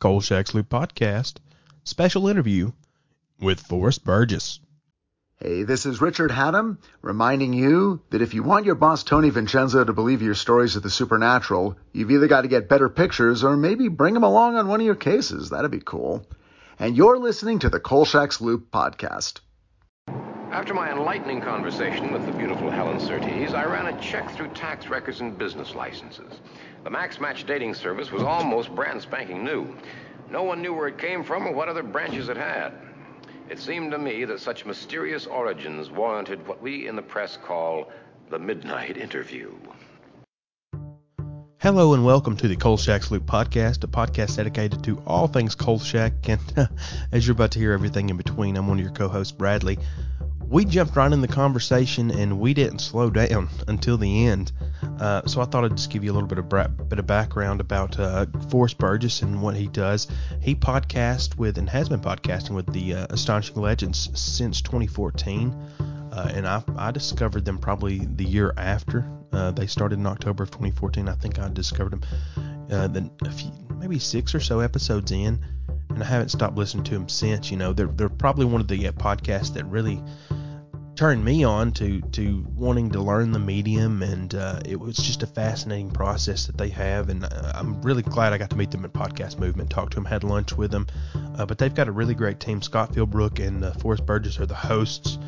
Kolchak's Loop Podcast special interview with Forrest Burgess. Hey, this is Richard Hatem reminding you that if you want your boss Tony Vincenzo to believe your stories of the supernatural, you've either got to get better pictures or maybe bring him along on one of your cases. That'd be cool. And you're listening to the Kolchak's Loop podcast. After my enlightening conversation with the beautiful Helen Surtees, I ran a check through tax records and business licenses. The Max Match dating service was almost brand spanking new. No one knew where it came from or what other branches it had. It seemed to me that such mysterious origins warranted what we in the press call the midnight interview. Hello and welcome to the Kolchak's Loop podcast, a podcast dedicated to all things Kolchak, and as you're about to hear everything in between, I'm one of your co-hosts, Bradley. We jumped right in the conversation and we didn't slow down until the end. Uh, so I thought I'd just give you a little bit of bra- bit of background about uh, Forrest Burgess and what he does. He podcasts with and has been podcasting with the uh, Astonishing Legends since 2014. Uh, and I, I discovered them probably the year after uh, they started in October of 2014. I think I discovered them uh, then maybe six or so episodes in, and I haven't stopped listening to them since. You know, they're they're probably one of the uh, podcasts that really turned me on to to wanting to learn the medium, and uh, it was just a fascinating process that they have. And uh, I'm really glad I got to meet them at Podcast Movement, talk to them, had lunch with them. Uh, but they've got a really great team. Scott Philbrook and uh, Forrest Burgess are the hosts.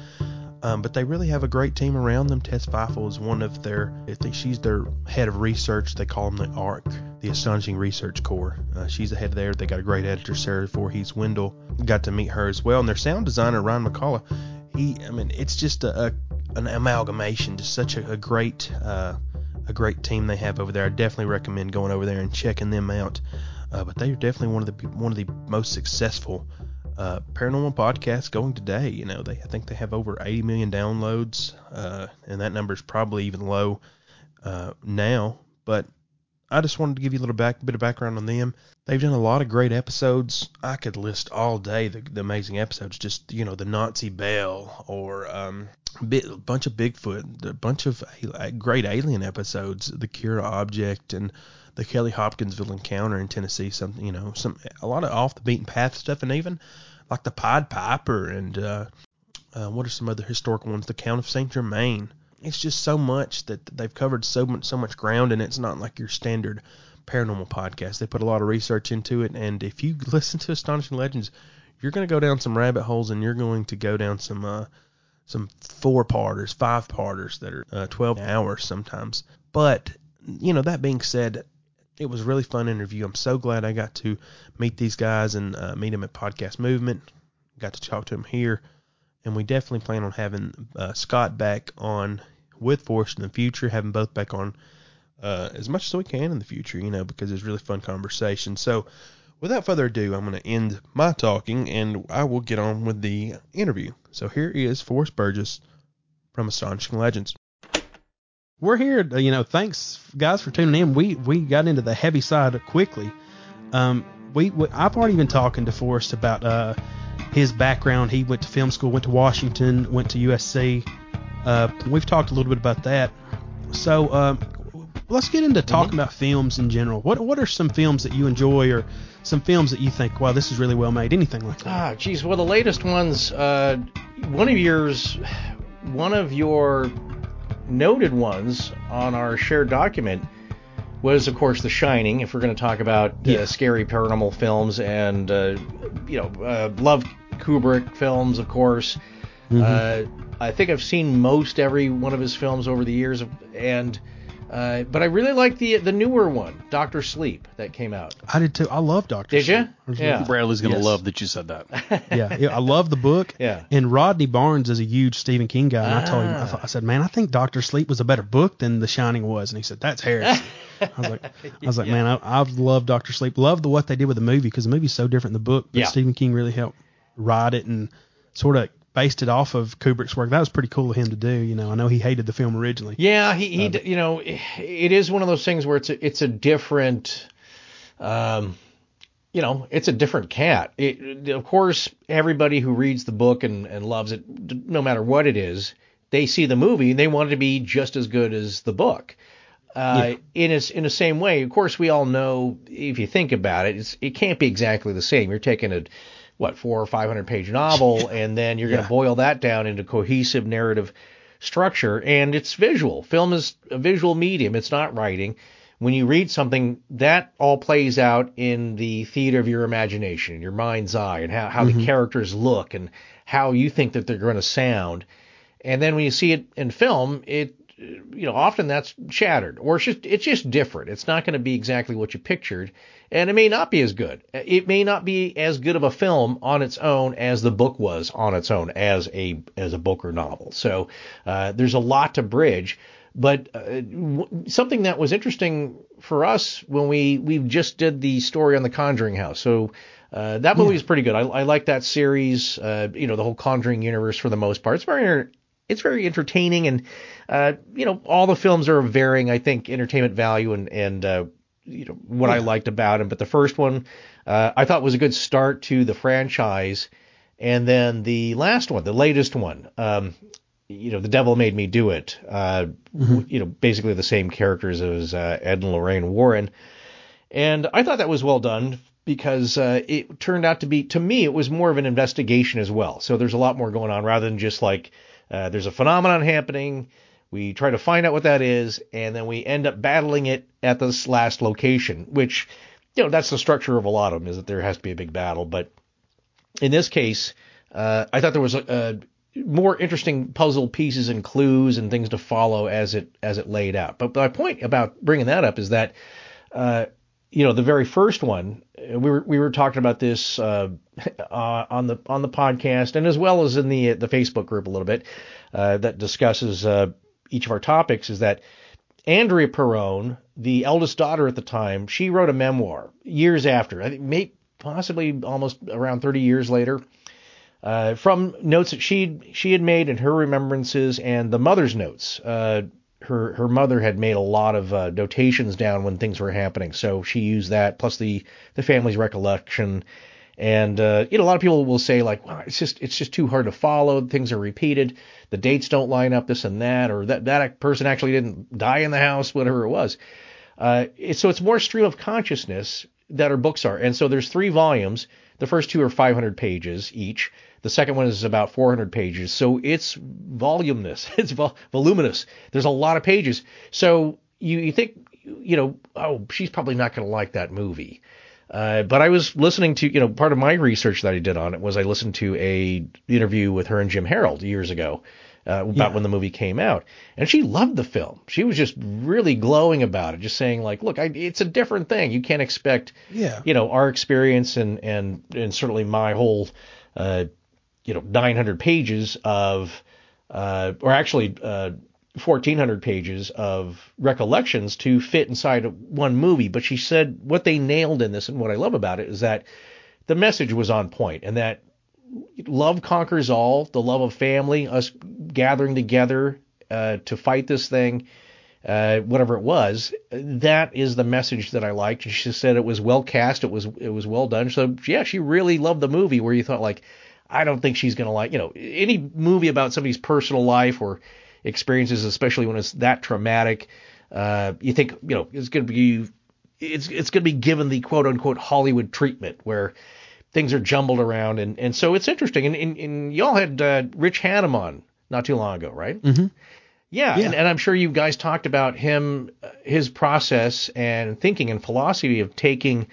Um, but they really have a great team around them. Tess Feifel is one of their, I think she's their head of research. They call them the ARC, the Astonishing Research Corps. Uh, she's the head there. They got a great editor, Sarah Voorhees Wendell. Got to meet her as well. And their sound designer, Ryan McCullough, he, I mean, it's just a, a an amalgamation, just such a, a great, uh, a great team they have over there. I definitely recommend going over there and checking them out. Uh, but they're definitely one of the one of the most successful uh, paranormal podcasts going today. You know, they I think they have over 80 million downloads, uh, and that number is probably even low uh, now. But I just wanted to give you a little back bit of background on them. They've done a lot of great episodes. I could list all day the, the amazing episodes. Just you know, the Nazi Bell or um, bit, a bunch of Bigfoot, a bunch of great alien episodes, the Kira Object and the Kelly Hopkinsville encounter in Tennessee, something you know, some a lot of off the beaten path stuff, and even like the Pied Piper and uh, uh, what are some other historical ones? The Count of Saint Germain. It's just so much that they've covered so much so much ground, and it's not like your standard paranormal podcast. They put a lot of research into it, and if you listen to Astonishing Legends, you're going to go down some rabbit holes, and you're going to go down some uh, some four parters, five parters that are uh, 12 hours sometimes. But you know, that being said, it was a really fun interview. I'm so glad I got to meet these guys and uh, meet them at Podcast Movement. Got to talk to them here, and we definitely plan on having uh, Scott back on with Forrest in the future, having both back on uh, as much as we can in the future, you know, because it's really fun conversation. So, without further ado, I'm going to end my talking, and I will get on with the interview. So here is Forrest Burgess from Astonishing Legends we're here. You know, thanks guys for tuning in. We we got into the heavy side quickly. Um, we, we I've already been talking to Forrest about uh his background. He went to film school, went to Washington, went to USC. Uh, we've talked a little bit about that. So um, let's get into talking mm-hmm. about films in general. What what are some films that you enjoy, or some films that you think, wow, this is really well made? Anything like that? Ah, geez. Well, the latest ones. Uh, one of yours, one of your noted ones on our shared document was, of course, The Shining. If we're going to talk about uh, yeah. uh, scary paranormal films and uh, you know, uh, love Kubrick films, of course. Mm-hmm. Uh, I think I've seen most every one of his films over the years, and uh, but I really like the the newer one, Doctor Sleep, that came out. I did too. I love Doctor. Sleep. Did Sleep. you? Yeah. Bradley's gonna yes. love that you said that. yeah, yeah, I love the book. Yeah. And Rodney Barnes is a huge Stephen King guy, and ah. I told him, I, thought, I, said, man, I think Doctor Sleep was a better book than The Shining was, and he said, that's heresy. I was like, I was like, yeah. man, I, I love Doctor Sleep. Love the what they did with the movie because the movie's so different than the book, but yeah. Stephen King really helped write it and sort of based it off of Kubrick's work. That was pretty cool of him to do. You know, I know he hated the film originally. Yeah, he, he uh, you know, it is one of those things where it's a, it's a different, um, you know, it's a different cat. It, of course, everybody who reads the book and, and loves it, no matter what it is, they see the movie and they want it to be just as good as the book. Uh, in a, in the same way, of course, we all know if you think about it, it's, it can't be exactly the same. You're taking a what four or five hundred page novel, and then you're going to boil that down into cohesive narrative structure, and it's visual. Film is a visual medium. It's not writing. When you read something, that all plays out in the theater of your imagination, your mind's eye, and how, how the mm-hmm. characters look and how you think that they're going to sound. And then when you see it in film, it you know often that's shattered or it's just it's just different. It's not going to be exactly what you pictured, and it may not be as good. It may not be as good of a film on its own as the book was on its own as a as a book or novel. So uh, there's a lot to bridge. But uh, w- something that was interesting for us when we we just did the story on the Conjuring House. So uh, that movie is pretty good. I, I like that series. Uh, you know, the whole Conjuring universe for the most part. It's very it's very entertaining, and uh, you know, all the films are varying, I think, entertainment value and and uh, you know what I liked about them. But the first one, uh, I thought was a good start to the franchise, and then the last one, the latest one, um, you know, The Devil Made Me Do It. Uh, You know, basically the same characters as uh, Ed and Lorraine Warren, and I thought that was well done because uh, it turned out to be, to me, it was more of an investigation as well. So there's a lot more going on rather than just like uh, there's a phenomenon happening. We try to find out what that is, and then we end up battling it at this last location, which, you know, that's the structure of a lot of them, is that there has to be a big battle. But in this case, uh, I thought there was a, a more interesting puzzle pieces and clues and things to follow as it as it laid out. But my point about bringing that up is that, uh, you know, the very first one, we were we were talking about this uh, uh, on the on the podcast and as well as in the the Facebook group a little bit uh, that discusses uh, each of our topics. Is that Andrea Perron, the eldest daughter at the time, she wrote a memoir years after, I think possibly almost around 30 years later, uh, from notes that she she had made and her remembrances and the mother's notes. Uh, her her mother had made a lot of uh, notations down when things were happening, so she used that plus the the family's recollection. And uh, you know, a lot of people will say like, "Wow, it's just it's just too hard to follow. Things are repeated. The dates don't line up. This and that, or that that person actually didn't die in the house, whatever it was." Uh, it, so it's more stream of consciousness that our books are. And so there's three volumes. The first two are 500 pages each. The second one is about 400 pages. So it's voluminous. It's vol- voluminous. There's a lot of pages. So you, you think, you know, oh, she's probably not going to like that movie. Uh, but I was listening to, you know, part of my research that I did on it was I listened to a interview with her and Jim Harold years ago uh, about Yeah. when the movie came out, and she loved the film. She was just really glowing about it, just saying like, look, I, it's a different thing. You can't expect, Yeah. you know, our experience and and and certainly my whole, uh, you know, 900 pages of, uh, or actually. Uh, 1400 pages of recollections to fit inside of one movie but she said what they nailed in this and what I love about it is that the message was on point and that love conquers all the love of family us gathering together uh, to fight this thing uh, whatever it was that is the message that I liked. She said it was well cast it was it was well done. So yeah she really loved the movie where you thought like I don't think she's gonna like you know any movie about somebody's personal life or experiences especially when it's that traumatic uh, you think you know it's gonna be it's it's going to be given the quote unquote Hollywood treatment where things are jumbled around and and so it's interesting and and, and y'all had uh, Rich Hatem on not too long ago right Mhm. yeah, Yeah. And, and I'm sure you guys talked about him uh, his process and thinking and philosophy of taking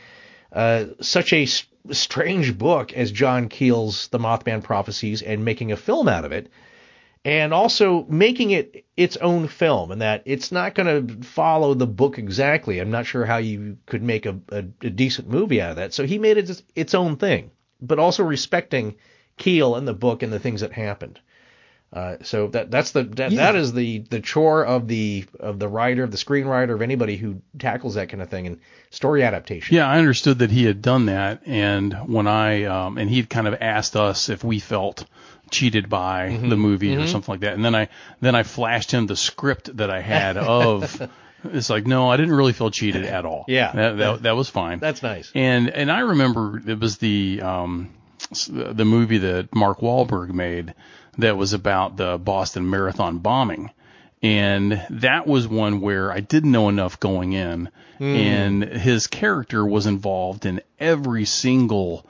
uh, such a s- strange book as John Keel's The Mothman Prophecies and making a film out of it and also making it its own film and that it's not going to follow the book exactly. I'm not sure how you could make a, a, a decent movie out of that. So he made it its, own thing, but also respecting Keel and the book and the things that happened. Uh, so that that's the that, Yeah. that is the the chore of the of the writer, of the screenwriter, of anybody who tackles that kind of thing and story adaptation. Yeah, I understood that he had done that, and when I um, and he'd kind of asked us if we felt cheated by mm-hmm. the movie or mm-hmm. something like that, and then I then I flashed him the script that I had of. It's like no, I didn't really feel cheated at all. Yeah. that that, that was fine. That's nice. And and I remember it was the um the movie that Mark Wahlberg made that was about the Boston Marathon bombing. And that was one where I didn't know enough going in, hmm. and his character was involved in every single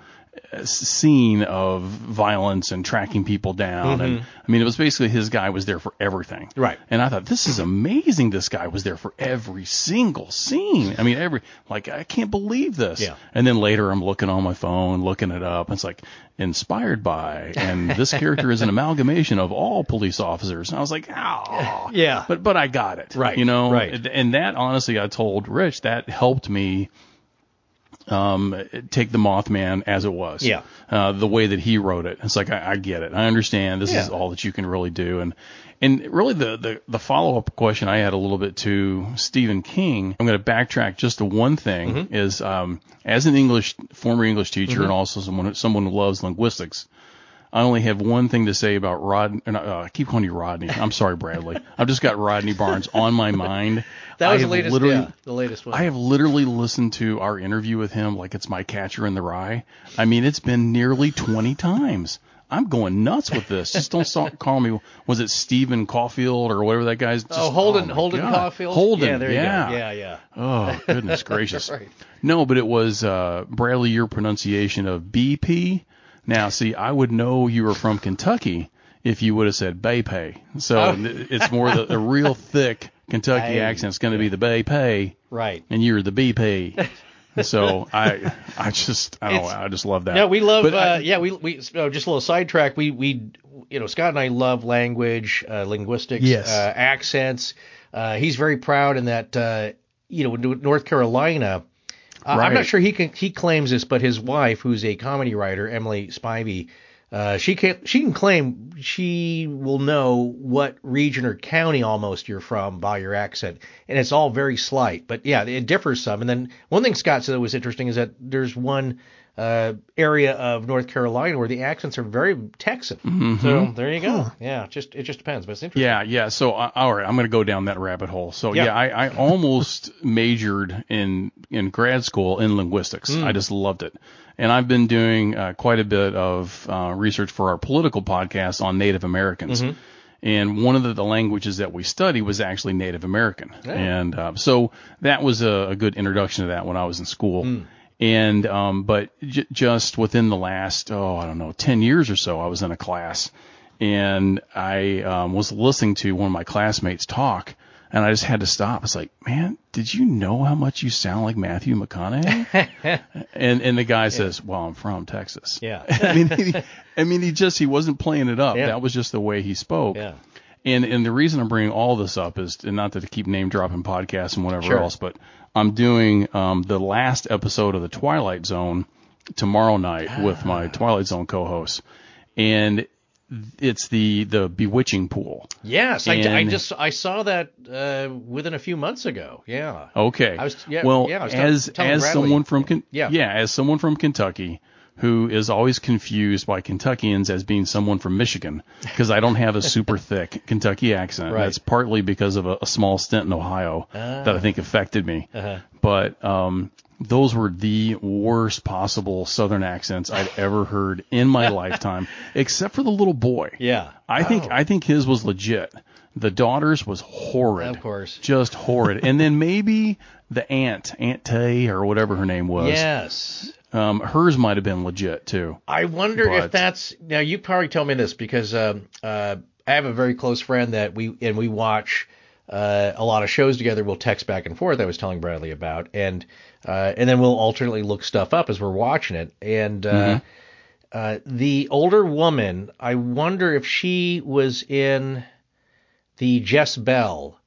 scene of violence and tracking people down. And mm-hmm. I mean, it was basically his guy was there for everything. Right. And I thought, this is amazing. This guy was there for every single scene. I mean, every, like, I can't believe this. Yeah. And then later I'm looking on my phone, looking it up. And it's like, inspired by, and this character is an amalgamation of all police officers. And I was like, oh. Yeah. But, but I got it. Right, You know? right. And that, honestly, I told Rich, that helped me um, take the Mothman as it was. Yeah. Uh, the way that he wrote it. It's like, I, I get it. I understand. This is all that you can really do. And, and really the, the, the follow up question I had a little bit to Stephen King, I'm going to backtrack just to one thing Mm-hmm. is, um, as an English, former English teacher and also someone, someone who loves linguistics, I only have one thing to say about Rod. Uh, I keep calling you Rodney. I'm sorry, Bradley. I've just got Rodney Barnes on my mind. That was the latest. Yeah, the latest one. I have literally listened to our interview with him like it's my catcher in the rye. I mean, it's been nearly 20 times. I'm going nuts with this. Just don't call me. Was it Stephen Caulfield or whatever that guy's? Just, oh, Holden, my Holden God. Caulfield. Holden. Yeah, there yeah. you go. Yeah, yeah. Oh goodness gracious. Right. No, but it was uh, Bradley. Your pronunciation of BP. Now, see, I would know you were from Kentucky if you would have said Bay Pay. So Oh. it's more the, the real thick Kentucky Hey. accent. It's going to be the Bay Pay Right. and you're the BP. so I, I just, I don't know, I just love that. Yeah, we love. Uh, I- yeah, we we just a little sidetrack. We we you know Scott and I love language, uh, linguistics, Yes. uh, accents. Uh, he's very proud in that uh, you know North Carolina. Uh, I'm not sure he can he claims this, but his wife, who's a comedy writer, Emily Spivey, uh, she can she can claim she will know what region or county almost you're from by your accent, and it's all very slight. But yeah, it differs some. And then one thing Scott said that was interesting is that there's one uh, area of North Carolina where the accents are very Texan. So there you go. Yeah, just it just depends, but it's interesting. yeah, yeah. So, uh, all right, I'm going to go down that rabbit hole. So, Yeah. yeah, I, I almost majored in in grad school in linguistics. Hmm. I just loved it, and I've been doing uh, quite a bit of uh, research for our political podcast on Native Americans. Mm-hmm. And one of the, the languages that we study was actually Native American, and uh, so that was a, a good introduction to that when I was in school. Hmm. And um, but j- just within the last oh I don't know ten years or so, I was in a class, and I um, was listening to one of my classmates talk, and I just had to stop. It's like, man, did you know how much you sound like Matthew McConaughey? and and the guy says, well, I'm from Texas. Yeah. I mean, he, I mean, he just he wasn't playing it up. Yeah. That was just the way he spoke. Yeah. And and the reason I'm bringing all this up is and not to keep name dropping podcasts and whatever Sure. else, but I'm doing um, the last episode of the Twilight Zone tomorrow night with my Twilight Zone co-hosts, and it's the the Bewitching Pool. Yes, I, I just I saw that uh, within a few months ago. Yeah. Okay. I was- yeah, well, yeah, I was as as Bradley. someone from Yeah. yeah, as someone from Kentucky who is always confused by Kentuckians as being someone from Michigan because I don't have a super thick Kentucky accent. Right. That's partly because of a, a small stint in Ohio that I think affected me. Uh-huh. But um, those were the worst possible Southern accents I'd ever heard in my lifetime, except for the little boy. Yeah. I think Oh. I think his was legit. The daughter's was horrid. Of course. Just horrid. and then maybe the aunt, Aunt Tay or whatever her name was. Yes. Um, hers might have been legit too. I wonder if that's now. You probably tell me this because um, uh, I have a very close friend that we and we watch uh, a lot of shows together. We'll text back and forth. I was telling Bradley about and uh, and then we'll alternately look stuff up as we're watching it. And uh, Mm-hmm. uh, the older woman, I wonder if she was in the Jess-Belle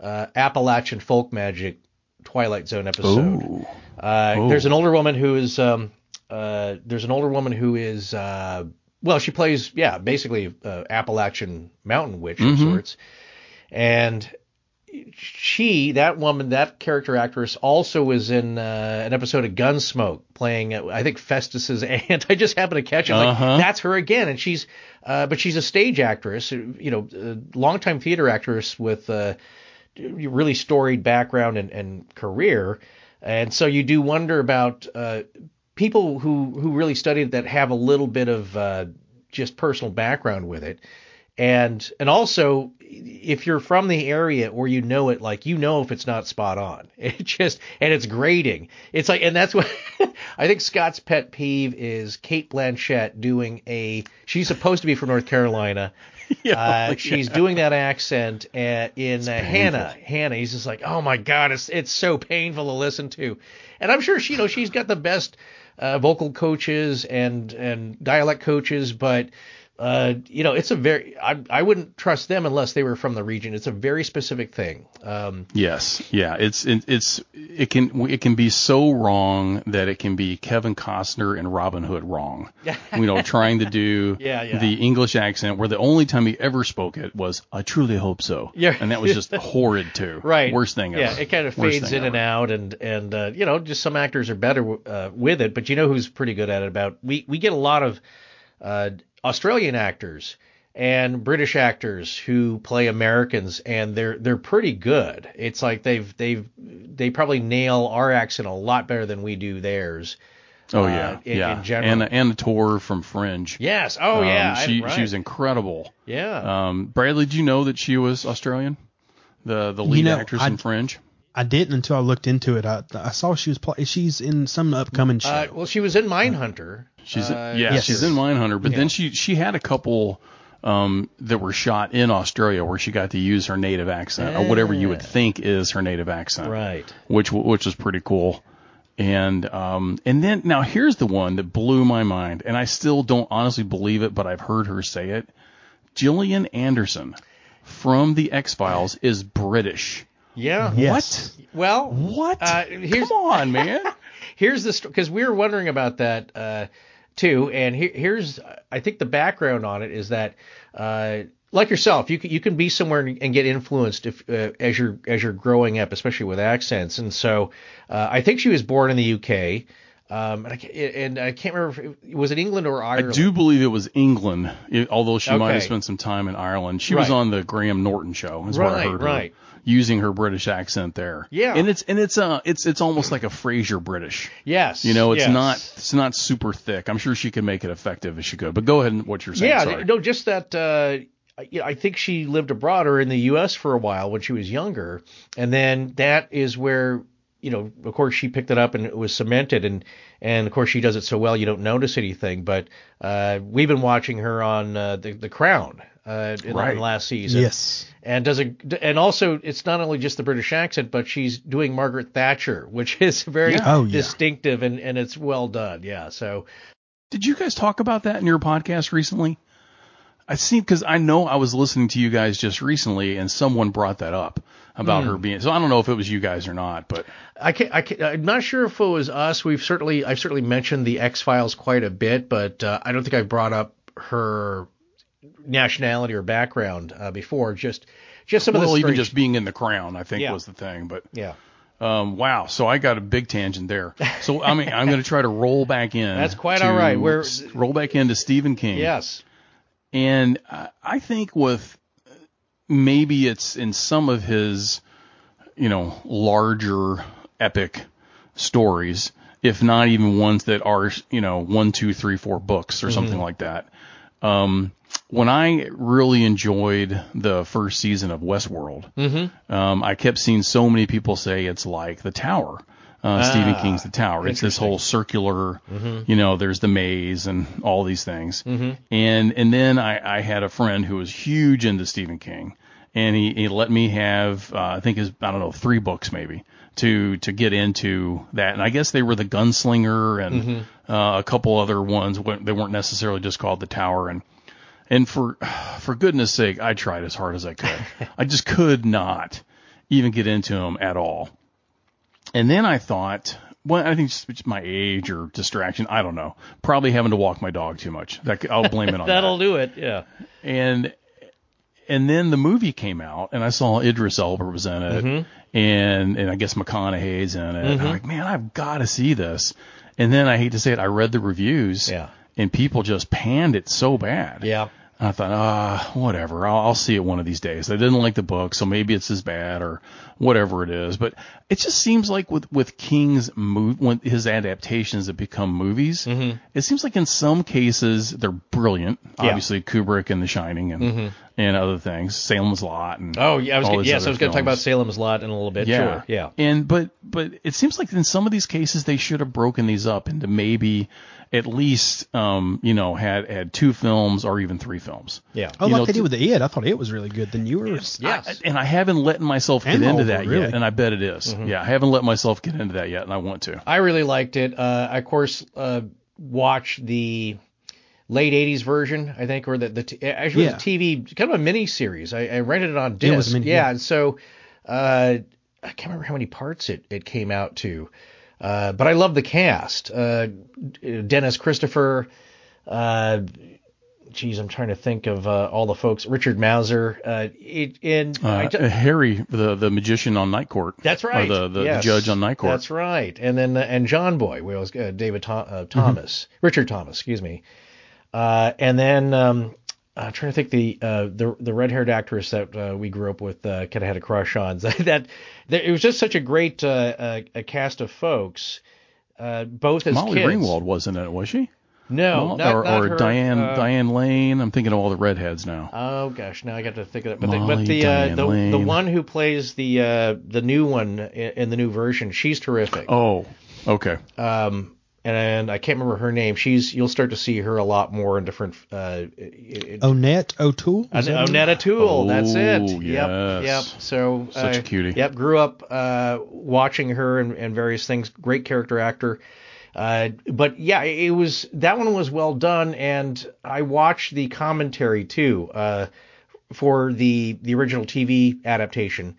uh, Appalachian Folk Magic Twilight Zone episode. Ooh. Uh. There's an older woman who is um, uh, there's an older woman who is uh, well, she plays yeah, basically uh, Appalachian mountain witch of sorts, and she that woman that character actress also was in uh, an episode of Gunsmoke playing I think Festus's aunt. I just happened to catch it. Uh-huh. that's her again, and she's uh, but she's a stage actress, you know, a longtime theater actress with. Uh, really storied background and, and career, and so you do wonder about uh, people who who really studied that have a little bit of uh, just personal background with it. and and also if you're from the area or you know it, like you know if it's not spot on. It just and it's grating. It's like and that's what I think Scott's pet peeve is Cate Blanchett doing a. She's supposed to be from North Carolina. uh, she's doing that accent uh, in uh, Hanna. Hanna. He's just like, oh my god, it's it's so painful to listen to, and I'm sure she, you know, she's got the best uh, vocal coaches and and dialect coaches, but uh, you know, it's a very I, I wouldn't trust them unless they were from the region. It's a very specific thing. Um, yes, yeah, it's it, it's it can it can be so wrong that it can be Kevin Costner and Robin Hood wrong. you know, trying to do Yeah, yeah. the English accent where the only time he ever spoke it was "I truly hope so." Yeah. and that was just horrid too. right. worst thing Yeah, ever. it kind of fades in and out, and and uh, you know, just some actors are better uh, with it. But you know who's pretty good at it? About we we get a lot of uh, Australian actors and British actors who play Americans, and they're they're pretty good. It's like they've they've they probably nail our accent a lot better than we do theirs. Oh uh, yeah, in- yeah. in general. And Anna Torv from Fringe. Yes. Oh Um, yeah. I- she right. she was incredible. Yeah. Um, Bradley, did you know that she was Australian? The the lead know, actress I- in Fringe. I didn't until I looked into it. I, I saw she was play, she's in some upcoming show. Uh, well, she was in Mindhunter. She's Uh, yeah, yes. she's in Mindhunter, but Yeah. then she she had a couple um, that were shot in Australia where she got to use her native accent or whatever you would think is her native accent, Right. Which w- which was pretty cool. And um and then now here's the one that blew my mind, and I still don't honestly believe it, but I've heard her say it. Gillian Anderson from the X Files is British. Yeah. yes. Well. What? Uh, here's, Come on, man. here's the because we were wondering about that uh, too, and here, here's I think the background on it is that uh, like yourself, you can you can be somewhere and get influenced if uh, as you're as you're growing up, especially with accents, and so uh, I think she was born in the UK. Um, and, I, and I can't remember if it was it England or Ireland. I do believe it was England, although she might have spent some time in Ireland. She was on the Graham Norton show, is what I heard her right. Using her British accent there. Yeah. and it's and it's uh it's it's almost like a Frasier British. Yes. You know, it's yes. not it's not super thick. I'm sure she could make it effective if she could. But go ahead and what you're saying. Yeah, Sorry. no, just that. Uh, I- I think she lived abroad or in the U.S. for a while when she was younger, and then that is where you know, of course, she picked it up and it was cemented, and and of course she does it so well you don't notice anything. But uh, we've been watching her on uh, the the Crown uh, in, Right. in last season. Yes. And does a and also it's not only just the British accent, but she's doing Margaret Thatcher, which is very Yeah. Oh, yeah. distinctive and and it's well done. Yeah. So Did you guys talk about that in your podcast recently? I see because I know I was listening to you guys just recently, and someone brought that up about Hmm. her being. So I don't know if it was you guys or not, but I can, I can, I'm not sure if it was us. We've certainly, I've certainly mentioned the X Files quite a bit, but uh, I don't think I've brought up her nationality or background uh, before. Just, just some of well, the even just being in the crown, I think Yeah. was the thing. But yeah, um, wow, so I got a big tangent there. So I mean, I'm going to try to roll back in. That's quite all right. We're- roll back into Stephen King. yes, And I I think with maybe it's in some of his, you know, larger epic stories, if not even ones that are, you know, one, two, three, four books or something like that. Um, when I really enjoyed the first season of Westworld, um, I kept seeing so many people say it's like The Tower. Uh, Stephen King's The Tower. It's this whole circular, you know, there's the maze and all these things. And and then I, I had a friend who was huge into Stephen King, and he, he let me have uh, I think his I don't know three books maybe to to get into that. And I guess they were the Gunslinger and uh, a couple other ones. They weren't necessarily just called The Tower. And and for for goodness sake, I tried as hard as I could. I just could not even get into them at all. And then I thought, well, I think it's just my age or distraction. I don't know. Probably having to walk my dog too much. That, I'll blame it on that'll that. do it. Yeah, And and then the movie came out, and I saw Idris Elba was in it, Mm-hmm. and and I guess McConaughey's in it. And I'm like, man, I've got to see this. And then I hate to say it, I read the reviews, Yeah. and people just panned it so bad. yeah. I thought, ah, whatever. I'll, I'll see it one of these days. I didn't like the book, so maybe it's as bad or whatever it is. But it just seems like with with King's move, when his adaptations that become movies, it seems like in some cases they're brilliant. Obviously, Kubrick and The Shining and and other things, Salem's Lot, and Oh yeah, I was gonna, these yes, I was going to talk about. Salem's Lot in a little bit. Yeah, Sure. Yeah. And but but it seems like in some of these cases they should have broken these up into maybe at least um you know had had two films or even three films. Yeah. Oh, You like know, they did with the It. I thought it was really good. The newer. Yes. I- and I haven't let myself get And into that really. yet, and I bet it is. Yeah, I haven't let myself get into that yet, and I want to. I really liked it. Uh, I of course uh, watched the late '80s version, I think, or the the t- actually it was a TV kind of a mini series. I, I rented it on disc. Yeah, it was mini- yeah, yeah. and so uh, I can't remember how many parts it it came out to, uh, but I love the cast. Uh, Dennis Christopher. Uh, Geez, I'm trying to think of uh, all the folks. Richard Masur. Uh, it, and Uh, ju- Harry, the the magician on Night Court. That's right. Or the the, Yes. judge on Night Court. That's right. And then uh, and John Boy was uh, David Tho- uh, Thomas, Richard Thomas, excuse me. Uh, and then um, I'm trying to think the uh, the the red haired actress that uh, we grew up with uh, kind of had a crush on. that, that it was just such a great uh, uh, a cast of folks, uh, both as Molly kids. Ringwald wasn't in it, was she? No, Mo- not, or not or her, Diane Diane Lane. I'm thinking of all the redheads now. Oh gosh, now I got to think of that. But the, but the uh, the, the one who plays the uh, the new one in, in the new version, she's terrific. oh, okay. um, and I can't remember her name. She's you'll start to see her a lot more in different. Uh, it, Annette O'Toole. Is that her? Annette O'Toole, that's it. Oh, Yep, yes. yep. So Such a uh, cutie. Yep, grew up uh, watching her and, and various things. Great character actor. Uh, but yeah, it was that one was well done, and I watched the commentary too uh, for the the original TV adaptation,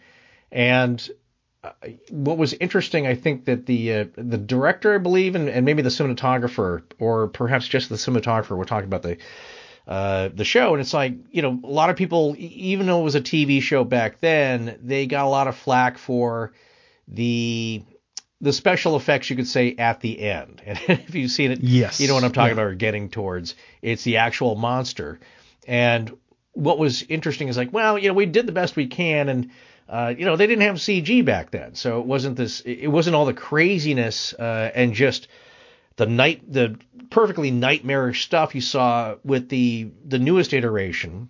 and uh, what was interesting, I think that the uh, the director, I believe, and, and maybe the cinematographer, or perhaps just the cinematographer, were talking about the uh, the show, and it's like you know a lot of people, even though it was a TV show back then, they got a lot of flack for the the special effects you could say at the end. And if you've seen it, Yes. you know what I'm talking Yeah. about or getting towards. It's the actual monster. And what was interesting is like, well, you know, we did the best we can, and uh, you know, they didn't have CG back then, so it wasn't this, it wasn't all the craziness uh, and just the night, the perfectly nightmarish stuff you saw with the the newest iteration.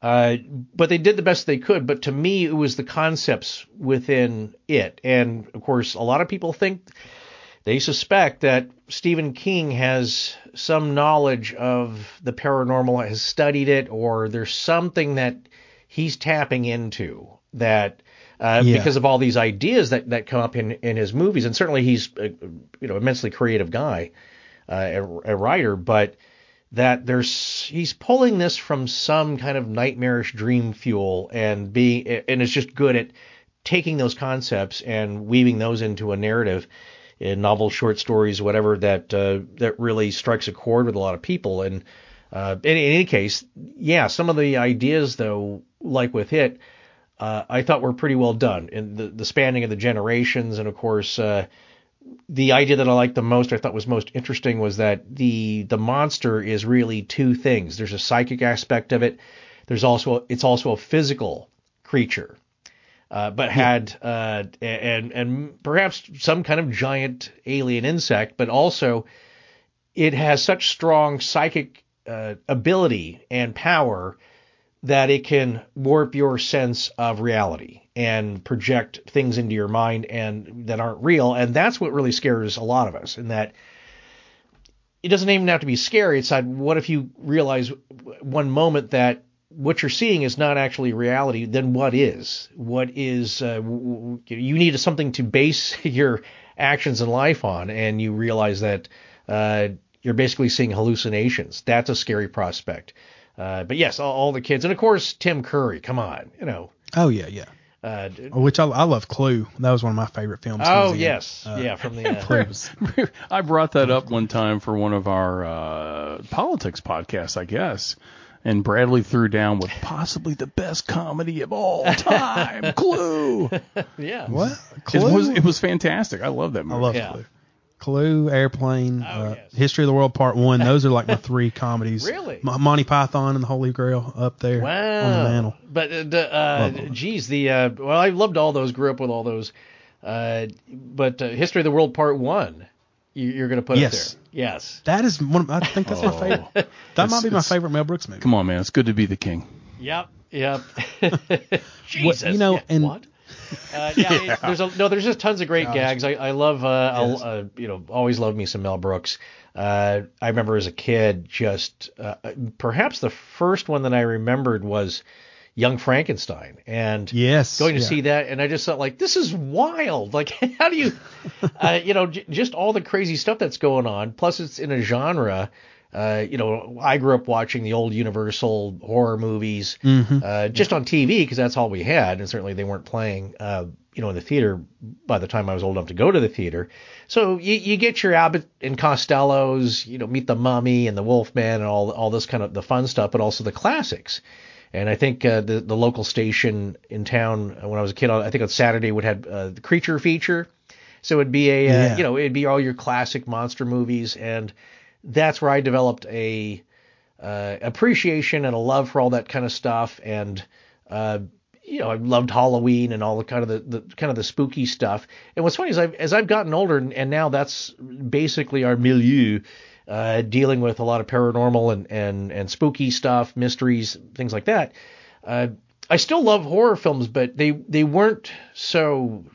Uh, but they did the best they could. But to me, it was the concepts within it, and of course, a lot of people think they suspect that Stephen King has some knowledge of the paranormal, has studied it, or there's something that he's tapping into that uh, Yeah. because of all these ideas that, that come up in, in his movies. And certainly he's a, you know immensely creative guy, uh, a, a writer, but that there's he's pulling this from some kind of nightmarish dream fuel and being and is just good at taking those concepts and weaving those into a narrative in novels, short stories, whatever that uh, that really strikes a chord with a lot of people. And uh, in, in any case, yeah, some of the ideas though, like with it, uh, I thought were pretty well done. And the the spanning of the generations, and of course. Uh, the idea that I liked the most, I thought was most interesting, was that the the monster is really two things. There's a psychic aspect of it. There's also it's also a physical creature, uh, but had uh, and and perhaps some kind of giant alien insect, but also it has such strong psychic uh, ability and power that it can warp your sense of reality and project things into your mind and that aren't real. And that's what really scares a lot of us in that it doesn't even have to be scary. It's like what if you realize one moment that what you're seeing is not actually reality? Then what is? What is uh, you need something to base your actions in life on. And you realize that uh, you're basically seeing hallucinations that's a scary prospect uh, but yes, all, all the kids, and of course Tim Curry. Come on, you know. Oh yeah, yeah. Uh, Which I, I love Clue. That was one of my favorite films. oh yes, Uh, yeah, from the. Uh, Clue I brought that up one time for one of our uh, politics podcasts, I guess. And Bradley threw down with possibly the best comedy of all time, Clue. yeah. what? It was it was fantastic. I love that movie. I love Yeah. Clue. Clue, Airplane, Oh, uh, yes. History of the World Part One. Those are like my three comedies. Really? Mo- Monty Python and the Holy Grail up there Wow. on the mantle. But uh, the, uh, geez, the uh, well, I loved all those. Grew up with all those. Uh, but uh, History of the World Part One. You- You're going to put Yes. it there. Yes. That is one. Of, I think that's my Oh. favorite. That might be my favorite Mel Brooks movie. Come on, man. It's good to be the king. Yep. Yep. Jesus. you know, yeah, and- what? Uh, yeah, there's a, no, there's just tons of great gags. I, I love, uh, I'll, uh, you know, always love me some Mel Brooks. Uh, I remember as a kid, just uh, perhaps the first one that I remembered was Young Frankenstein, and Yes. going to yeah. see that, and I just thought like, this is wild. Like, how do you, uh, you know, j- just all the crazy stuff that's going on. Plus, it's in a genre. Uh, you know, I grew up watching the old Universal horror movies, uh, just on TV because that's all we had, and certainly they weren't playing, uh, you know, in the theater by the time I was old enough to go to the theater. So you, you get your Abbott and Costellos, you know, Meet the Mummy and the Wolfman and all all this kind of the fun stuff, but also the classics. And I think uh, the the local station in town uh, when I was a kid, I think on Saturday would have uh, the creature feature. So it'd be a uh, Yeah. you know it'd be all your classic monster movies, and that's where I developed a uh, appreciation and a love for all that kind of stuff. And uh, you know I loved Halloween and all the kind of the, the kind of the spooky stuff. And what's funny is I've, as I've gotten older, and, and now that's basically our milieu. Uh, dealing with a lot of paranormal and, and, and spooky stuff, mysteries, things like that. Uh, I still love horror films, but they, they weren't so,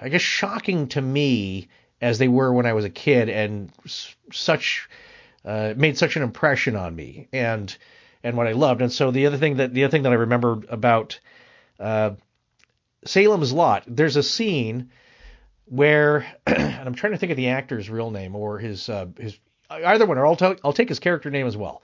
I guess, shocking to me as they were when I was a kid, and s- such uh, made such an impression on me, and and what I loved. And so the other thing that the other thing that I remember about uh, Salem's Lot, there's a scene where, and I'm trying to think of the actor's real name or his uh, his either one, or I'll tell, I'll take his character name as well.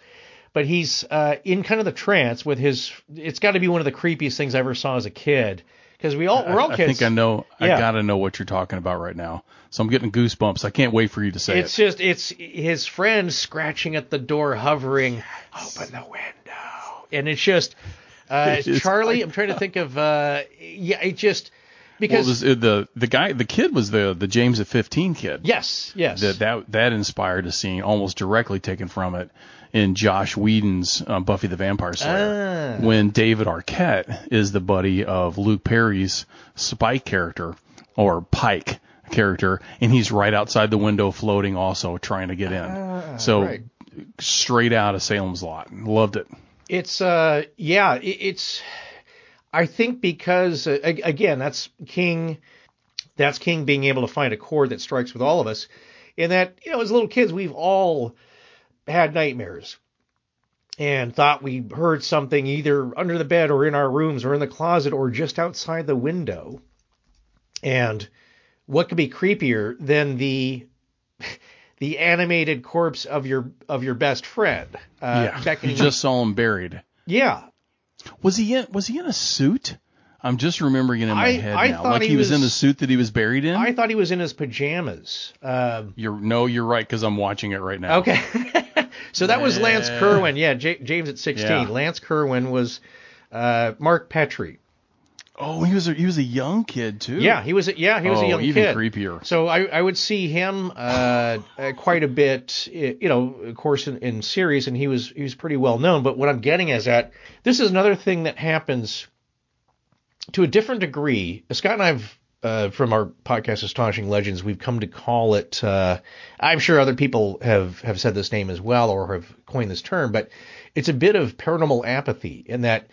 But he's uh, in kind of the trance with his. It's got to be one of the creepiest things I ever saw as a kid because we all we're all I kids. think I know. Yeah. I gotta know what you're talking about right now. So I'm getting goosebumps. I can't wait for you to say It's it. It's just it's his friend scratching at the door, hovering, open the window, and it's just uh, It Charlie. I'm trying to think of uh, yeah, it just Well, because was, uh, the the guy, the kid was the the James at 15 kid. yes, yes, That that that inspired a scene almost directly taken from it in Joss Whedon's uh, Buffy the Vampire Slayer Ah. when David Arquette is the buddy of Luke Perry's Spike character or Pike character, and he's right outside the window floating, also trying to get in. so Ah, right. straight out of Salem's Lot, loved it. It's uh yeah, it, it's I think because uh, again, that's King that's King being able to find a chord that strikes with all of us in that, you know, as little kids we've all had nightmares and thought we heard something either under the bed or in our rooms or in the closet or just outside the window. And what could be creepier than the the animated corpse of your of your best friend uh, yeah, you just saw him buried. yeah, Was he in? Was he in a suit? I'm just remembering it in my I- head I now. Like he, he was, in the suit that he was buried in. I thought he was in his pajamas. Um, You're no, you're right because I'm watching it right now. okay, so that was Lance. Kerwin. Yeah, J- James at 16. Yeah. Lance Kerwin was uh, Mark Petrie. Oh, he was a, he was a young kid too. Yeah, he was. A, yeah, he was oh, a young kid. even kid. creepier. So I, I would see him uh, uh, quite a bit, you know, of course in, in series, and he was he was pretty well known. But what I'm getting is that this is another thing that happens to a different degree. Scott and I've uh, from our podcast Astonishing Legends, we've come to call it. Uh, I'm sure other people have have said this name as well or have coined this term, but it's a bit of paranormal apathy in that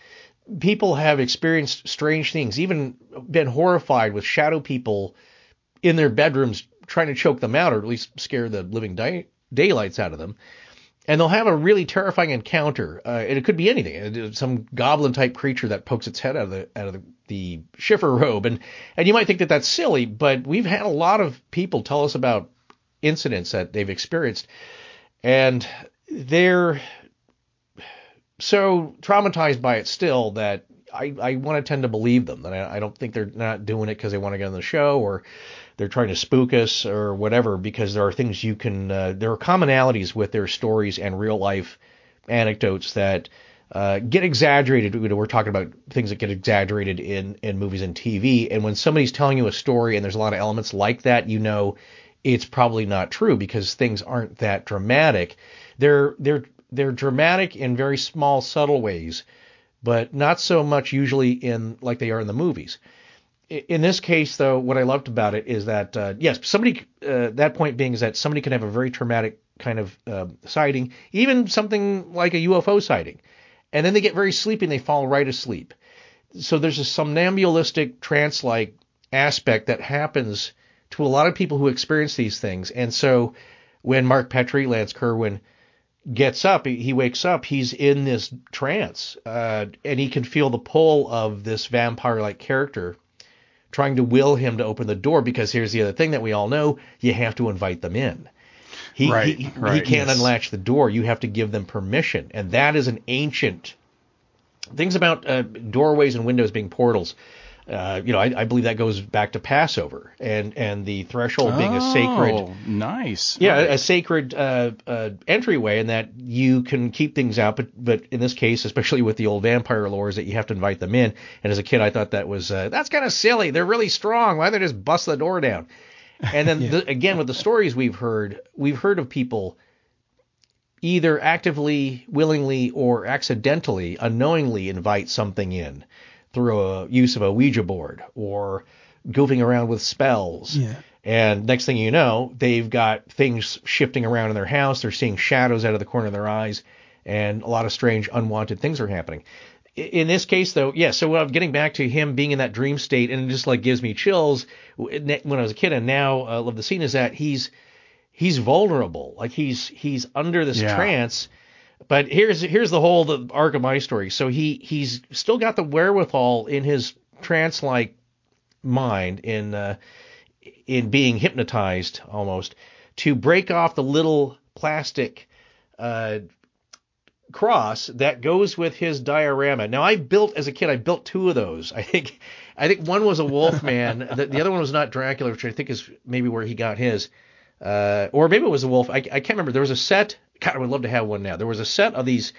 people have experienced strange things, even been horrified with shadow people in their bedrooms trying to choke them out or at least scare the living day, daylights out of them. And they'll have a really terrifying encounter. Uh, and it could be anything, some goblin type creature that pokes its head out of the out of the, the robe. And and you might think that that's silly, but we've had a lot of people tell us about incidents that they've experienced, and they're so traumatized by it still that I, I want to tend to believe them. That I, I don't think they're not doing it because they want to get on the show or they're trying to spook us or whatever. Because there are things you can, uh, there are commonalities with their stories and real life anecdotes that uh, get exaggerated. You know, we're talking about things that get exaggerated in in movies and TV. And when somebody's telling you a story and there's a lot of elements like that, you know it's probably not true because things aren't that dramatic. They're they're they're dramatic in very small, subtle ways, but not so much usually in like they are in the movies. In this case, though, what I loved about it is that uh, yes, somebody. Uh, that point being is that somebody can have a very traumatic kind of uh, sighting, even something like a UFO sighting, and then they get very sleepy and they fall right asleep. So there's a somnambulistic trance-like aspect that happens to a lot of people who experience these things, and so when Mark Petrie, Lance Kerwin, gets up, he, he wakes up, he's in this trance, uh, and he can feel the pull of this vampire-like character trying to will him to open the door. Because here's the other thing that we all know: you have to invite them in. He, Right, he, he can't yes. unlatch the door. You have to give them permission, and that is an ancient things about uh, doorways and windows being portals. Uh, you know, I, I believe that goes back to Passover and and the threshold being a sacred Oh, nice. yeah, Right. a, a sacred uh, uh, entryway, and that you can keep things out. But but in this case, especially with the old vampire lores, that you have to invite them in. And as a kid, I thought that was uh, that's kind of silly. They're really strong. Why don't they just bust the door down? And then the, again, with the stories we've heard, we've heard of people either actively, willingly, or accidentally, unknowingly invite something in through a use of a Ouija board or goofing around with spells. Yeah. And next thing you know, they've got things shifting around in their house. They're seeing shadows out of the corner of their eyes, and a lot of strange, unwanted things are happening. In this case, though, yeah. So uh, getting back to him being in that dream state, and it just like gives me chills when I was a kid, and now uh, love the scene is that he's he's vulnerable, like he's he's under this Yeah. trance. But here's here's the whole the arc of my story. So he he's still got the wherewithal in his trance like mind in uh, in being hypnotized almost to break off the little plastic uh, cross that goes with his diorama. Now I built as a kid, I built two of those. I think I think one was a Wolfman, the, the other one was not Dracula, which I think is maybe where he got his. Uh, or maybe it was a wolf. I, I can't remember. There was a set. God, I would love to have one now. There was a set of these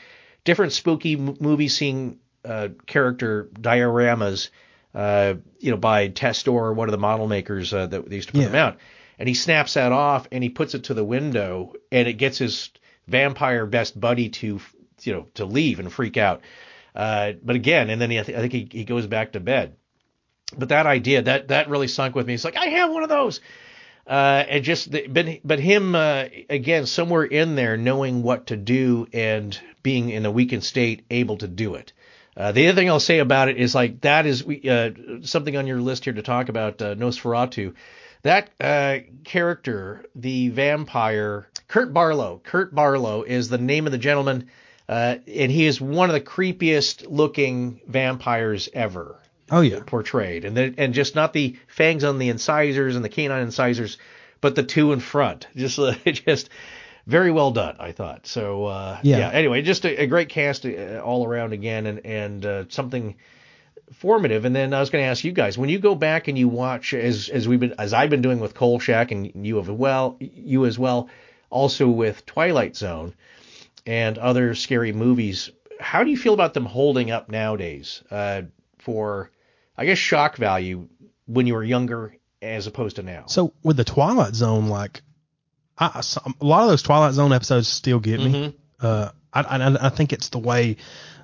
different spooky movie scene uh, character dioramas, uh, you know, by Testor, or one of the model makers uh, that they used to put Yeah. them out. And he snaps that off and he puts it to the window, and it gets his vampire best buddy to, you know, to leave and freak out. Uh, but again, and then he, I, th- I think he, he goes back to bed. But that idea that that really sunk with me. It's like I have one of those uh, and just the, but but him uh, again somewhere in there knowing what to do and being in a weakened state able to do it. Uh, the other thing I'll say about it is like that is uh, something on your list here to talk about uh, Nosferatu. That uh, character, the vampire, Kurt Barlow. Kurt Barlow is the name of the gentleman, and he is one of the creepiest looking vampires ever Oh yeah. portrayed, and then, and just not the fangs on the incisors and the canine incisors, but the two in front. Just uh, just very well done, I thought. So uh, Yeah. Anyway, just a, a great cast uh, all around again, and and uh, something formative. And then I was going to ask you guys when you go back and you watch as as we've been as I've been doing with Kolchak and you have well you as well, also with Twilight Zone and other scary movies. How do you feel about them holding up nowadays uh, for, I guess, shock value when you were younger as opposed to now? So with the Twilight Zone, like, I, a lot of those Twilight Zone episodes still get me. Mhm. Uh, I, I I think it's the way,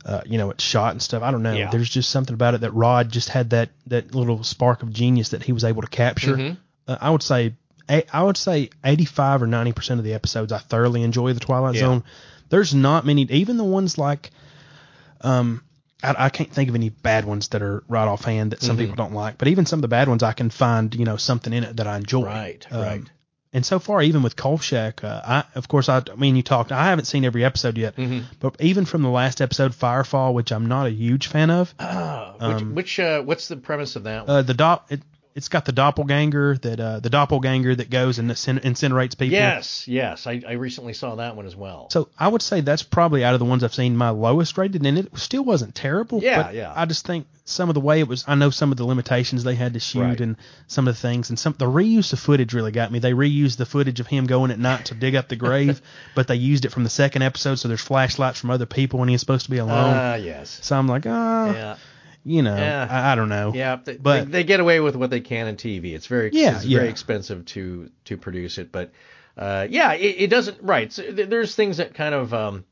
uh, you know, it's shot and stuff. I don't know. Yeah. There's just something about it that Rod just had that that little spark of genius that he was able to capture. Mhm. Uh, I would say, I would say 85 or 90 percent of the episodes I thoroughly enjoy the Twilight Yeah. Zone. There's not many, even the ones like, um, I, I can't think of any bad ones that are right offhand that some Mhm. people don't like. But even some of the bad ones, I can find you know something in it that I enjoy. Right, Um, right. And so far, even with Kolchak, uh, I of course I, I mean you talked. I haven't seen every episode yet, Mhm. but even from the last episode, Firefall, which I'm not a huge fan of, Ah, which, Um, which uh, what's the premise of that one? uh, the it, it's got the doppelganger that uh, the doppelganger that goes and incinerates people. yes, yes, I, I recently saw that one as well. So I would say that's probably out of the ones I've seen my lowest rated, and it still wasn't terrible. Yeah, but yeah. I just think some of the way it was. I know some of the limitations they had to shoot, Right. and some of the things, and some the reuse of footage really got me. They reused the footage of him going at night to dig up the grave, but they used it from the second episode, so there's flashlights from other people when he's supposed to be alone. Ah, yes. so I'm like, ah, Yeah, you know, Yeah. I, I don't know. yeah. They, But- they, they get away with what they can in TV. It's very, Yeah, it's very expensive to to produce it, but uh, yeah, it, it doesn't. Right. So th- there's things that kind of um,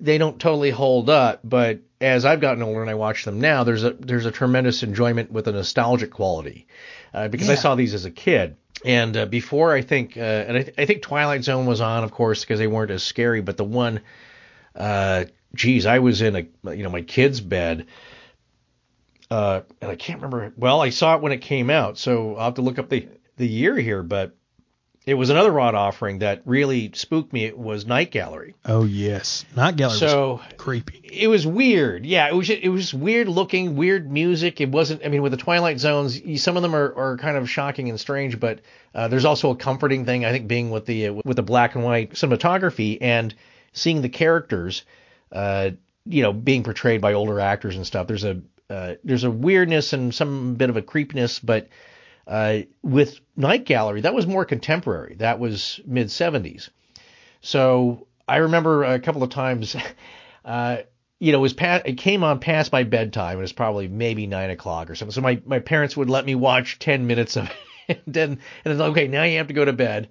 they don't totally hold up, but as I've gotten older and I watch them now, there's a there's a tremendous enjoyment with a nostalgic quality uh, because I saw these as a kid. And uh, before I think, uh, and I, th- I think Twilight Zone was on, of course, because they weren't as scary. But the one, uh, geez, I was in a you know my kid's bed, uh, and I can't remember. Well, I saw it when it came out, so I'll have to look up the the year here. But it was another rod offering that really spooked me. It was Night Gallery. Oh yes, Night Gallery So was creepy. it was weird. Yeah, it was it was weird looking, weird music. It wasn't. I mean, with the Twilight Zones, some of them are, are kind of shocking and strange, but uh, there's also a comforting thing. I think being with the uh, with the black and white cinematography and seeing the characters, uh, you know, being portrayed by older actors and stuff. There's a uh, there's a weirdness and some bit of a creepiness, but uh, with Night Gallery, that was more contemporary. That was mid 70s. So I remember a couple of times, uh, you know, it was past, it came on past my bedtime. It was probably maybe nine o'clock or something. So my, my parents would let me watch 10 minutes of it. And then, and then, okay, now you have to go to bed.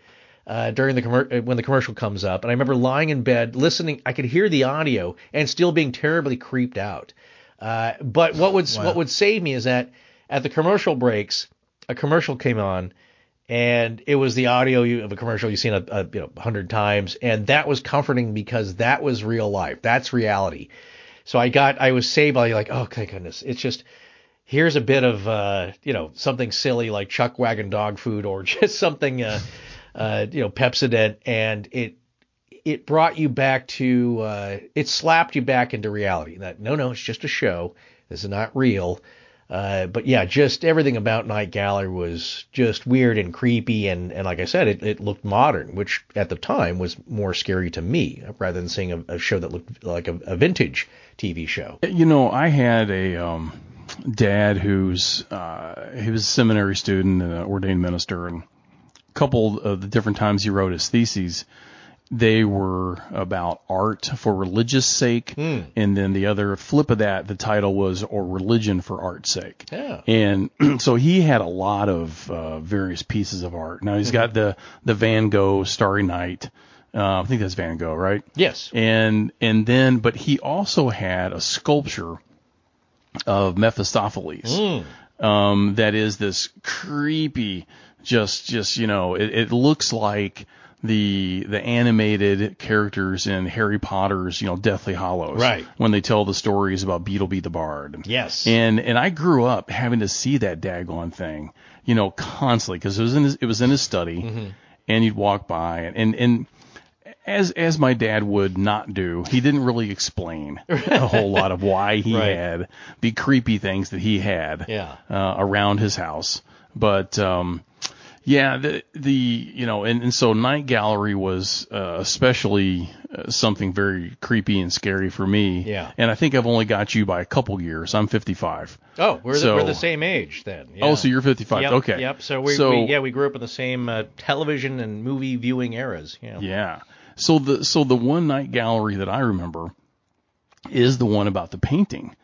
Uh, during the commer- uh, when the commercial comes up, and I remember lying in bed listening. I could hear the audio and still being terribly creeped out. Uh, but what would what would save me is that at the commercial breaks, a commercial came on, and it was the audio you- of a commercial you've seen a, a you know hundred times, and that was comforting because that was real life. That's reality. So I got I was saved by like oh thank goodness. It's just here's a bit of uh you know something silly like chuck wagon dog food or just something uh uh you know Pepsodent and it it brought you back to uh it slapped you back into reality. That no no it's just a show. This is not real. Uh, but yeah, just everything about Night Gallery was just weird and creepy, and, and like I said, it, it looked modern, which at the time was more scary to me rather than seeing a, a show that looked like a, a vintage TV show. You know, I had a um, dad who's uh, he was a seminary student and an ordained minister, and a couple of the different times he wrote his theses, they were about art for religious sake, Hmm. and then the other flip of that, the title was "or religion for art's sake." Yeah. And so he had a lot of uh, various pieces of art. Now he's Mm-hmm. got the the Van Gogh Starry Night. Uh, I think that's Van Gogh, right? Yes. and and then but he also had a sculpture of Mephistopheles um, that is this creepy just just you know it, it looks like the the animated characters in Harry Potter's you know Deathly Hallows Right. when they tell the stories about Beedle the Bard Yes. and and I grew up having to see that daggone thing, you know, constantly because it was in his, it was in his study, Mm-hmm. and you'd walk by and and and as as my dad would not do, he didn't really explain a whole lot of why he Right. had the creepy things that he had Yeah. uh, around his house, but. um yeah, the the you know, and, and so Night Gallery was uh, especially uh, something very creepy and scary for me. Yeah. And I think I've only got you by a couple years. I'm 55. Oh, we're the, we're the same age then. Yeah. Oh, so you're 55. Yep, okay. Yep. So we, So- we yeah we grew up in the same uh, television and movie viewing eras. Yeah. Yeah. So the so the one night gallery that I remember is the one about the painting,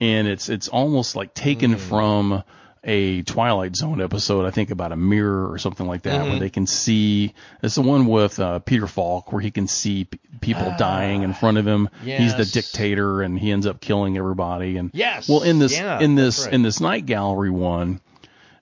and it's it's almost like taken Mm. from a Twilight Zone episode. I think about a mirror or something like that, Mm-hmm. where they can see. It's the one with uh, Peter Falk where he can see p- people dying in front of him. He's the Ah, dictator, and he ends up killing everybody. And Yes, well, in this yeah, in this right. in this night gallery one.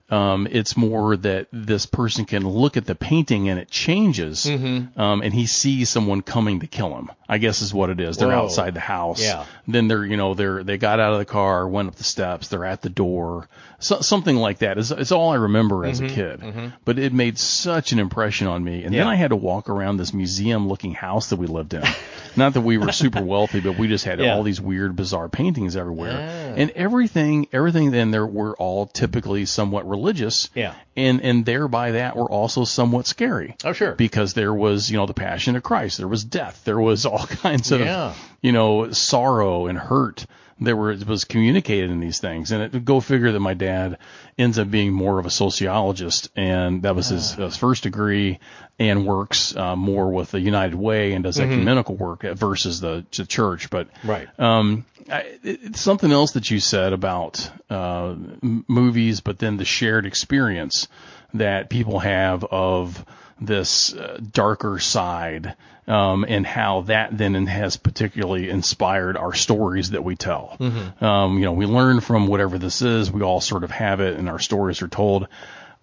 Um, it's more that this person can look at the painting and it changes, Mm-hmm. um, and he sees someone coming to kill him. I guess is what it is. They're Whoa. outside the house. Yeah. Then they're, you know, they're they got out of the car, went up the steps, they're at the door, so, something like that. It's, it's all I remember as a kid. But it made such an impression on me. And then Mm-hmm. I had to walk around this museum-looking house that we lived in. Not that we were super wealthy, but we just had Yeah. all these weird, bizarre paintings everywhere, Ah. and everything, everything Then there were all typically somewhat religious. Yeah. And and thereby that were also somewhat scary Oh sure. because there was you know the passion of Christ, there was death, there was all kinds of Yeah. you know sorrow and hurt. There were it was communicated in these things, and it go figure that my dad ends up being more of a sociologist, and that was his, his first degree, and works uh, more with the United Way and does ecumenical work versus the, the church. But Right. um, I, it's something else that you said about uh, m- movies, but then the shared experience. that people have of this uh, darker side um, and how that then has particularly inspired our stories that we tell. Um, you know, we learn from whatever this is. We all sort of have it, and our stories are told.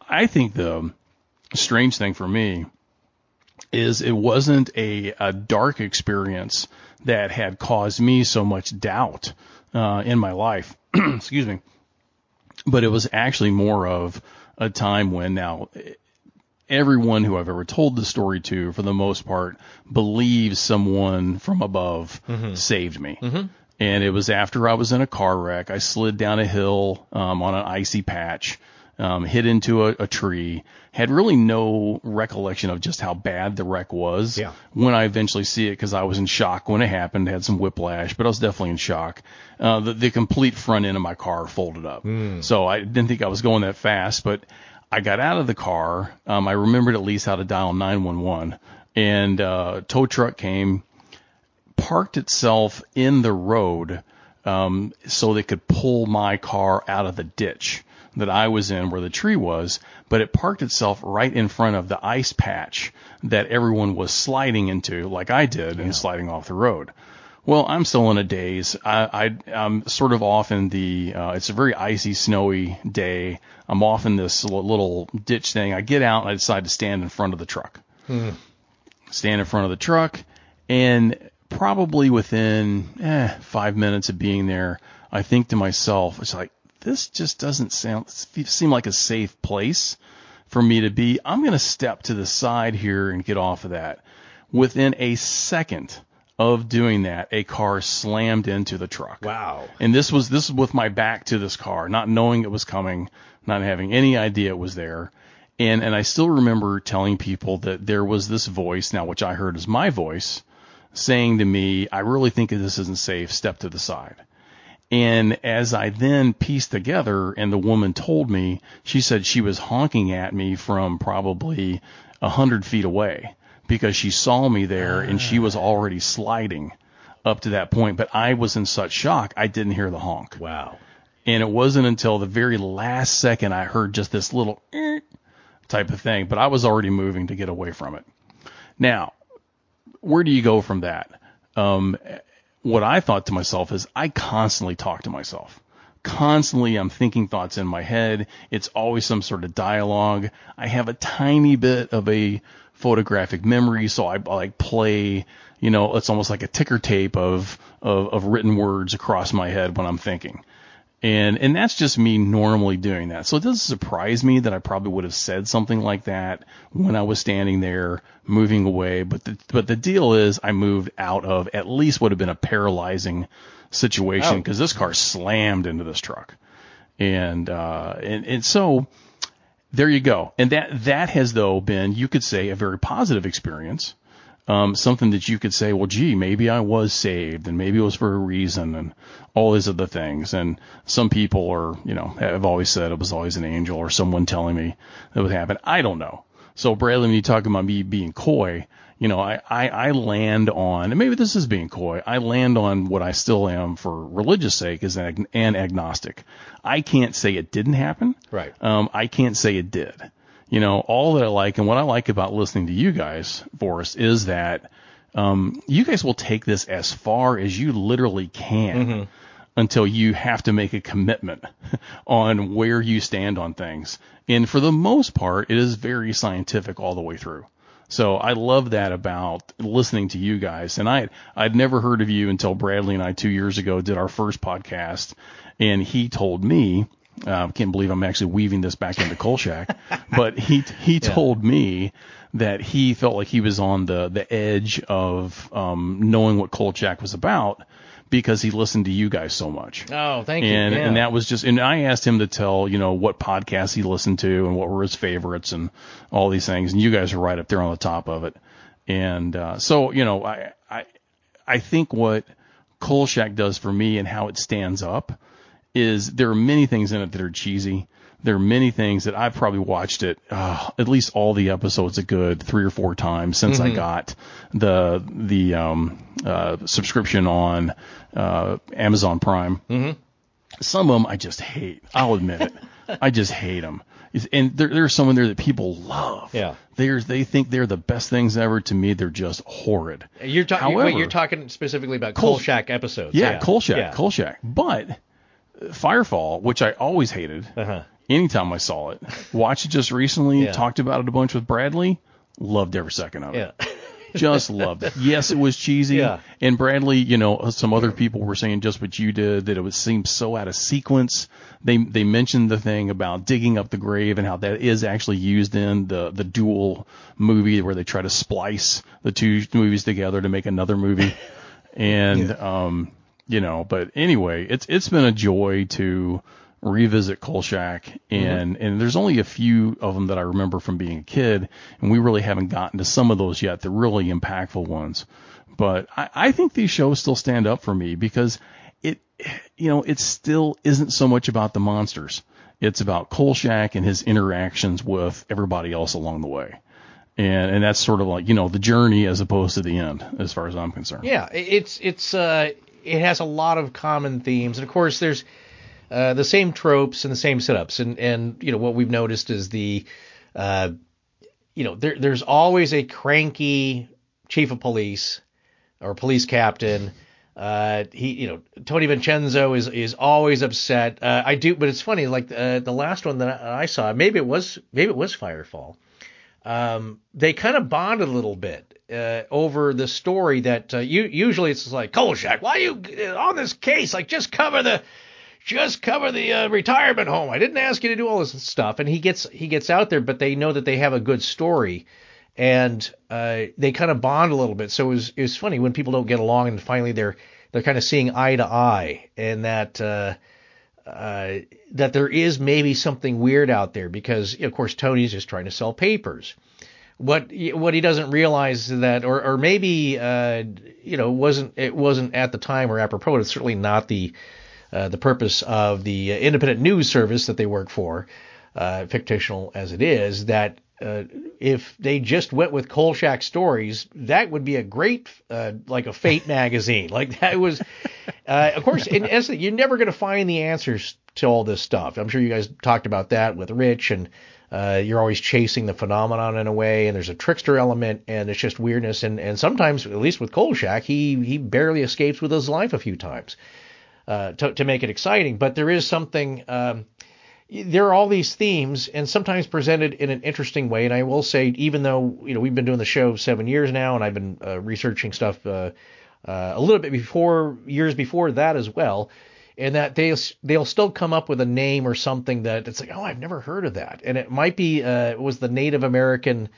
I think the strange thing for me is it wasn't a, a dark experience that had caused me so much doubt uh, in my life. Excuse me. But it was actually more of a time when now everyone who I've ever told the story to, for the most part, believes someone from above saved me. And it was after I was in a car wreck. I slid down a hill um, on an icy patch, um, hit into a, a tree, had really no recollection of just how bad the wreck was Yeah. when I eventually see it because I was in shock when it happened, had some whiplash, but I was definitely in shock. Uh, the, the complete front end of my car folded up. So I didn't think I was going that fast, but I got out of the car. Um, I remembered at least how to dial 911 and, uh, tow truck came, parked itself in the road, um, so they could pull my car out of the ditch that I was in where the tree was, but it parked itself right in front of the ice patch that everyone was sliding into, like I did, and sliding off the road. Well, I'm still in a daze. I, I, I'm sort of off in the, uh, it's a very icy, snowy day. I'm off in this little ditch thing. I get out and I decide to stand in front of the truck. Stand in front of the truck and probably within eh, five minutes of being there, I think to myself, it's like, this just doesn't sound, seem like a safe place for me to be. I'm going to step to the side here and get off of that. Within a second of doing that, a car slammed into the truck. Wow. And this was this was with my back to this car, not knowing it was coming, not having any idea it was there. And and I still remember telling people that there was this voice now, which I heard as my voice, saying to me, "I really think this isn't safe. Step to the side." And as I then pieced together, and the woman told me, she said she was honking at me from probably a hundred feet away because she saw me there and she was already sliding up to that point. But I was in such shock, I didn't hear the honk. Wow. And it wasn't until the very last second I heard just this little type of thing, but I was already moving to get away from it. Now, where do you go from that? Um, what I thought to myself is I constantly talk to myself. Constantly, I'm thinking thoughts in my head. It's always some sort of dialogue. I have a tiny bit of a photographic memory, so I, I like play, you know, it's almost like a ticker tape of, of, of written words across my head when I'm thinking. And and that's just me normally doing that. So it doesn't surprise me that I probably would have said something like that when I was standing there moving away. But the but the deal is I moved out of at least would have been a paralyzing situation Oh. because this car slammed into this truck. And uh and, and so there you go. And that that has though been you could say a very positive experience um, something that you could say, well, gee, maybe I was saved and maybe it was for a reason and all these other things. And some people are, you know, have always said it was always an angel or someone telling me that would happen. I don't know. So Bradley, when you talk about me being coy, you know, I, I, I land on, and maybe this is being coy, I land on what I still am for religious sake is an, ag- an agnostic. I can't say it didn't happen. Right. Um, I can't say it did. You know, all that I like and what I like about listening to you guys, Forrest, is that um, you guys will take this as far as you literally can until you have to make a commitment on where you stand on things. And for the most part, it is very scientific all the way through. So I love that about listening to you guys. And I I'd never heard of you until Bradley and I two years ago did our first podcast, and he told me. I uh, can't believe I'm actually weaving this back into Kolchak, but he he told me that he felt like he was on the the edge of um, knowing what Kolchak was about because he listened to you guys so much. Oh, thank you. And Yeah. and that was just and I asked him to tell you know what podcasts he listened to and what were his favorites and all these things and you guys are right up there on the top of it and uh, so you know I I I think what Kolchak does for me and how it stands up is there are many things in it that are cheesy. There are many things that I've probably watched it uh, at least all the episodes a good three or four times since I got the the um, uh, subscription on uh, Amazon Prime. Some of them I just hate. I'll admit it. I just hate them. And there, there's someone there that people love. Yeah. There's, they think they're the best things ever. To me, they're just horrid. You're talking. Wait, you're talking specifically about Kol- Kolchak episodes. Yeah, Kolchak, Yeah. Kolchak. But uh, Firefall, which I always hated, Uh-huh. Anytime I saw it, watched it just recently, Yeah. talked about it a bunch with Bradley, loved every second of it. Yeah. just loved it. Yes, it was cheesy. Yeah. And Bradley, you know, some other people were saying just what you did that it would seem so out of sequence. They they mentioned the thing about digging up the grave and how that is actually used in the the dual movie where they try to splice the two movies together to make another movie. And um, you know, but anyway, it's it's been a joy to revisit Kolchak and and there's only a few of them that I remember from being a kid and we really haven't gotten to some of those yet the really impactful ones. But I, I think these shows still stand up for me because it you know it still isn't so much about the monsters. It's about Kolchak and his interactions with everybody else along the way. And and that's sort of like you know the journey as opposed to the end as far as I'm concerned. Yeah, it's it's uh it has a lot of common themes, and of course there's uh, the same tropes and the same setups, and and you know what we've noticed is the uh you know there there's always a cranky chief of police or police captain. Uh, he, you know, Tony Vincenzo is is always upset. Uh, I do, but it's funny. Like uh, the last one that I saw, maybe it was maybe it was Firefall um, they kind of bonded a little bit uh, over the story that uh, you, usually it's like Kolchak, why are you on this case? Like just cover the just cover the uh, retirement home. I didn't ask you to do all this stuff. And he gets he gets out there, but they know that they have a good story, and uh, they kind of bond a little bit. So it was it was funny when people don't get along, and finally they're they're kind of seeing eye to eye, and that. Uh, uh, that there is maybe something weird out there because of course Tony's just trying to sell papers. What what he doesn't realize that, or or maybe uh, you know wasn't it wasn't at the time or apropos. It's certainly not the uh, the purpose of the uh, independent news service that they work for, uh, fictional as it is. That uh, if they just went with Kolchak stories, that would be a great uh, like a Fate magazine. Like that was, uh, of course, in essence, you're never going to find the answers to all this stuff. I'm sure you guys talked about that with Rich, and uh, you're always chasing the phenomenon in a way, and there's a trickster element, and it's just weirdness, and and sometimes, at least with Kolchak, he he barely escapes with his life a few times uh, to to make it exciting. But there is something. Um, there are all these themes and sometimes presented in an interesting way. And I will say, even though you know we've been doing the show seven years now, and I've been uh, researching stuff uh, uh, a little bit before years before that as well, and that they they'll still come up with a name or something that it's like, oh, I've never heard of that, and it might be uh, it was the Native American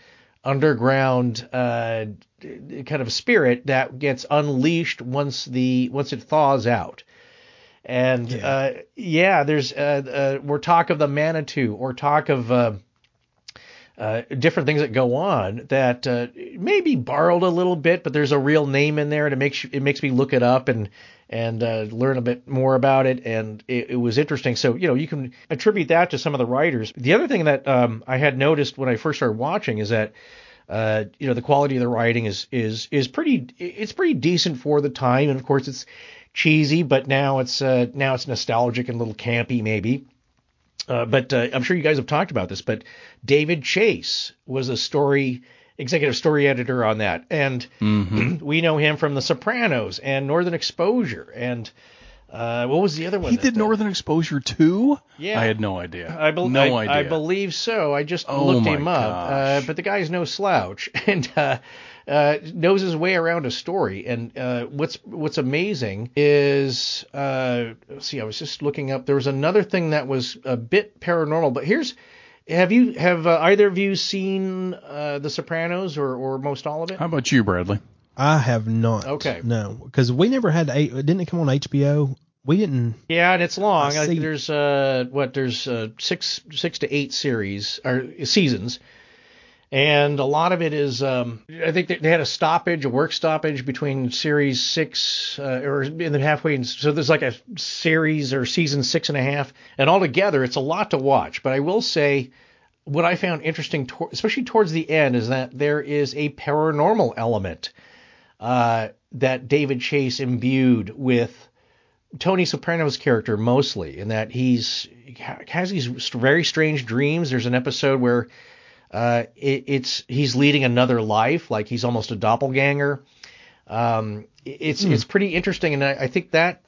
underground uh, kind of spirit that gets unleashed once the once it thaws out. And yeah, uh, yeah there's uh, uh, we're talk of the Manitou or talk of uh, uh, different things that go on that uh, may be borrowed a little bit, but there's a real name in there, and it makes it makes me look it up and and uh, learn a bit more about it. And it, it was interesting. So you know you can attribute that to some of the writers. The other thing that um, I had noticed when I first started watching is that uh, you know the quality of the writing is is is pretty it's pretty decent for the time, and of course it's cheesy, but now it's uh, now it's nostalgic and a little campy maybe. Uh, but uh, I'm sure you guys have talked about this. But David Chase was a story executive story editor on that, and Mm-hmm. we know him from The Sopranos and Northern Exposure, and uh, what was the other one? He did Northern Exposure too. Yeah. I had no idea. I, bel no I, idea. I believe so. I just Oh looked him up, uh, but the guy's no slouch and uh, uh, knows his way around a story. And uh, what's what's amazing is, uh, let's see, I was just looking up. There was another thing that was a bit paranormal, but here's. Have you have uh, either of you seen uh, The Sopranos or, or most all of it? How about you, Bradley? I have not. Okay. No, because we never had. A, didn't it come on HBO? We didn't. Yeah, and it's long. I I think there's uh what there's uh, six six to eight series or seasons, and a lot of it is um I think they, had a stoppage, a work stoppage between series six uh, or in the halfway, in, so there's like a series or season six and a half, and altogether it's a lot to watch. But I will say. What I found interesting, tor- especially towards the end, is that there is a paranormal element uh, that David Chase imbued with Tony Soprano's character mostly, in that he's has these very strange dreams. There's an episode where uh, it, it's he's leading another life, like he's almost a doppelganger. Um, it's hmm. it's pretty interesting, and I, I think that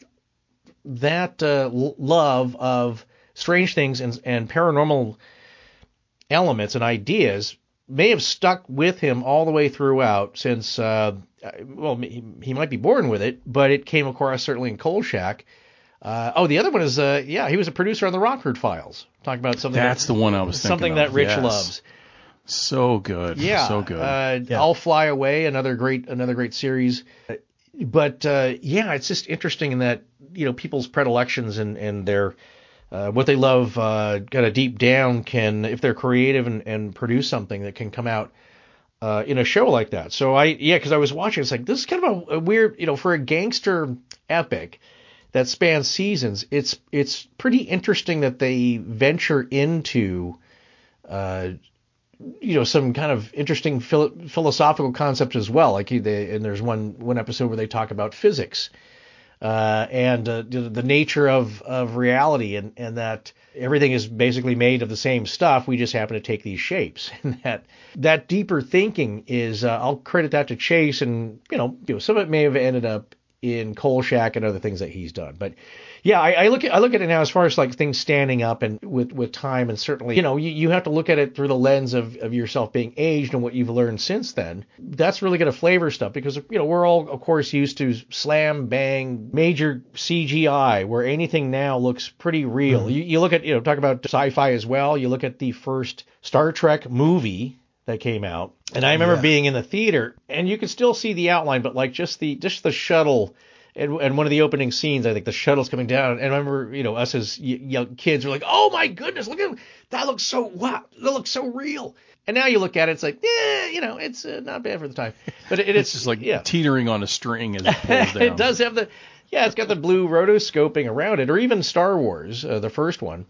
that uh, love of strange things and, and paranormal elements and ideas may have stuck with him all the way throughout since uh, well he, he, might be born with it but it came across certainly in Kolchak. Uh, oh, the other one is uh, yeah, he was a producer on the Rockford Files. Talking about something that's that, the one I was something that Rich yes. loves. So good, yeah, so good. Uh, yeah. I'll Fly Away, another great another great series. But uh, yeah, it's just interesting in that you know people's predilections and and their uh, what they love uh, kind of deep down can if they're creative and, and produce something that can come out uh, in a show like that. So I yeah, because I was watching, it's like this is kind of a, a, weird you know for a gangster epic that spans seasons. It's it's pretty interesting that they venture into uh, you know some kind of interesting philo- philosophical concept as well. Like they, and there's one one episode where they talk about physics uh, and uh, the nature of of reality, and and that everything is basically made of the same stuff. We just happen to take these shapes. And that that deeper thinking is uh, I'll credit that to Chase, and you know, you know some of it may have ended up in Kolchak and other things that he's done, but yeah, I, I, look at I look at it now as far as like things standing up and with with time, and certainly you know you, you have to look at it through the lens of, of yourself being aged and what you've learned since then. That's really going to flavor stuff because you know we're all of course used to slam bang major CGI where anything now looks pretty real. Mm-hmm. You, you look at you know talk about sci-fi as well. You look at the first Star Trek movie that came out. And I remember yeah. being in the theater and you could still see the outline, but like just the just the shuttle and, and one of the opening scenes, I think the shuttle's coming down, and I remember, you know, us as young kids were like, "Oh my goodness, look at that! Looks so wow, that looks so real." And now you look at it, it's like, yeah, you know, it's uh, not bad for the time, but it, it's, it's just like yeah. teetering on a string as it pulls down. it does have the, yeah, it's got the blue rotoscoping around it, or even Star Wars, uh, the first one,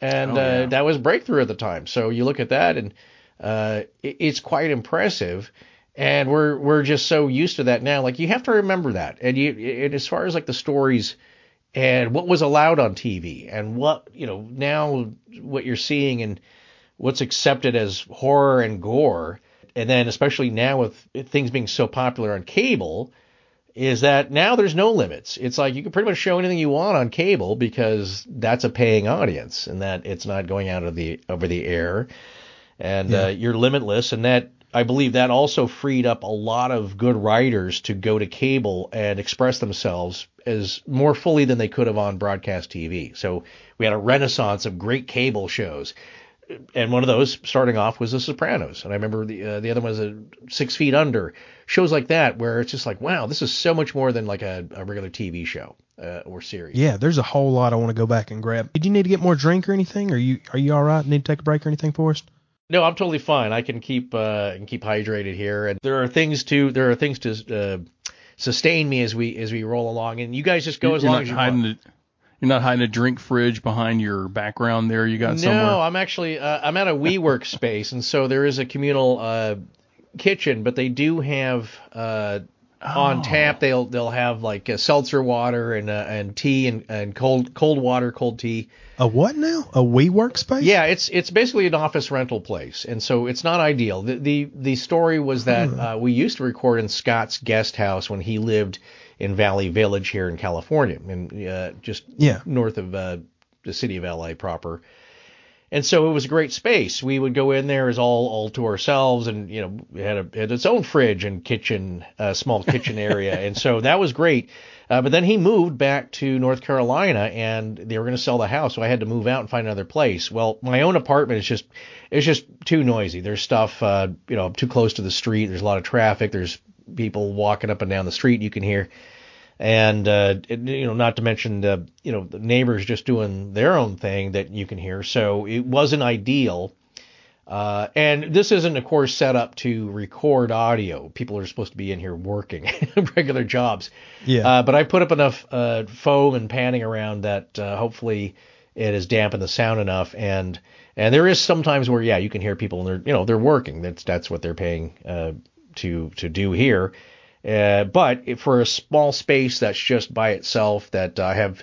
and oh, yeah. uh, that was breakthrough at the time. So you look at that, and uh, it, it's quite impressive and we're we're just so used to that now. Like you have to remember that, and you and as far as like the stories and what was allowed on TV and what you know now what you're seeing and what's accepted as horror and gore, and then especially now with things being so popular on cable, is that now there's no limits. It's like you can pretty much show anything you want on cable because that's a paying audience, and that it's not going out of the over the air, and yeah. uh, you're limitless, and that I believe that also freed up a lot of good writers to go to cable and express themselves as more fully than they could have on broadcast TV. So we had a renaissance of great cable shows. And one of those, starting off, was The Sopranos, and I remember the uh, the other one was a Six Feet Under, shows like that where it's just like, wow, this is so much more than like a, a regular TV show uh, or series. Yeah, there's a whole lot I want to go back and grab. Did you need to get more drink or anything? Are you are you all right? Need to take a break or anything for us? No, I'm totally fine. I can keep uh, can keep hydrated here, and there are things to there are things to uh, sustain me as we as we roll along. And you guys just go you're, as long as you want. A, you're not hiding a drink fridge behind your background there. You got no, somewhere. No, I'm actually uh, I'm at a WeWork space, and so there is a communal uh, kitchen, but they do have uh, Oh. On tap, they'll they'll have like a seltzer water and uh, and tea and, and cold cold water, cold tea. A what now? A WeWork space? Yeah, it's it's basically an office rental place, and so it's not ideal. The the, the story was that hmm. uh, we used to record in Scott's guest house when he lived in Valley Village here in California, and uh, just yeah. north of uh, the city of LA proper. And so it was a great space. We would go in there as all all to ourselves, and you know, it had, a, had its own fridge and kitchen, uh, small kitchen area, and so that was great. Uh, but then he moved back to North Carolina, and they were going to sell the house, so I had to move out and find another place. Well, my own apartment is just it's just too noisy. There's stuff, uh, you know, too close to the street. There's a lot of traffic. There's people walking up and down the street. You can hear and uh, it, you know, not to mention the you know the neighbors just doing their own thing that you can hear. So it wasn't ideal. Uh, and this isn't, of course, set up to record audio. People are supposed to be in here working regular jobs. Yeah. Uh, but I put up enough uh, foam and panning around that uh, hopefully it has dampened the sound enough. And and there is sometimes where yeah you can hear people and they're you know they're working. That's that's what they're paying uh, to to do here Uh, but for a small space that's just by itself, that I have,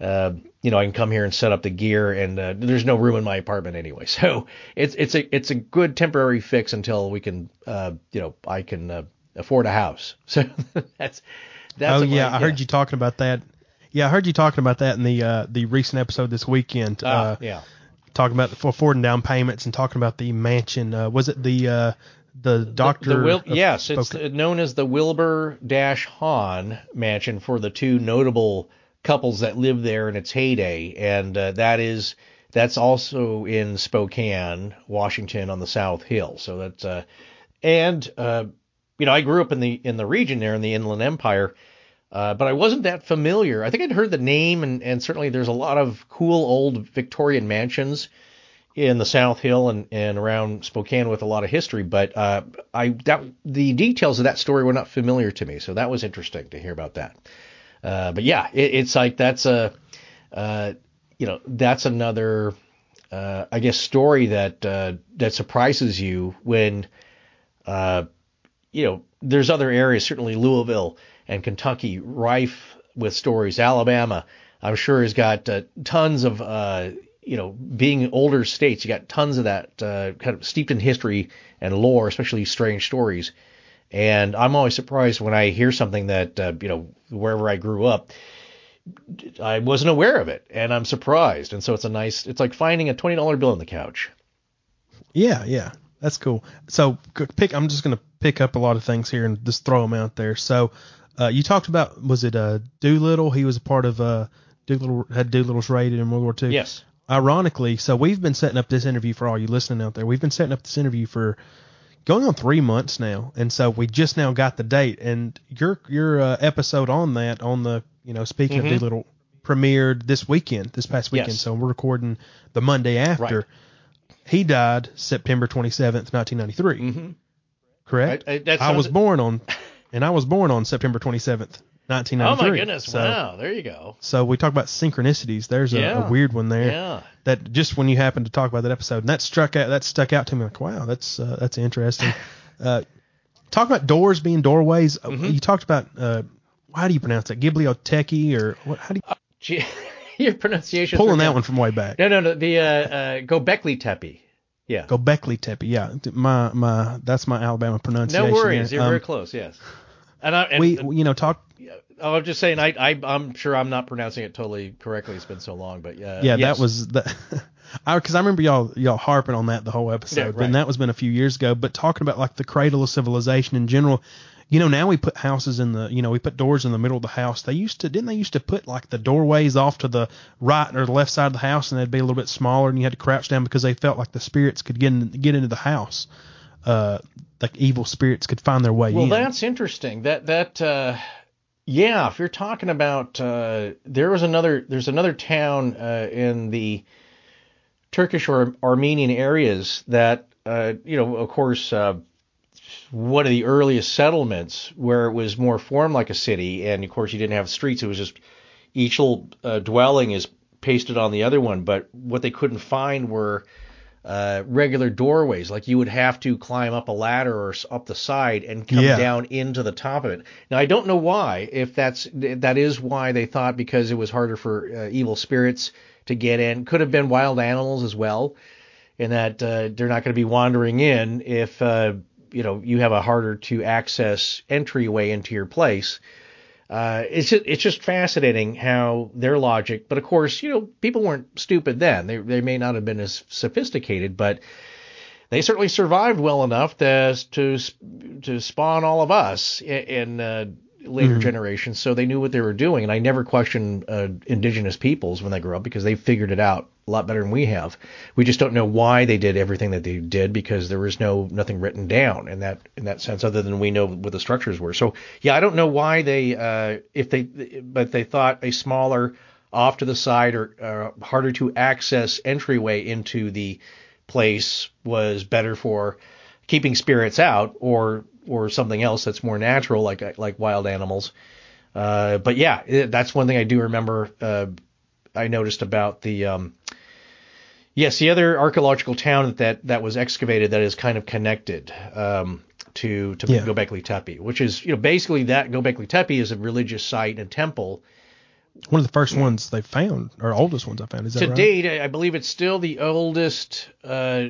uh, you know, I can come here and set up the gear, and uh, there's no room in my apartment anyway. So it's it's a it's a good temporary fix until we can, uh, you know, I can uh, afford a house. So that's that's. oh yeah, I heard you talking about that. Yeah, I heard you talking about that in the uh, the recent episode this weekend. Ah, uh, yeah. talking about the affording down payments and talking about the mansion. Uh, was it the uh, the doctor? The, the Wil- yes, it's known as the Wilbur Dash Hahn Mansion for the two notable couples that lived there in its heyday, and uh, that is that's also in Spokane, Washington, on the South Hill. So that's uh, and uh, you know I grew up in the in the region there in the Inland Empire. Uh, but I wasn't that familiar. I think I'd heard the name, and, and certainly there's a lot of cool old Victorian mansions in the South Hill and, and around Spokane with a lot of history, but uh, I that the details of that story were not familiar to me, so that was interesting to hear about that. Uh, but yeah, it, it's like that's a uh, you know that's another uh, I guess story that uh, that surprises you when uh, you know there's other areas, certainly Louisville and Kentucky, rife with stories. Alabama, I'm sure, has got tons of uh, you know, being older states, you got tons of that uh, kind of steeped in history and lore, especially strange stories. And I'm always surprised when I hear something that uh, you know wherever I grew up, I wasn't aware of it, and I'm surprised. And so it's a nice, it's like finding a twenty dollar bill on the couch. Yeah, yeah, that's cool. So pick. I'm just gonna pick up a lot of things here and just throw them out there. So uh, you talked about was it uh, Doolittle? He was a part of uh, Doolittle had Doolittle's raid in World War II. Yes. Ironically, so we've been setting up this interview for all you listening out there. We've been setting up this interview for going on three months now, and so we just now got the date. And your your uh, episode on that on the you know speaking Mhm. of Doolittle premiered this weekend, this past weekend. Yes. So we're recording the Monday after. Right. He died September 27th, 1993. Mm-hmm. Correct. I- I- I was born on, and I was born on September 27th, 1993. Oh my goodness! So, wow, there you go. So we talk about synchronicities. There's a, Yeah. a weird one there Yeah. that just when you happen to talk about that episode, and that struck out, that stuck out to me like, wow, that's uh, that's interesting. uh, talk about doors being doorways. Uh, Mm-hmm. You talked about uh, how do you pronounce it? Gibliotechi or what? How do you Gee, your pronunciation. pulling that one from way back? No, no, no. The uh, uh, Gobekli Tepe. Yeah. Gobekli Tepe. Yeah, my my that's my Alabama pronunciation. No worries. You're Um, very close. Yes. And, I, and we you know talk Oh, I'm just saying. I, I I'm sure I'm not pronouncing it totally correctly. It's been so long, but uh, yeah, yes. that was the. I because I remember y'all y'all harping on that the whole episode, Yeah, right. and that was been a few years ago. But talking about like the cradle of civilization in general, you know, now we put houses in the, you know, we put doors in the middle of the house. They used to, didn't they used to put like the doorways off to the right or the left side of the house, and they'd be a little bit smaller, and you had to crouch down because they felt like the spirits could get in, get into the house. Uh, like evil spirits could find their way Well, in. Well, that's interesting. That that uh, yeah, if you're talking about uh, there was another there's another town uh, in the Turkish or Armenian areas that uh, you know, of course, uh, one of the earliest settlements where it was more formed like a city, and of course you didn't have streets. It was just each little uh, dwelling is pasted on the other one. But what they couldn't find were uh, regular doorways. Like you would have to climb up a ladder or up the side and come Yeah. down into the top of it. Now I don't know why. If that's that is why they thought because it was harder for uh, evil spirits to get in. Could have been wild animals as well, in that uh, they're not going to be wandering in if uh, you know you have a harder to access entryway into your place. Uh, it's just, it's just fascinating how their logic, but of course, you know, people weren't stupid then. They they may not have been as sophisticated, but they certainly survived well enough to to to spawn all of us in, in uh, later generations. So they knew what they were doing, and I never questioned uh, indigenous peoples when they grew up because they figured it out a lot better than we have. We just don't know why they did everything that they did because there was no nothing written down in that in that sense, other than we know what the structures were. So yeah, I don't know why they uh, if they but they thought a smaller off to the side or uh, harder to access entryway into the place was better for keeping spirits out or or something else that's more natural like like wild animals. Uh, but yeah, it, that's one thing I do remember. Uh, I noticed about the um, yes, the other archaeological town that that was excavated that is kind of connected. Um, to to Yeah. Gobekli Tepe, which is you know basically that Gobekli Tepe is a religious site and temple. One of the first ones they found, or oldest ones I found. Is that to right? date, I I believe it's still the oldest uh,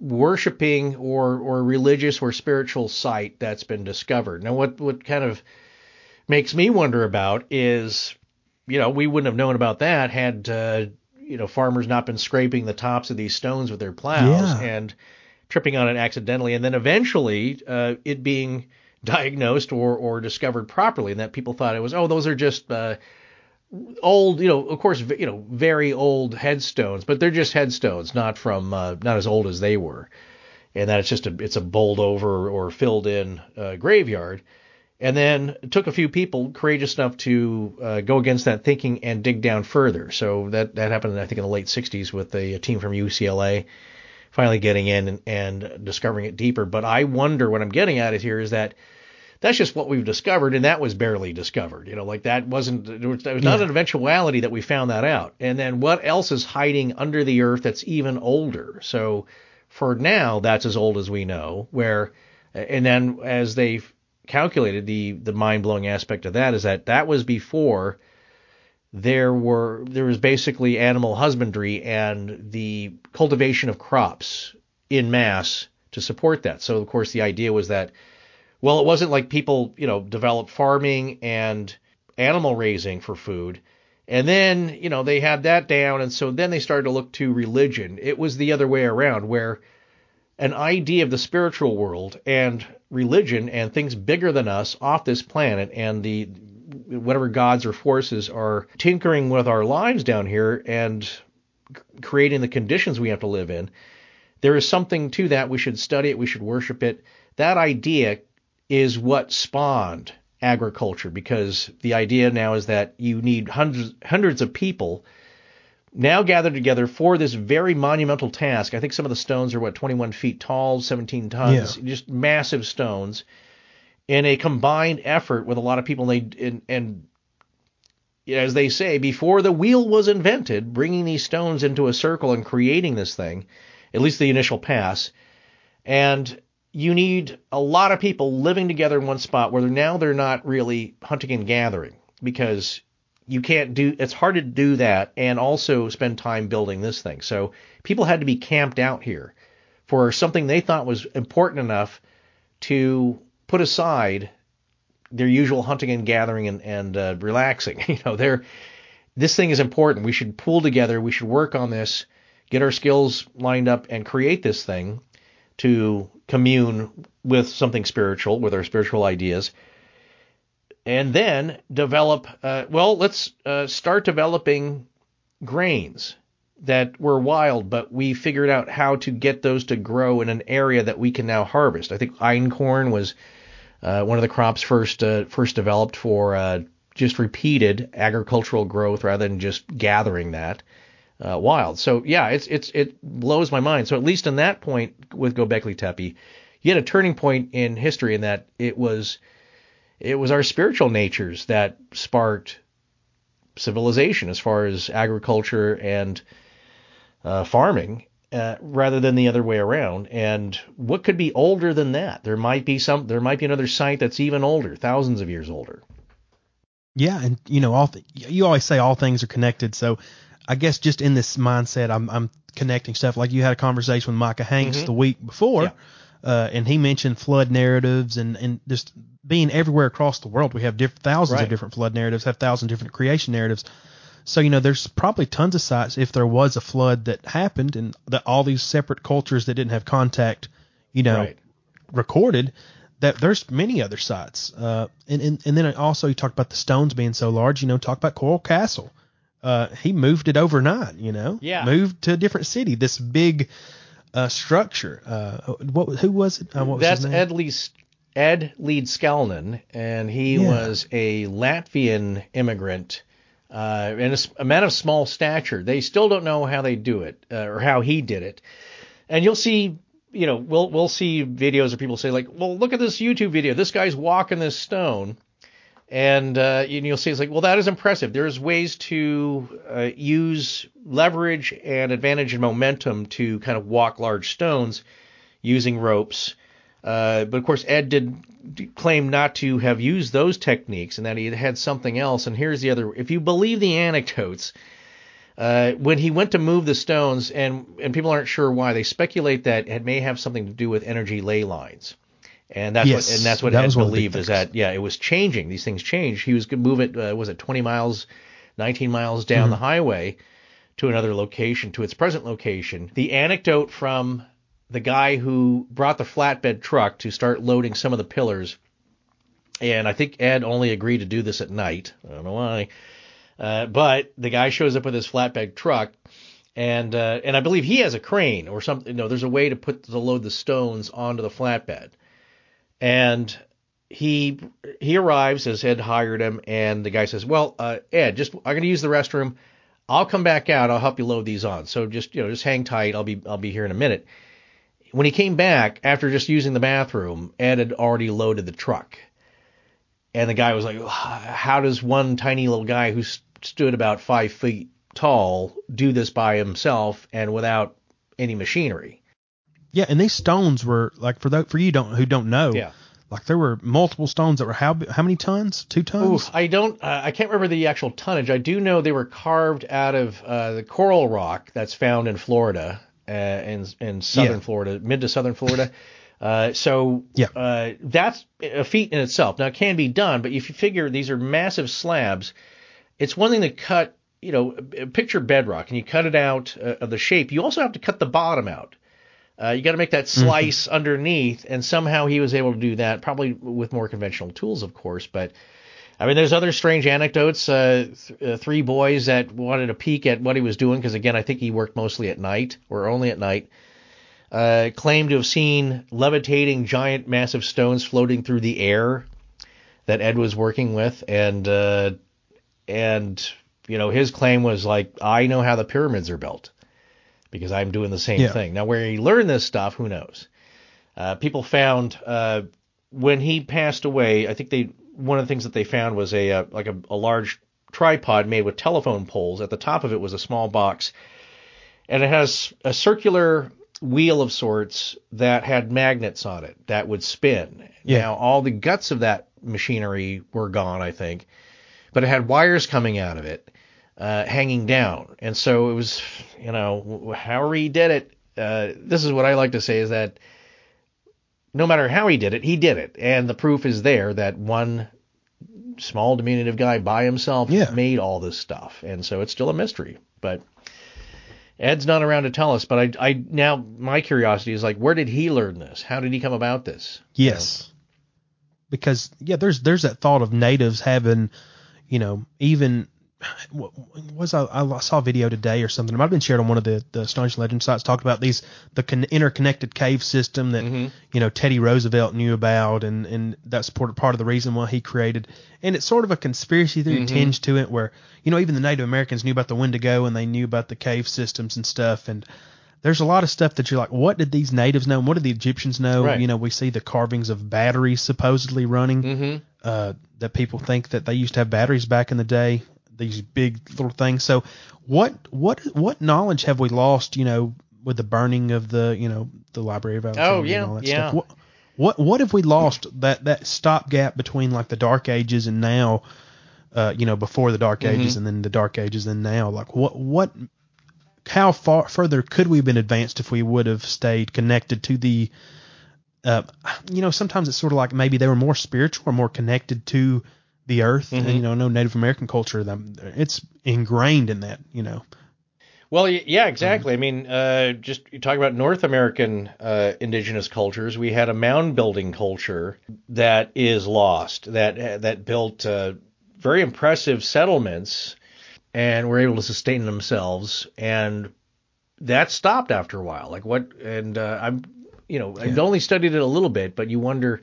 worshiping or or religious or spiritual site that's been discovered. Now, what what kind of makes me wonder about is, you know, we wouldn't have known about that had uh, you know farmers not been scraping the tops of these stones with their plows Yeah. and tripping on it accidentally, and then eventually uh, it being diagnosed or or discovered properly, and that people thought it was oh those are just uh, old, you know, of course, you know, very old headstones, but they're just headstones, not from, uh, not as old as they were, and that it's just a, it's a bowled over or filled in uh, graveyard. And then it took a few people courageous enough to uh, go against that thinking and dig down further. So that that happened, I think, in the late '60s with a, a team from UCLA finally getting in and, and discovering it deeper. But I wonder what I'm getting at here is that that's just what we've discovered, and that was barely discovered. You know, like that wasn't it was, it was not Yeah. an eventuality that we found that out. And then what else is hiding under the earth that's even older? So for now, that's as old as we know. Where and then as they calculated, the the mind blowing aspect of that is that that was before there were there was basically animal husbandry and the cultivation of crops in mass to support that. So of course the idea was that well it wasn't like people, you know, developed farming and animal raising for food. And then, you know, they had that down and so then they started to look to religion. It was the other way around where an idea of the spiritual world and religion and things bigger than us off this planet and the whatever gods or forces are tinkering with our lives down here and creating the conditions we have to live in. There is something to that. We should study it. We should worship it. That idea is what spawned agriculture because the idea now is that you need hundreds hundreds of people now gathered together for this very monumental task. I think some of the stones are what 21 feet tall, 17 tons, just massive stones in a combined effort with a lot of people. And, they, and, and as they say, before the wheel was invented, bringing these stones into a circle and creating this thing, at least the initial pass, and you need a lot of people living together in one spot where they're, now they're not really hunting and gathering because you can't do it's hard to do that and also spend time building this thing. So people had to be camped out here for something they thought was important enough to put aside their usual hunting and gathering and, and uh, relaxing. You know, they're this thing is important. We should pool together. We should work on this, get our skills lined up, and create this thing to commune with something spiritual, with our spiritual ideas, and then develop. Uh, well, let's uh, start developing grains that were wild, but we figured out how to get those to grow in an area that we can now harvest. I think einkorn was uh, one of the crops first uh, first developed for uh, just repeated agricultural growth rather than just gathering that uh, wild. So yeah, it's it's it blows my mind. So at least in that point with Gobekli Tepe, you had a turning point in history in that it was it was our spiritual natures that sparked civilization as far as agriculture and uh, farming. Uh, rather than the other way around, and what could be older than that? There might be some. There might be another site that's even older, thousands of years older. Yeah, and you know, all th- you always say all things are connected. So, I guess just in this mindset, I'm I'm connecting stuff. Like you had a conversation with Micah Hanks the week before, Yeah. uh, and he mentioned flood narratives and and just being everywhere across the world. We have diff- thousands Right. of different flood narratives, have thousands of different creation narratives. So you know, there's probably tons of sites if there was a flood that happened, and that all these separate cultures that didn't have contact, you know, Right. recorded that there's many other sites. Uh, and, and, and then also you talked about the stones being so large, you know, talk about Coral Castle. Uh, he moved it overnight, you know, Yeah. moved to a different city, this big, uh, structure. Uh, what, who was it? Uh, what was That's his name? Ed Leeds, Ed Leedskalnin, and he Yeah. was a Latvian immigrant uh, and a, man of small stature. They still don't know how they do it uh, or how he did it. And you'll see, you know, we'll we'll see videos of people say like, well, look at this YouTube video. This guy's walking this stone. And uh, you- you'll see it's like, well, that is impressive. There's ways to uh, use leverage and advantage and momentum to kind of walk large stones using ropes Uh, but of course, Ed did claim not to have used those techniques and that he had had something else. And here's the other: if you believe the anecdotes, uh, when he went to move the stones, and and people aren't sure why, they speculate that it may have something to do with energy ley lines. And that's Yes, what and that's what that Ed was one of the big believed is that yeah, it was changing. These things change. He was going to move it. Uh, was it 20 miles, 19 miles down Mm-hmm. the highway to another location, to its present location. The anecdote from the guy who brought the flatbed truck to start loading some of the pillars, and I think Ed only agreed to do this at night. I don't know why, uh, but the guy shows up with his flatbed truck. And uh, and I believe he has a crane or something. you No, there's a way to put to load the stones onto the flatbed and he he arrives as Ed hired him, and the guy says, "Well, uh, Ed, just I'm going to use the restroom. I'll come back out. I'll help you load these on. So just you know, just hang tight. I'll be I'll be here in a minute." When he came back after just using the bathroom, Ed had already loaded the truck, and the guy was like, "How does one tiny little guy who stood about five feet tall do this by himself and without any machinery?" Yeah, and these stones were like for those, for you don't who don't know. Yeah. Like there were multiple stones that were how how many tons? Two Ooh, tons. I don't. Uh, I can't remember the actual tonnage. I do know they were carved out of uh, the coral rock that's found in Florida, uh, in in southern Yeah. Florida, mid to southern Florida. Uh, so Yeah. uh, that's a feat in itself. Now it can be done, but if you figure these are massive slabs, it's one thing to cut. You know, picture bedrock, and you cut it out uh, of the shape. You also have to cut the bottom out. Uh, you got to make that slice underneath, and somehow he was able to do that, probably with more conventional tools, of course. But I mean, there's other strange anecdotes. Uh, th- uh, three boys that wanted a peek at what he was doing, because again, I think he worked mostly at night or only at night. Uh, claimed to have seen levitating giant, massive stones floating through the air that Ed was working with, and uh, and you know his claim was like, I know how the pyramids are built because I'm doing the same Yeah. thing. Now, where he learned this stuff, who knows? Uh, people found uh, when he passed away. I think they one of the things that they found was a uh, like a, a large tripod made with telephone poles. At the top of it was a small box, and it has a circular wheel of sorts that had magnets on it that would spin. Yeah. Now, all the guts of that machinery were gone, I think, but it had wires coming out of it uh, hanging down. And so it was, you know, w- however he did it, uh, this is what I like to say is that no matter how he did it, he did it. And the proof is there that one small diminutive guy by himself Yeah. made all this stuff. And so it's still a mystery. But Ed's not around to tell us, but I, I now my curiosity is like, where did he learn this? How did he come about this? Yes. Because yeah, there's there's that thought of natives having, you know, even what was I, I saw a video today or something. It might have been shared on one of the the astonishing legend sites. Talked about these the con- interconnected cave system that you know Teddy Roosevelt knew about, and and that's part part of the reason why he created. And it's sort of a conspiracy theory tinge to it, where you know even the Native Americans knew about the Wendigo and they knew about the cave systems and stuff, and there's a lot of stuff that you're like, what did these natives know? And what did the Egyptians know? Right. You know, we see the carvings of batteries supposedly running. Mm-hmm. Uh, that people think that they used to have batteries back in the day. These big little things. So, what what what knowledge have we lost? You know, with the burning of the you know the Library of Alexandria Oh, yeah, and all that yeah. stuff. What, what what have we lost that that stopgap between like the Dark Ages and now? Uh, you know, before the Dark Mm-hmm. Ages and then the Dark Ages and now. Like what what how far further could we have been advanced if we would have stayed connected to the uh, you know sometimes it's sort of like maybe they were more spiritual or more connected to the earth and you know no native american culture them it's ingrained in that you know Well, yeah, exactly. I mean, uh, just you talk about North American uh, indigenous cultures. We had a mound building culture that is lost. That that built uh, very impressive settlements and were able to sustain themselves. And that stopped after a while. Like what? And uh, I'm, you know, I've only studied it a little bit, but you wonder.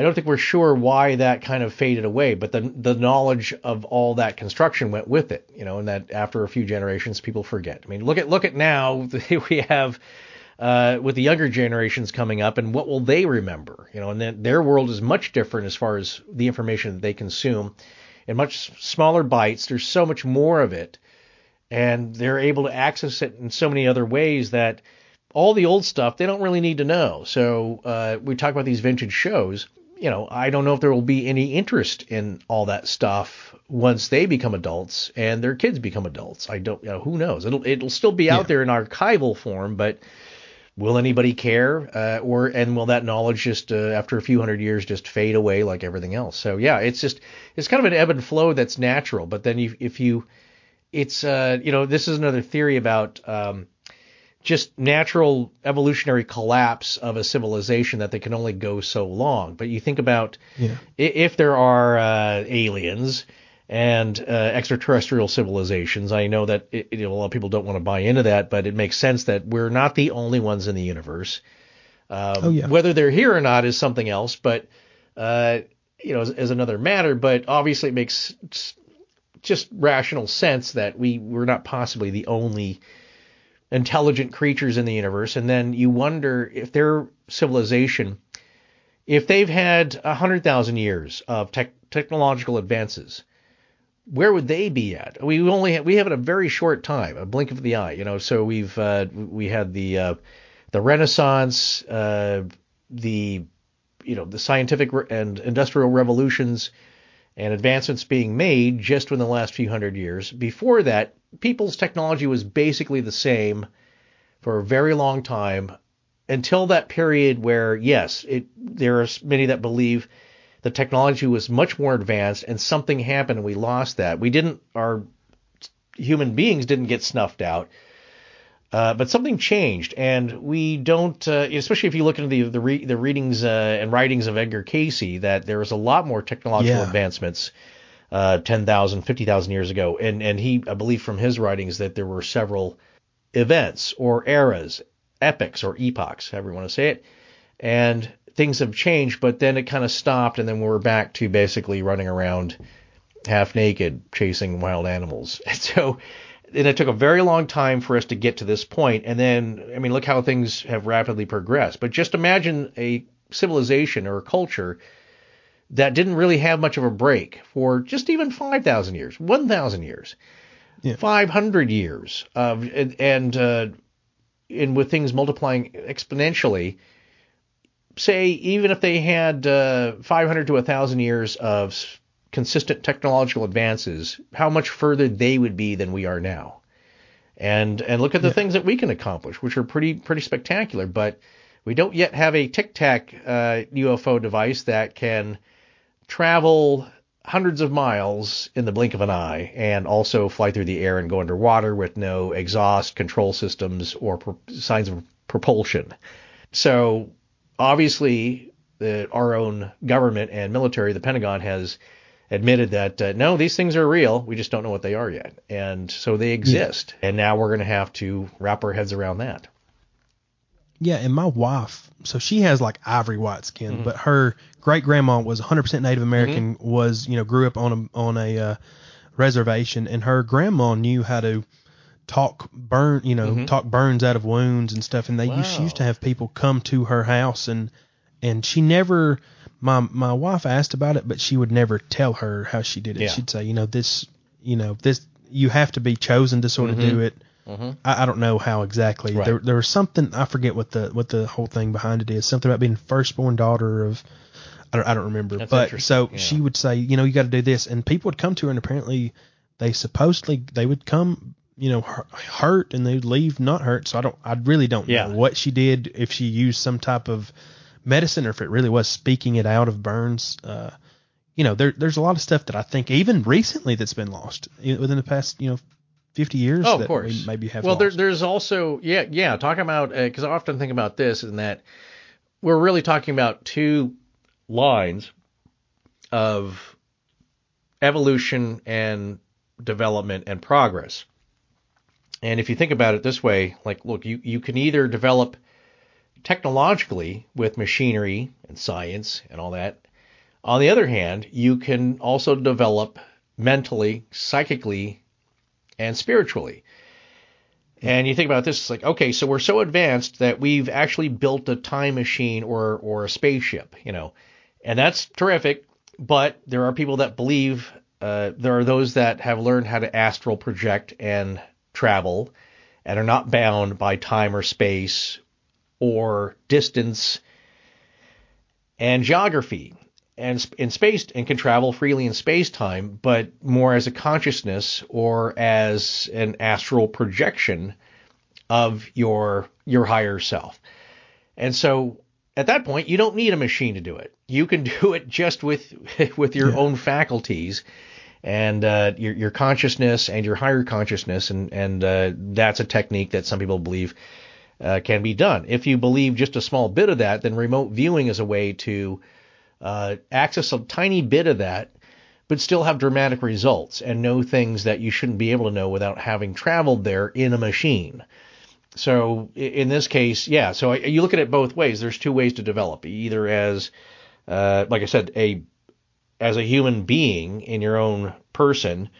I don't think we're sure why that kind of faded away, but the the knowledge of all that construction went with it, you know, and that after a few generations, people forget. I mean, look at look at now we have uh, with the younger generations coming up, and what will they remember? You know, and then their world is much different as far as the information that they consume, in much smaller bites. There's so much more of it, and they're able to access it in so many other ways that all the old stuff they don't really need to know. So uh, we talk about these vintage shows. You know, I don't know if there will be any interest in all that stuff once they become adults and their kids become adults. I don't, you know, who knows? It'll it'll still be out Yeah. there in archival form, but will anybody care? Uh, or and will that knowledge just uh, after a few hundred years just fade away like everything else? So yeah, it's just it's kind of an ebb and flow that's natural. But then you, if you, it's uh, you know, this is another theory about um, just natural evolutionary collapse of a civilization that they can only go so long. But you think about Yeah. if there are uh, aliens and uh, extraterrestrial civilizations, I know that it, you know, a lot of people don't want to buy into that, but it makes sense that we're not the only ones in the universe. Um, Oh, yeah. Whether they're here or not is something else, but uh, you know, is, is another matter. But obviously, it makes just rational sense that we we're not possibly the only intelligent creatures in the universe. And then you wonder if their civilization, if they've had hundred thousand years of tech, technological advances, where would they be at? We only have, we have it a very short time, a blink of the eye, you know. So we've uh, we had the uh, the Renaissance, uh, the you know the scientific re- and industrial revolutions and advancements being made just within the last few hundred years. Before that, people's technology was basically the same for a very long time until that period where, yes, it, there are many that believe the technology was much more advanced and something happened and we lost that. We didn't, our human beings didn't get snuffed out. Uh, but something changed, and we don't. Uh, especially if you look into the the, re- the readings uh, and writings of Edgar Cayce, that there was a lot more technological Yeah. advancements uh, 10,000, 50,000 years ago. And, and he, I believe from his writings that there were several events or eras, epochs or epochs, however you want to say it. And things have changed, but then it kind of stopped, and then we're back to basically running around half naked chasing wild animals. And so, and it took a very long time for us to get to this point. And then, I mean, look how things have rapidly progressed. But just imagine a civilization or a culture that didn't really have much of a break for just even 5,000 years, 1,000 years, Yeah. 500 years of, and, and, uh, and with things multiplying exponentially, say even if they had uh, 500 to 1,000 years of consistent technological advances, how much further they would be than we are now. And and look at the things that we can accomplish, which are pretty pretty spectacular. But we don't yet have a Tic Tac uh, UFO device that can travel hundreds of miles in the blink of an eye and also fly through the air and go underwater with no exhaust control systems or pro- signs of propulsion. So obviously, the, our own government and military, the Pentagon, has admitted that uh, no, these things are real. We just don't know what they are yet, and so they exist. And now we're going to have to wrap our heads around that. Yeah, and my wife, so she has like ivory white skin, Mm-hmm. but her great grandma was 100% Native American. Was you know grew up on a on a uh, reservation, and her grandma knew how to talk burn, you know, talk burns out of wounds and stuff. And they used, she Mm-hmm. Used to have people come to her house, and and she never. My my wife asked about it, but she would never tell her how she did it. Yeah. She'd say, you know, this, you know, this, you have to be chosen to sort of do it. I, I don't know how exactly. Mm-hmm. Right. There, there was something I forget what the what the whole thing behind it is. Something about being firstborn daughter of. I don't, I don't remember. That's but so yeah. she would say, you know, you got to do this, and people would come to her, and apparently, they supposedly they would come, you know, hurt, and they'd leave not hurt. So I don't, I really don't Yeah. know what she did, if she used some type of medicine, or if it really was speaking it out of burns. Uh, you know, there, there's a lot of stuff that I think even recently that's been lost within the past, you know, 50 years. Oh, of that course. maybe have. well, there, there's also yeah, yeah. Talking about uh, because I often think about this and that we're really talking about two lines of evolution and development and progress. And if you think about it this way, like, look, you, you can either develop technologically with machinery and science and all that. On the other hand, you can also develop mentally, psychically, and spiritually. And you think about this, it's like, okay, so we're so advanced that we've actually built a time machine or or a spaceship, you know, and that's terrific. But there are people that believe uh, there are those that have learned how to astral project and travel, and are not bound by time or space or distance and geography and in space and can travel freely in space time, but more as a consciousness or as an astral projection of your your higher self. And so at that point, you don't need a machine to do it. You can do it just with with your yeah. own faculties and uh, your your consciousness and your higher consciousness, and and uh, that's a technique that some people believe uh, can be done. If you believe just a small bit of that, then remote viewing is a way to uh, access a tiny bit of that, but still have dramatic results and know things that you shouldn't be able to know without having traveled there in a machine. So in this case, yeah. So you look at it both ways. There's two ways to develop, either as, uh, like I said, a as a human being in your own person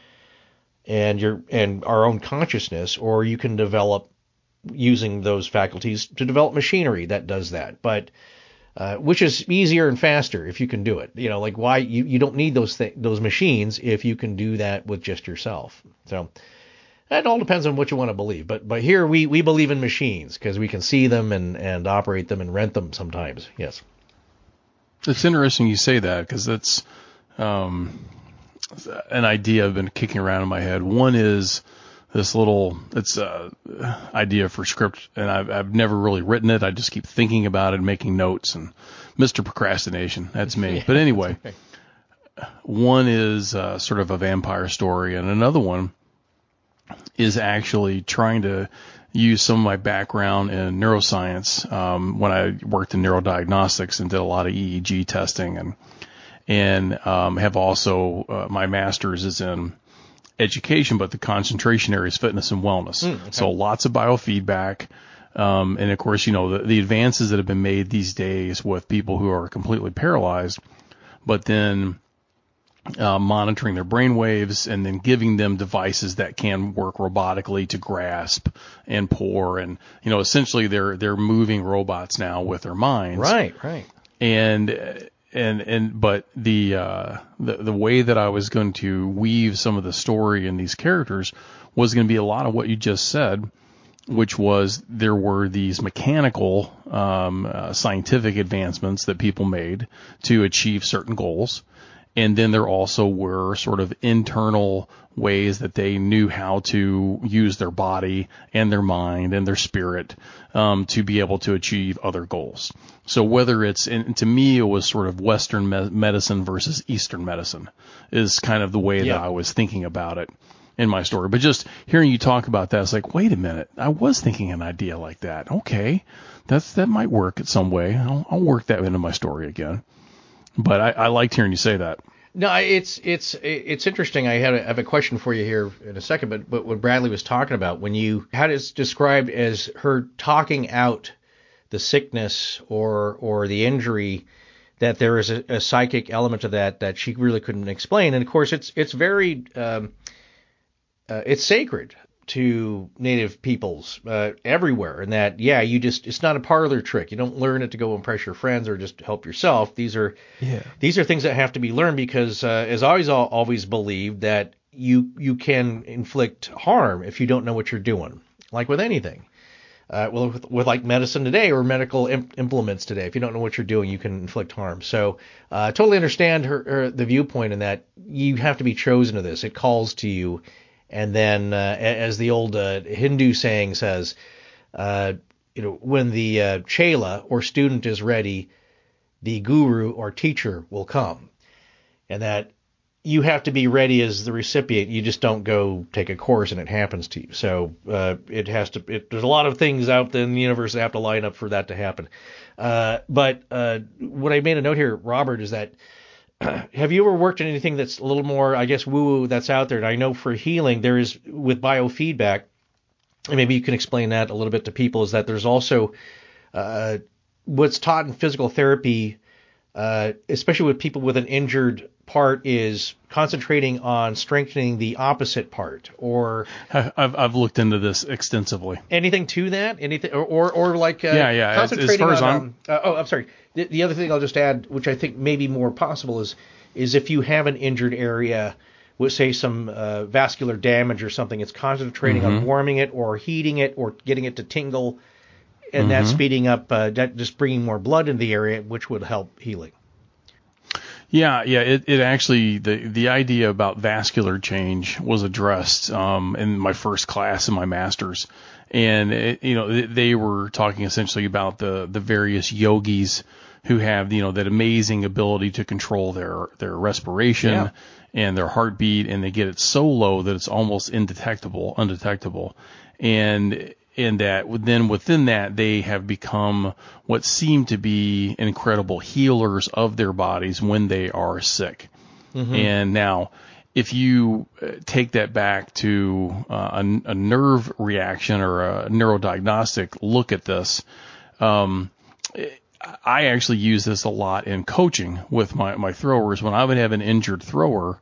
and your and our own consciousness, or you can develop using those faculties to develop machinery that does that. But uh, which is easier and faster if you can do it. You know, like why you, you don't need those th- those machines if you can do that with just yourself. So that all depends on what you want to believe. But but here we, we believe in machines because we can see them and, and operate them and rent them sometimes. Yes. It's interesting you say that because that's um, an idea I've been kicking around in my head. One is this little it's a idea for script and I've I've never really written it. I just keep thinking about it, and making notes and Mr. Procrastination. That's me. yeah, but anyway, okay. one is uh, sort of a vampire story and another one is actually trying to use some of my background in neuroscience um, when I worked in neurodiagnostics and did a lot of EEG testing and and um, have also uh, my master's is in education, but the concentration area is fitness and wellness. Mm, okay. So lots of biofeedback. Um, and of course, you know, the, the advances that have been made these days with people who are completely paralyzed, but then uh, monitoring their brain waves and then giving them devices that can work robotically to grasp and pour and you know essentially they're they're moving robots now with their minds right right and and and but the uh, the the way that I was going to weave some of the story in these characters was going to be a lot of what you just said, which was there were these mechanical um, uh, scientific advancements that people made to achieve certain goals, and then there also were sort of internal ways that they knew how to use their body and their mind and their spirit um, to be able to achieve other goals. So whether it's, and to me, it was sort of Western me- medicine versus Eastern medicine is kind of the way yeah. that I was thinking about it in my story. But just hearing you talk about that, it's like, wait a minute, I was thinking an idea like that. Okay, that's that might work in some way. I'll, I'll work that into my story again. But I, I liked hearing you say that. No, it's it's it's interesting. I had a, have a question for you here in a second, but but what Bradley was talking about when you had it described as her talking out the sickness or or the injury that there is a, a, psychic element to that that she really couldn't explain. And of course, it's it's very um, uh, it's sacred to native peoples uh, everywhere, and that yeah, you just it's not a parlor trick. You don't learn it to go impress your friends or just help yourself. These are yeah. these are things that have to be learned because uh, as I always always believed that you you can inflict harm if you don't know what you're doing, like with anything uh, well, with, with, like medicine today or medical imp- implements today. If you don't know what you're doing, you can inflict harm. So, uh, totally understand her, her, the viewpoint in that you have to be chosen to this. It calls to you, and then, uh, as the old uh, Hindu saying says, uh, you know, when the uh, chela or student is ready, the guru or teacher will come, and that you have to be ready as the recipient. You just don't go take a course and it happens to you. So uh, it has to. It, there's a lot of things out there in the universe that have to line up for that to happen. Uh, but uh, what I made a note here, Robert, is that have you ever worked in anything that's a little more, I guess, woo woo that's out there? And I know for healing, there is with biofeedback, and maybe you can explain that a little bit to people. Is that there's also uh, what's taught in physical therapy, uh, especially with people with an injured part is concentrating on strengthening the opposite part or I've, I've looked into this extensively. Anything to that? Anything or or, or like uh, yeah yeah concentrating as, as on um, uh, oh i'm sorry. The, the, other thing i'll just add which i think may be more possible is is if you have an injured area with say some uh, vascular damage or something, it's concentrating on warming it or heating it or getting it to tingle, and that's speeding up, uh, that just bringing more blood into the area, which would help healing. Yeah, yeah. It, it actually the the idea about vascular change was addressed um, in my first class in my master's, and it, you know they, were talking essentially about the the various yogis who have you know that amazing ability to control their their respiration Yeah. and their heartbeat, and they get it so low that it's almost indetectable, undetectable, and and that then within that they have become what seem to be incredible healers of their bodies when they are sick. And now, if you uh, take that back to uh, a, a nerve reaction or a neurodiagnostic look at this, um, I actually use this a lot in coaching with my, my throwers. When I would have an injured thrower,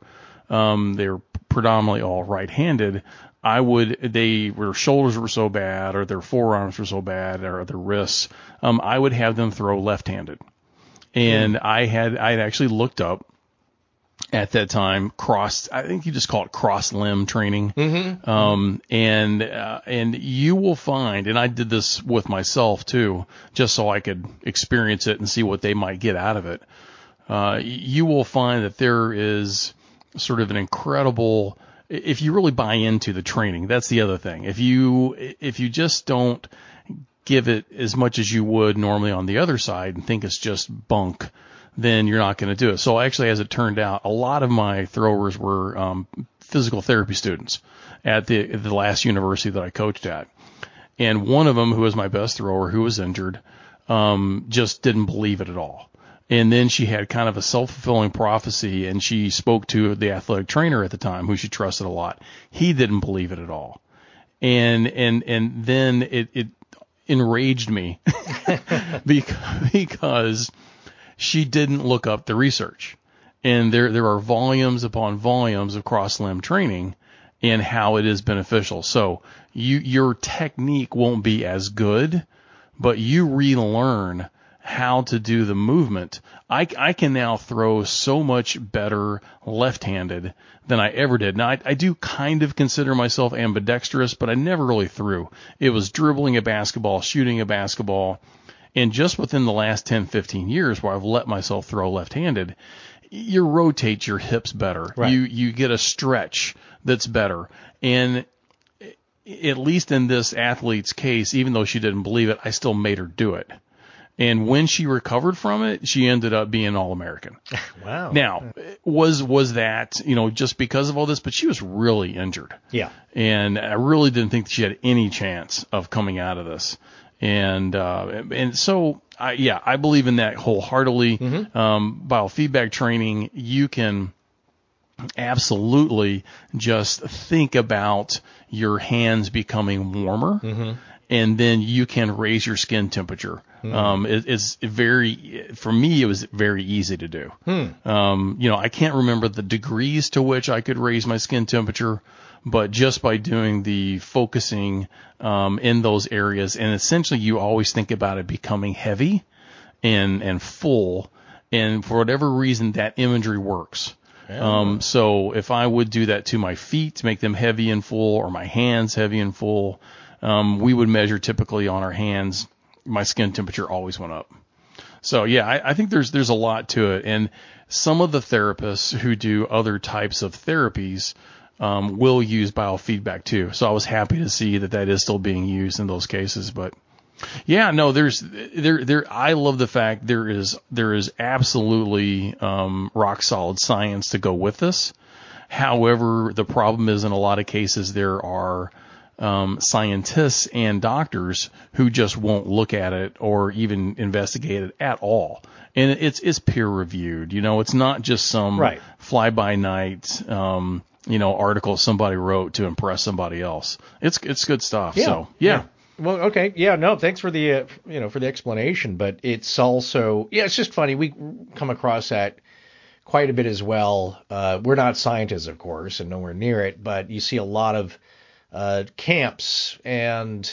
um, they're predominantly all right-handed. I would they their shoulders were so bad, or their forearms were so bad, or their wrists. Um, I would have them throw left-handed, and I had I had actually looked up at that time cross I think you just call it cross limb training. Mm-hmm. Um, and uh, and you will find, and I did this with myself too, just so I could experience it and see what they might get out of it. Uh, you will find that there is sort of an incredible if you really buy into the training that's the other thing. If you if you just don't give it as much as you would normally on the other side and think it's just bunk then you're not going to do it. So actually as it turned out a lot of my throwers were um, physical therapy students at the the last university that I coached at. And one of them who was my best thrower who was injured um, just didn't believe it at all and then she had kind of a self-fulfilling prophecy and she spoke to the athletic trainer at the time who she trusted a lot. He didn't believe it at all. And and and then it it enraged me because because she didn't look up the research. And there there are volumes upon volumes of cross limb training and how it is beneficial. So you your technique won't be as good but you relearn how to do the movement. I, I can now throw so much better left-handed than I ever did. Now I, I do kind of consider myself ambidextrous, but I never really threw. It was dribbling a basketball, shooting a basketball, and just within the last 10, 15 years where I've let myself throw left-handed, you rotate your hips better. Right. You you get a stretch that's better. And at least in this athlete's case, even though she didn't believe it, I still made her do it. And when she recovered from it, she ended up being all American. Wow. Now, was was that you know just because of all this? But she was really injured, Yeah. and I really didn't think she had any chance of coming out of this. And uh, and so I, yeah, I believe in that wholeheartedly. Um, biofeedback training, you can absolutely just think about your hands becoming warmer and then you can raise your skin temperature. Um, it, it's very, for me, it was very easy to do. Um, you know, I can't remember the degrees to which I could raise my skin temperature, but just by doing the focusing, um, in those areas, and essentially you always think about it becoming heavy and, and full. And for whatever reason, that imagery works. Um, so if I would do that to my feet, to make them heavy and full, or my hands heavy and full, um, we would measure typically on our hands. My skin temperature always went up. So yeah, I, I think there's there's a lot to it, and some of the therapists who do other types of therapies um, will use biofeedback too. So I was happy to see that that is still being used in those cases, but. Yeah, no, there's there there. I love the fact there is there is absolutely um, rock solid science to go with this. However, the problem is in a lot of cases there are um, scientists and doctors who just won't look at it or even investigate it at all. And it's it's peer reviewed. You know, it's not just some Right. fly by night um, you know article somebody wrote to impress somebody else. It's it's good stuff. So yeah. Well, okay, yeah, no, thanks for the uh, you know for the explanation, but it's also yeah, it's just funny we come across that quite a bit as well. Uh, we're not scientists, of course, and nowhere near it, but you see a lot of uh, camps and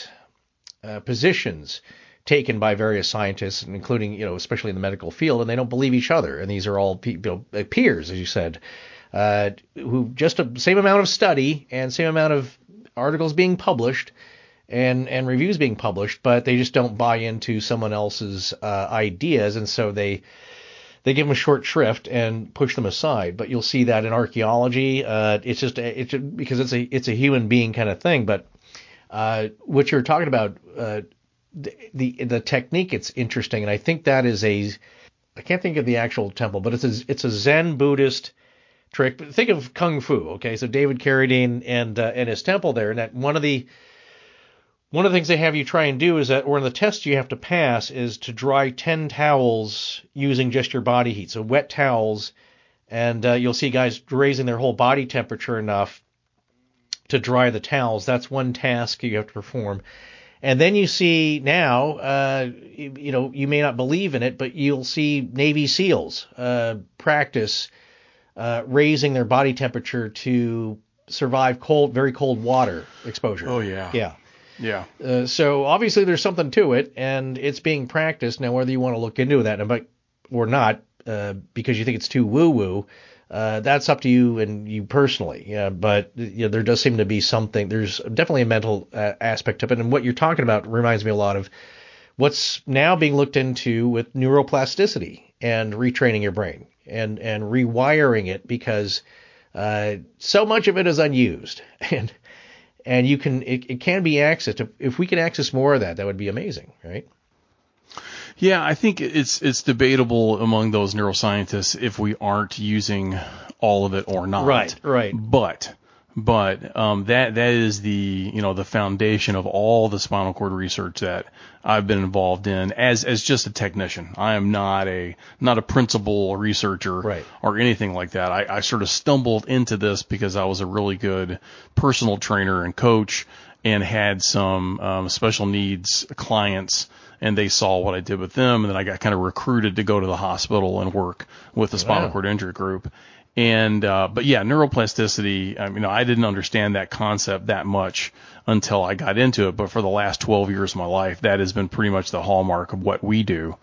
uh, positions taken by various scientists, including you know especially in the medical field, and they don't believe each other, and these are all pe- you know, peers, as you said. uh, who just a same amount of study and same amount of articles being published and and reviews being published, but they just don't buy into someone else's uh, ideas, and so they they give them a short shrift and push them aside. But you'll see that in archaeology. Uh, it's just it's just, because it's a it's a human being kind of thing. But uh, what you're talking about, uh, the, the the technique, it's interesting, and I think that is a I can't think of the actual temple, but it's a it's a Zen Buddhist trick. Think of kung fu. Okay, so David Carradine and uh, and his temple there, and that one of the one of the things they have you try and do is that, or in the test you have to pass, is to dry 10 towels using just your body heat. So wet towels, and uh, you'll see guys raising their whole body temperature enough to dry the towels. That's one task you have to perform. And then you see now, uh, you, you, know, you may not believe in it, but you'll see Navy SEALs uh, practice uh, raising their body temperature to survive cold, very cold water exposure. Oh yeah. Yeah. Yeah. Uh, so obviously there's something to it, and it's being practiced now. Whether you want to look into that or not, uh, because you think it's too woo woo, uh, that's up to you and you personally. Yeah, but you know, there does seem to be something. There's definitely a mental uh, aspect of it, and what you're talking about reminds me a lot of what's now being looked into with neuroplasticity and retraining your brain and and rewiring it because uh, so much of it is unused and and you can it, it can be accessed. If, if we can access more of that, that would be amazing, right? Yeah, I think it's it's debatable among those neuroscientists if we aren't using all of it or not. Right, right. But but um, that that is the you know the foundation of all the spinal cord research that I've been involved in as as just a technician. I am not a not a principal researcher right. or anything like that. I, I sort of stumbled into this because I was a really good personal trainer and coach and had some um, special needs clients and they saw what I did with them and then I got kind of recruited to go to the hospital and work with the spinal cord injury group and uh, but yeah, neuroplasticity. I mean, I didn't understand that concept that much until I got into it. But for the last 12 years of my life, that has been pretty much the hallmark of what we do,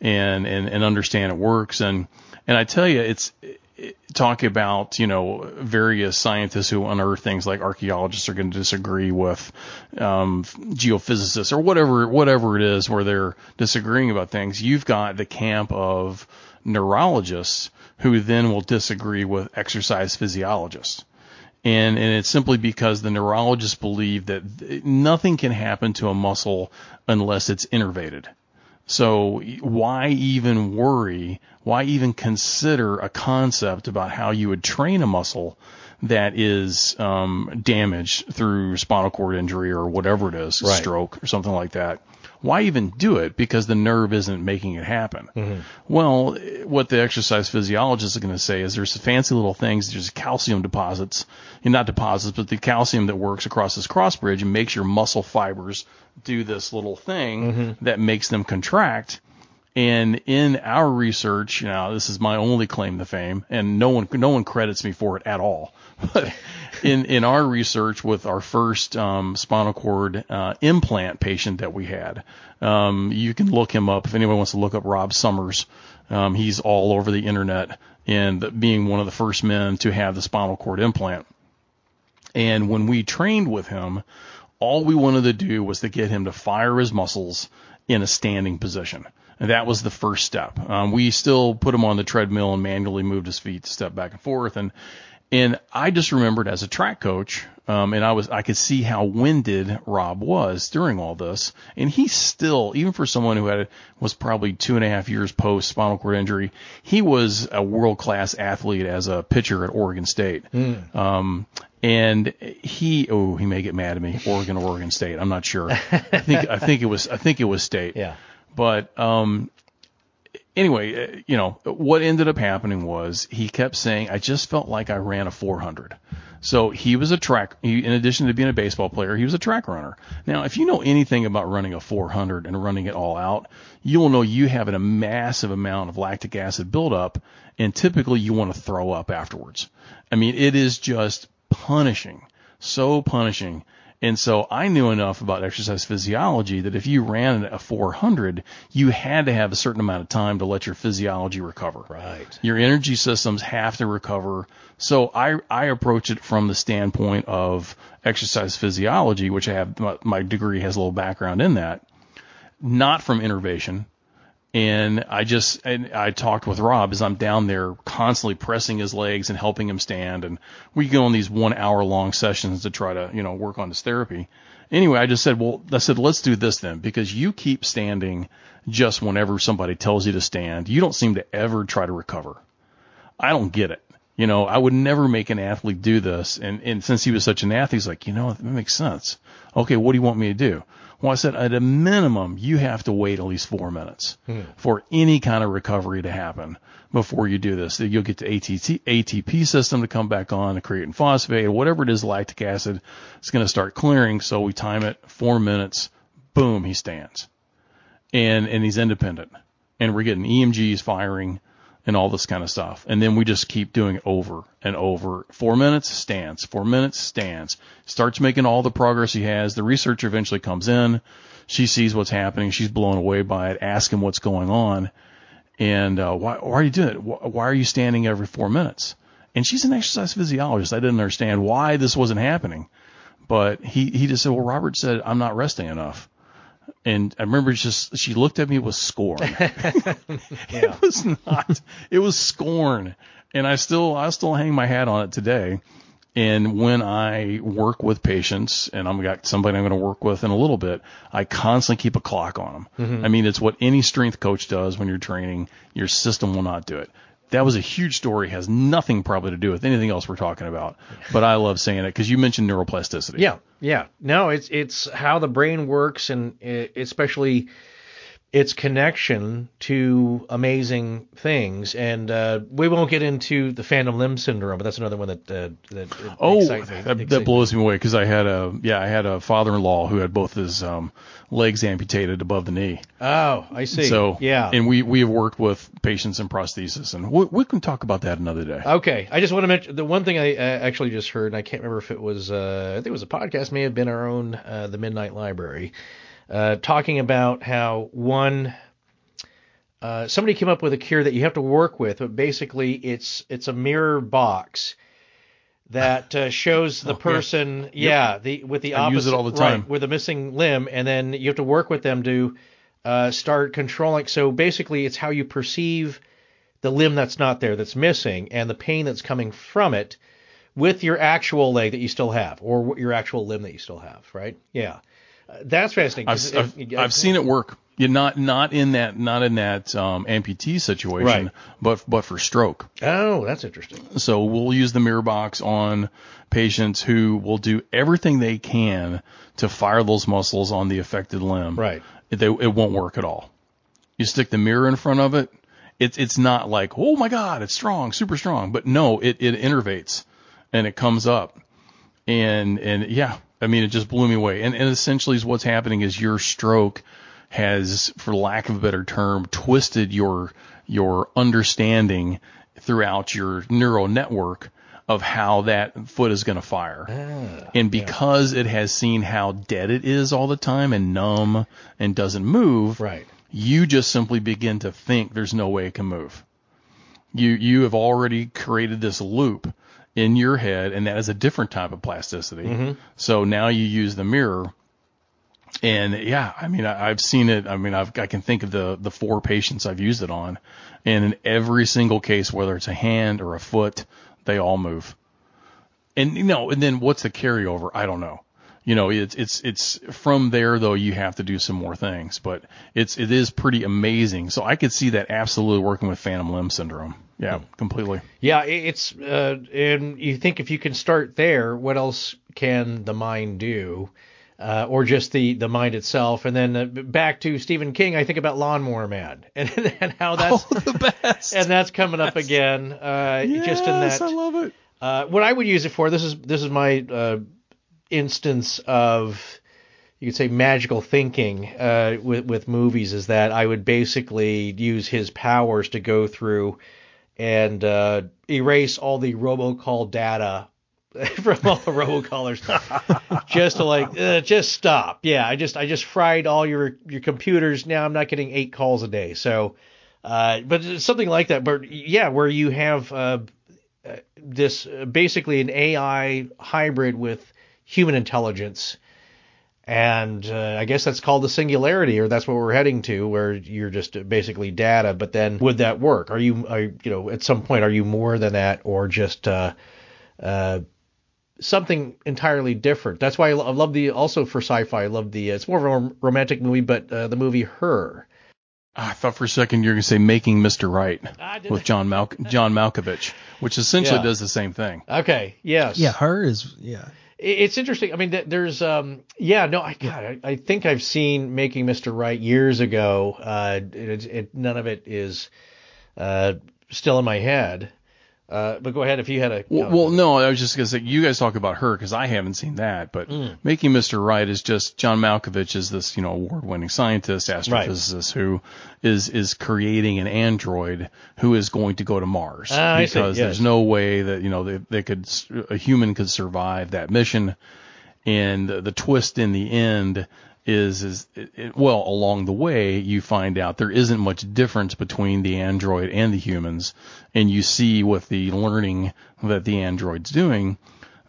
and and and understand it works. And and I tell you, it's it, talking about you know various scientists who unearth things like archaeologists are going to disagree with um, geophysicists or whatever whatever it is where they're disagreeing about things. You've got the camp of neurologists who then will disagree with exercise physiologists. And, and it's simply because the neurologists believe that nothing can happen to a muscle unless it's innervated. So why even worry? Why even consider a concept about how you would train a muscle that is um, damaged through spinal cord injury or whatever it is, right. stroke or something like that? Why even do it? Because the nerve isn't making it happen. Mm-hmm. Well, what the exercise physiologist is going to say is there's fancy little things, there's calcium deposits, and not deposits, but the calcium that works across this cross bridge and makes your muscle fibers do this little thing mm-hmm. that makes them contract. And in our research, you know, this is my only claim to fame, and no one no one credits me for it at all. But in in our research with our first um, spinal cord uh, implant patient that we had, um, you can look him up if anyone wants to look up Rob Summers. Um, he's all over the internet and being one of the first men to have the spinal cord implant. And when we trained with him, all we wanted to do was to get him to fire his muscles in a standing position. And that was the first step. Um, we still put him on the treadmill and manually moved his feet to step back and forth. And and I just remembered as a track coach, um, and I was I could see how winded Rob was during all this, and he still, even for someone who had was probably two and a half years post spinal cord injury, he was a world class athlete as a pitcher at Oregon State. Mm. Um, and he oh he may get mad at me. Oregon Oregon State. I'm not sure. I think I think it was I think it was State. Yeah. But um anyway, uh, you know, what ended up happening was he kept saying, I just felt like I ran a 400. So he was a track, he, in addition to being a baseball player, he was a track runner. Now, if you know anything about running a 400 and running it all out, you'll know you have a massive amount of lactic acid buildup, and typically you want to throw up afterwards. I mean, it is just punishing, so punishing And so I knew enough about exercise physiology that if you ran a 400, you had to have a certain amount of time to let your physiology recover. Right. Your energy systems have to recover. So I, I approach it from the standpoint of exercise physiology, which I have, my, my degree has a little background in that, not from innervation. And I just, and I talked with Rob as I'm down there constantly pressing his legs and helping him stand. And we go on these one hour long sessions to try to, you know, work on his therapy. Anyway, I just said, well, I said, let's do this then because you keep standing just whenever somebody tells you to stand. You don't seem to ever try to recover. I don't get it. You know, I would never make an athlete do this. And, and since he was such an athlete, he's like, you know, that makes sense. Okay, what do you want me to do? Well, I said at a minimum, you have to wait at least four minutes hmm. for any kind of recovery to happen before you do this. You'll get the ATT, ATP system to come back on, the creatine phosphate, whatever it is, lactic acid, it's going to start clearing. So we time it four minutes. Boom, he stands, and and he's independent, and we're getting EMGs firing and all this kind of stuff. And then we just keep doing it over and over. Four minutes, stands. Four minutes, stands. Starts making all the progress he has. The researcher eventually comes in. She sees what's happening. She's blown away by it. Asks him what's going on. And uh, why, why are you doing it? Why are you standing every four minutes? And she's an exercise physiologist. I didn't understand why this wasn't happening. But he, he just said, well, Robert said, I'm not resting enough. And I remember just she looked at me with scorn. It was not. It was scorn, and I still I still hang my hat on it today. And when I work with patients, and I'm got somebody I'm going to work with in a little bit, I constantly keep a clock on them. Mm-hmm. I mean, it's what any strength coach does when you're training. Your system will not do it. That was a huge story. Has nothing probably to do with anything else we're talking about. But I love saying it because you mentioned neuroplasticity. Yeah, yeah. No, it's it's how the brain works, and uh, especially its connection to amazing things. And uh, we won't get into the phantom limb syndrome, but that's another one that uh, that Oh, excites me- that, that blows me away because I had a yeah I had a father-in-law who had both his um, legs amputated above the knee. Oh, I see. So yeah. and we we have worked with patients in prosthesis, and we, we can talk about that another day. Okay, I just want to mention the one thing I uh, actually just heard, and I can't remember if it was, uh, I think it was a podcast, may have been our own, uh, the Midnight Library, uh, talking about how one, uh, somebody came up with a cure that you have to work with, but basically it's it's a mirror box that uh, shows the person, yeah, the with the I opposite, use it all the right, time. with a missing limb, and then you have to work with them to uh, start controlling. So basically, it's how you perceive the limb that's not there, that's missing, and the pain that's coming from it with your actual leg that you still have, or your actual limb that you still have, right? Yeah, that's fascinating. I've, I've, I've seen it work. Yeah, not not in that not in that um, amputee situation, Right. but but for stroke. Oh, that's interesting. So we'll use the mirror box on patients who will do everything they can to fire those muscles on the affected limb. Right. It, they, it won't work at all. You stick the mirror in front of it. It's it's not like oh my god it's strong super strong, but no it it innervates and it comes up and and yeah I mean it just blew me away and and essentially is what's happening is your stroke has for lack of a better term twisted your your understanding throughout your neural network of how that foot is going to fire. Ah, and because it has seen how dead it is all the time and numb and doesn't move, Right. you just simply begin to think there's no way it can move. You you have already created this loop in your head, and that is a different type of plasticity. Mm-hmm. So now you use the mirror, and yeah, I mean I, I've seen it. I mean I've I can think of the the four patients I've used it on, and in every single case, whether it's a hand or a foot, they all move. And you know, and then what's the carryover? I don't know. You know, it's it's it's from there though. You have to do some more things, but it's it is pretty amazing. So I could see that absolutely working with phantom limb syndrome. Yeah, completely. Yeah, it's uh, and you think if you can start there, what else can the mind do? Uh, or just the, the mind itself, and then uh, back to Stephen King. I think about Lawnmower Man, and, and how that's the best. and that's coming up again. Uh, just in Yes, that, I love it. Uh, what I would use it for this is this is my uh, instance of you could say magical thinking uh, with with movies is that I would basically use his powers to go through and uh, erase all the robocall data from all the robocallers, just to like, uh, just stop. Yeah, I just I just fried all your your computers. Now I'm not getting eight calls a day. So, uh, but something like that. But yeah, where you have uh, uh this basically an AI hybrid with human intelligence. And uh, I guess that's called the singularity, or that's what we're heading to, where you're just basically data. But then, would that work? Are you, are, you know, at some point, are you more than that, or just uh, uh, something entirely different. That's why I love the also for sci-fi. I love the uh, it's more of a romantic movie, but uh, the movie Her. I thought for a second you were going to say Making Mr. Right with John Mal- John Malkovich, which essentially yeah. does the same thing. Okay. Yes. Yeah. Her is yeah. It's interesting. I mean, there's um yeah no I God I, I think I've seen Making Mr. Right years ago. Uh, it, it, none of it is uh still in my head. Uh, but go ahead if you had a. Well, well, no, I was just gonna say you guys talk about her because I haven't seen that. But mm. making Mr. Right is just John Malkovich is this you know award-winning scientist, astrophysicist right. who is is creating an android who is going to go to Mars ah, because yes. there's no way that you know they, they could a human could survive that mission. And the, the twist in the end is is it, it, well along the way you find out there isn't much difference between the android and the humans. And you see with the learning that the android's doing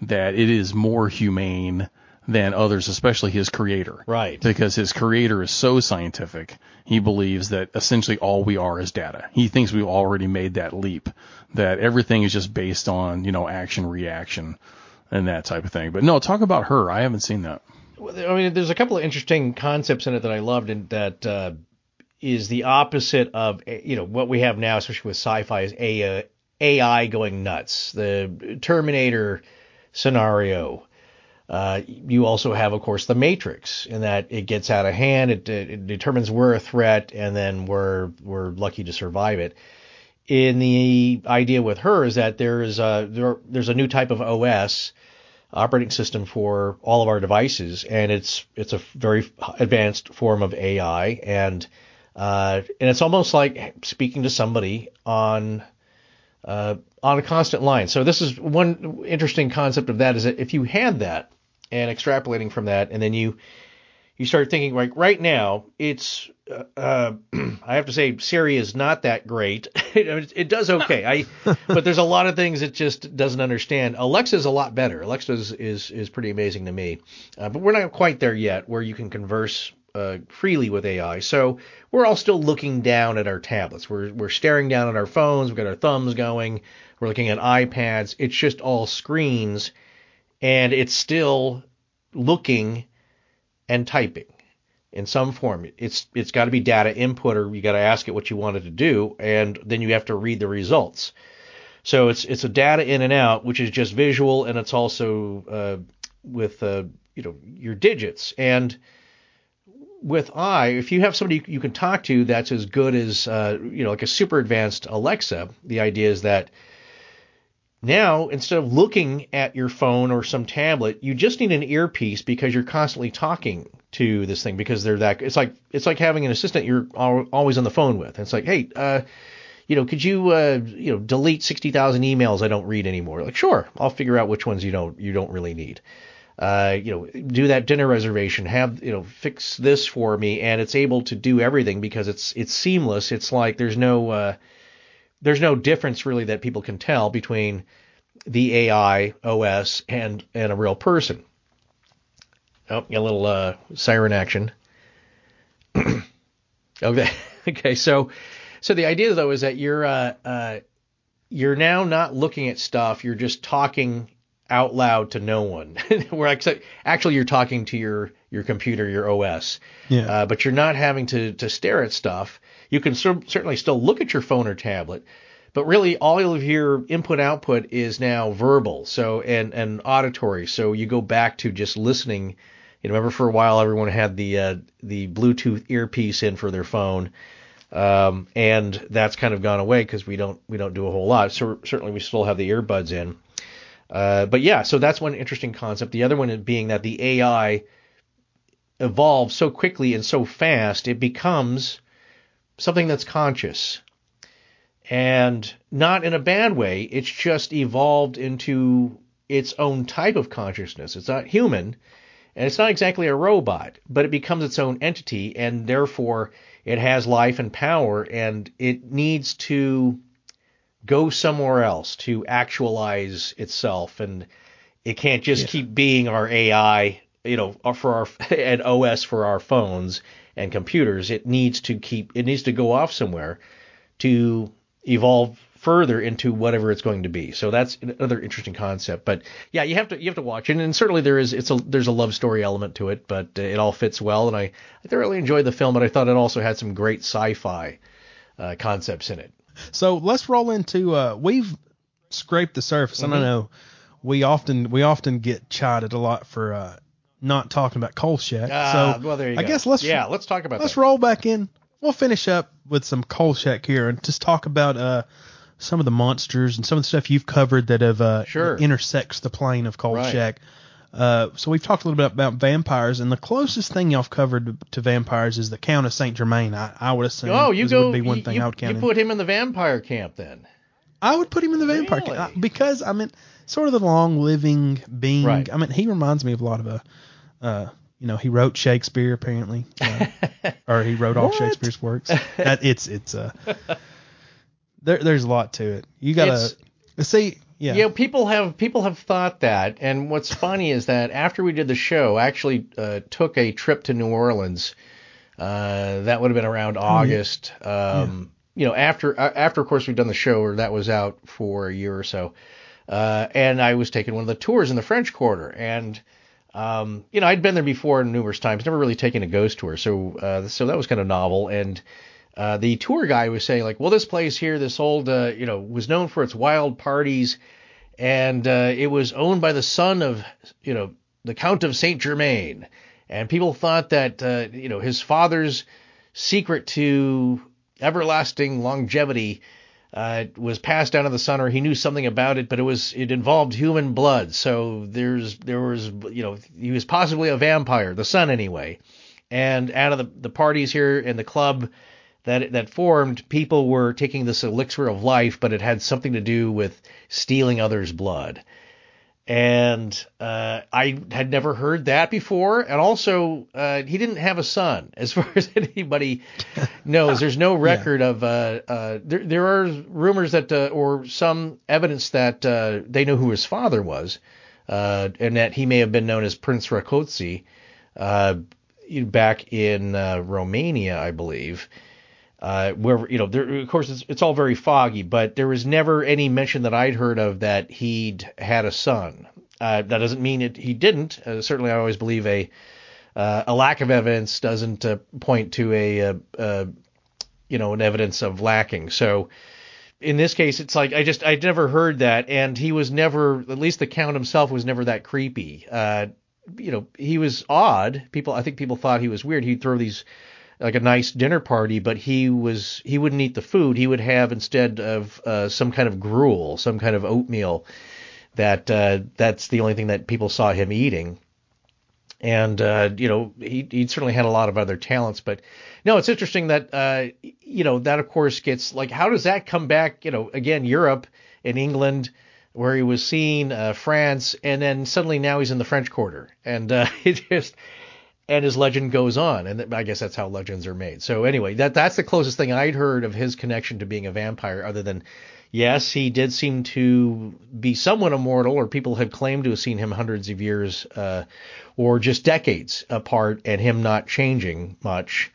that it is more humane than others especially his creator. Right. Because his creator is so scientific he believes that essentially all we are is data. He thinks we've already made that leap that everything is just based on you know action reaction and that type of thing. But no talk about her. I haven't seen that I mean, there's a couple of interesting concepts in it that I loved, and that uh, is the opposite of you know what we have now, especially with sci-fi, is AI, AI going nuts. The Terminator scenario. Uh, you also have, of course, the Matrix, in that it gets out of hand, it, it determines we're a threat, and then we're we're lucky to survive it. In the idea with her is that there is a there, there's a new type of OS operating system for all of our devices, and it's it's a very advanced form of AI, and uh, and it's almost like speaking to somebody on uh, on a constant line. So this is one interesting concept of that is that if you had that and extrapolating from that, and then you you start thinking like right now it's uh, uh I have to say Siri is not that great. it, it, does okay. I but there's a lot of things it just doesn't understand. Alexa is a lot better. Alexa is is, is pretty amazing to me. Uh, but we're not quite there yet where you can converse uh, freely with AI. So we're all still looking down at our tablets. We're we're staring down at our phones. We've got our thumbs going. We're looking at iPads. It's just all screens, and it's still looking and typing in some form. It's it's got to be data input, or you got to ask it what you wanted to do, and then you have to read the results. So it's it's a data in and out, which is just visual, and it's also uh, with uh, you know your digits. And with I, if you have somebody you can talk to that's as good as uh, you know like a super advanced Alexa, the idea is that now, instead of looking at your phone or some tablet, you just need an earpiece because you're constantly talking to this thing because they're that. It's like it's like having an assistant you're always on the phone with. It's like, hey, uh, you know, could you uh, you know delete sixty thousand emails I don't read anymore? Like, sure, I'll figure out which ones you don't you don't really need. Uh, you know, do that dinner reservation. Have you know, fix this for me, and it's able to do everything because it's it's seamless. It's like there's no uh, there's no difference really that people can tell between the AI OS and and a real person. Oh, a little uh, siren action. okay, okay. So, so the idea though is that you're uh, uh, you're now not looking at stuff. You're just talking out loud to no one. Where actually you're talking to your your computer, your OS. Yeah. Uh, but you're not having to to stare at stuff. You can certainly still look at your phone or tablet, but really all of your input output is now verbal, so and and auditory. So you go back to just listening. You remember for a while everyone had the uh, the Bluetooth earpiece in for their phone. Um, and that's kind of gone away because we don't we don't do a whole lot. So certainly we still have the earbuds in. Uh, but yeah, so that's one interesting concept. The other one being that the AI evolves so quickly and so fast, it becomes something that's conscious. And not in a bad way, it's just evolved into its own type of consciousness. It's not human, and it's not exactly a robot, but it becomes its own entity, and therefore it has life and power, and it needs to go somewhere else to actualize itself, and it can't just Yeah. keep being our AI, you know, for our an OS for our phones and computers. It needs to keep, it needs to go off somewhere to evolve further into whatever it's going to be. So that's another interesting concept. But yeah, you have to you have to watch it, and certainly there is it's a there's a love story element to it, but uh, it all fits well. And I I thoroughly enjoyed the film, but I thought it also had some great sci-fi uh, concepts in it. So let's roll into uh we've scraped the surface. Mm-hmm. And I know we often we often get chided a lot for uh not talking about Kolchak. Ah, so well, there you I go. guess let's yeah, let's talk about let's that. roll back in. We'll finish up with some Kolchak here and just talk about uh some of the monsters and some of the stuff you've covered that have uh Sure. intersects the plane of Kolchak. Uh, so we've talked a little bit about vampires, and the closest thing y'all covered to vampires is the Count of Saint Germain. I, I would assume. Oh, you go. would be one you, thing you, I would count you put him in the vampire camp then. I would put him in the vampire Really? ca- because I mean, sort of the long living being. Right. I mean, he reminds me of a lot of a, uh, you know, he wrote Shakespeare apparently, uh, or he wrote all Shakespeare's works. That it's it's uh, there there's a lot to it. You gotta see, yeah, You know, people have people have thought that, and what's funny is that after we did the show, I actually uh, took a trip to New Orleans. Uh, that would have been around August. Um, You know, after uh, after of course we'd done the show, or that was out for a year or so. Uh, and I was taking one of the tours in the French Quarter, and um, you know I'd been there before numerous times, never really taken a ghost tour, so uh, so that was kind of novel. And uh, the tour guy was saying like, well, this place here, this old, uh, you know, was known for its wild parties, and uh, it was owned by the son of, you know, the Count of Saint Germain, and people thought that, uh, you know, his father's secret to everlasting longevity uh, was passed down to the son, or he knew something about it, but it was it involved human blood. So there's there was you know he was possibly a vampire, the son anyway. And out of the, the parties here in the club that that formed, people were taking this elixir of life, but it had something to do with stealing others' blood. And uh, I had never heard that before. And also, uh, he didn't have a son, as far as anybody knows. There's no record of. Uh, uh, there, there are rumors that, uh, or some evidence that uh, they know who his father was, uh, and that he may have been known as Prince Rákóczi uh, back in uh, Romania, I believe uh, where you know, there, of course, it's, it's all very foggy, but there was never any mention that I'd heard of that he'd had a son. Uh, that doesn't mean it, he didn't. Uh, certainly, I always believe a uh, a lack of evidence doesn't uh, point to a, uh uh you know an evidence of lacking. So in this case, it's like I just I'd never heard that, and he was never, at least the count himself was never that creepy. You know, he was odd. People, I think people thought he was weird. He'd throw these like a nice dinner party, but he was he wouldn't eat the food. He would have instead of uh, some kind of gruel, some kind of oatmeal. That uh, that's the only thing that people saw him eating. And uh, you know he he certainly had a lot of other talents, but no, it's interesting that uh, you know that of course gets like how does that come back? You know again Europe and England where he was seen, uh, France, and then suddenly now he's in the French Quarter, and uh, it just and his legend goes on, and I guess that's how legends are made. So anyway, that that's the closest thing I'd heard of his connection to being a vampire, other than yes, he did seem to be somewhat immortal, or people have claimed to have seen him hundreds of years uh, or just decades apart, and him not changing much,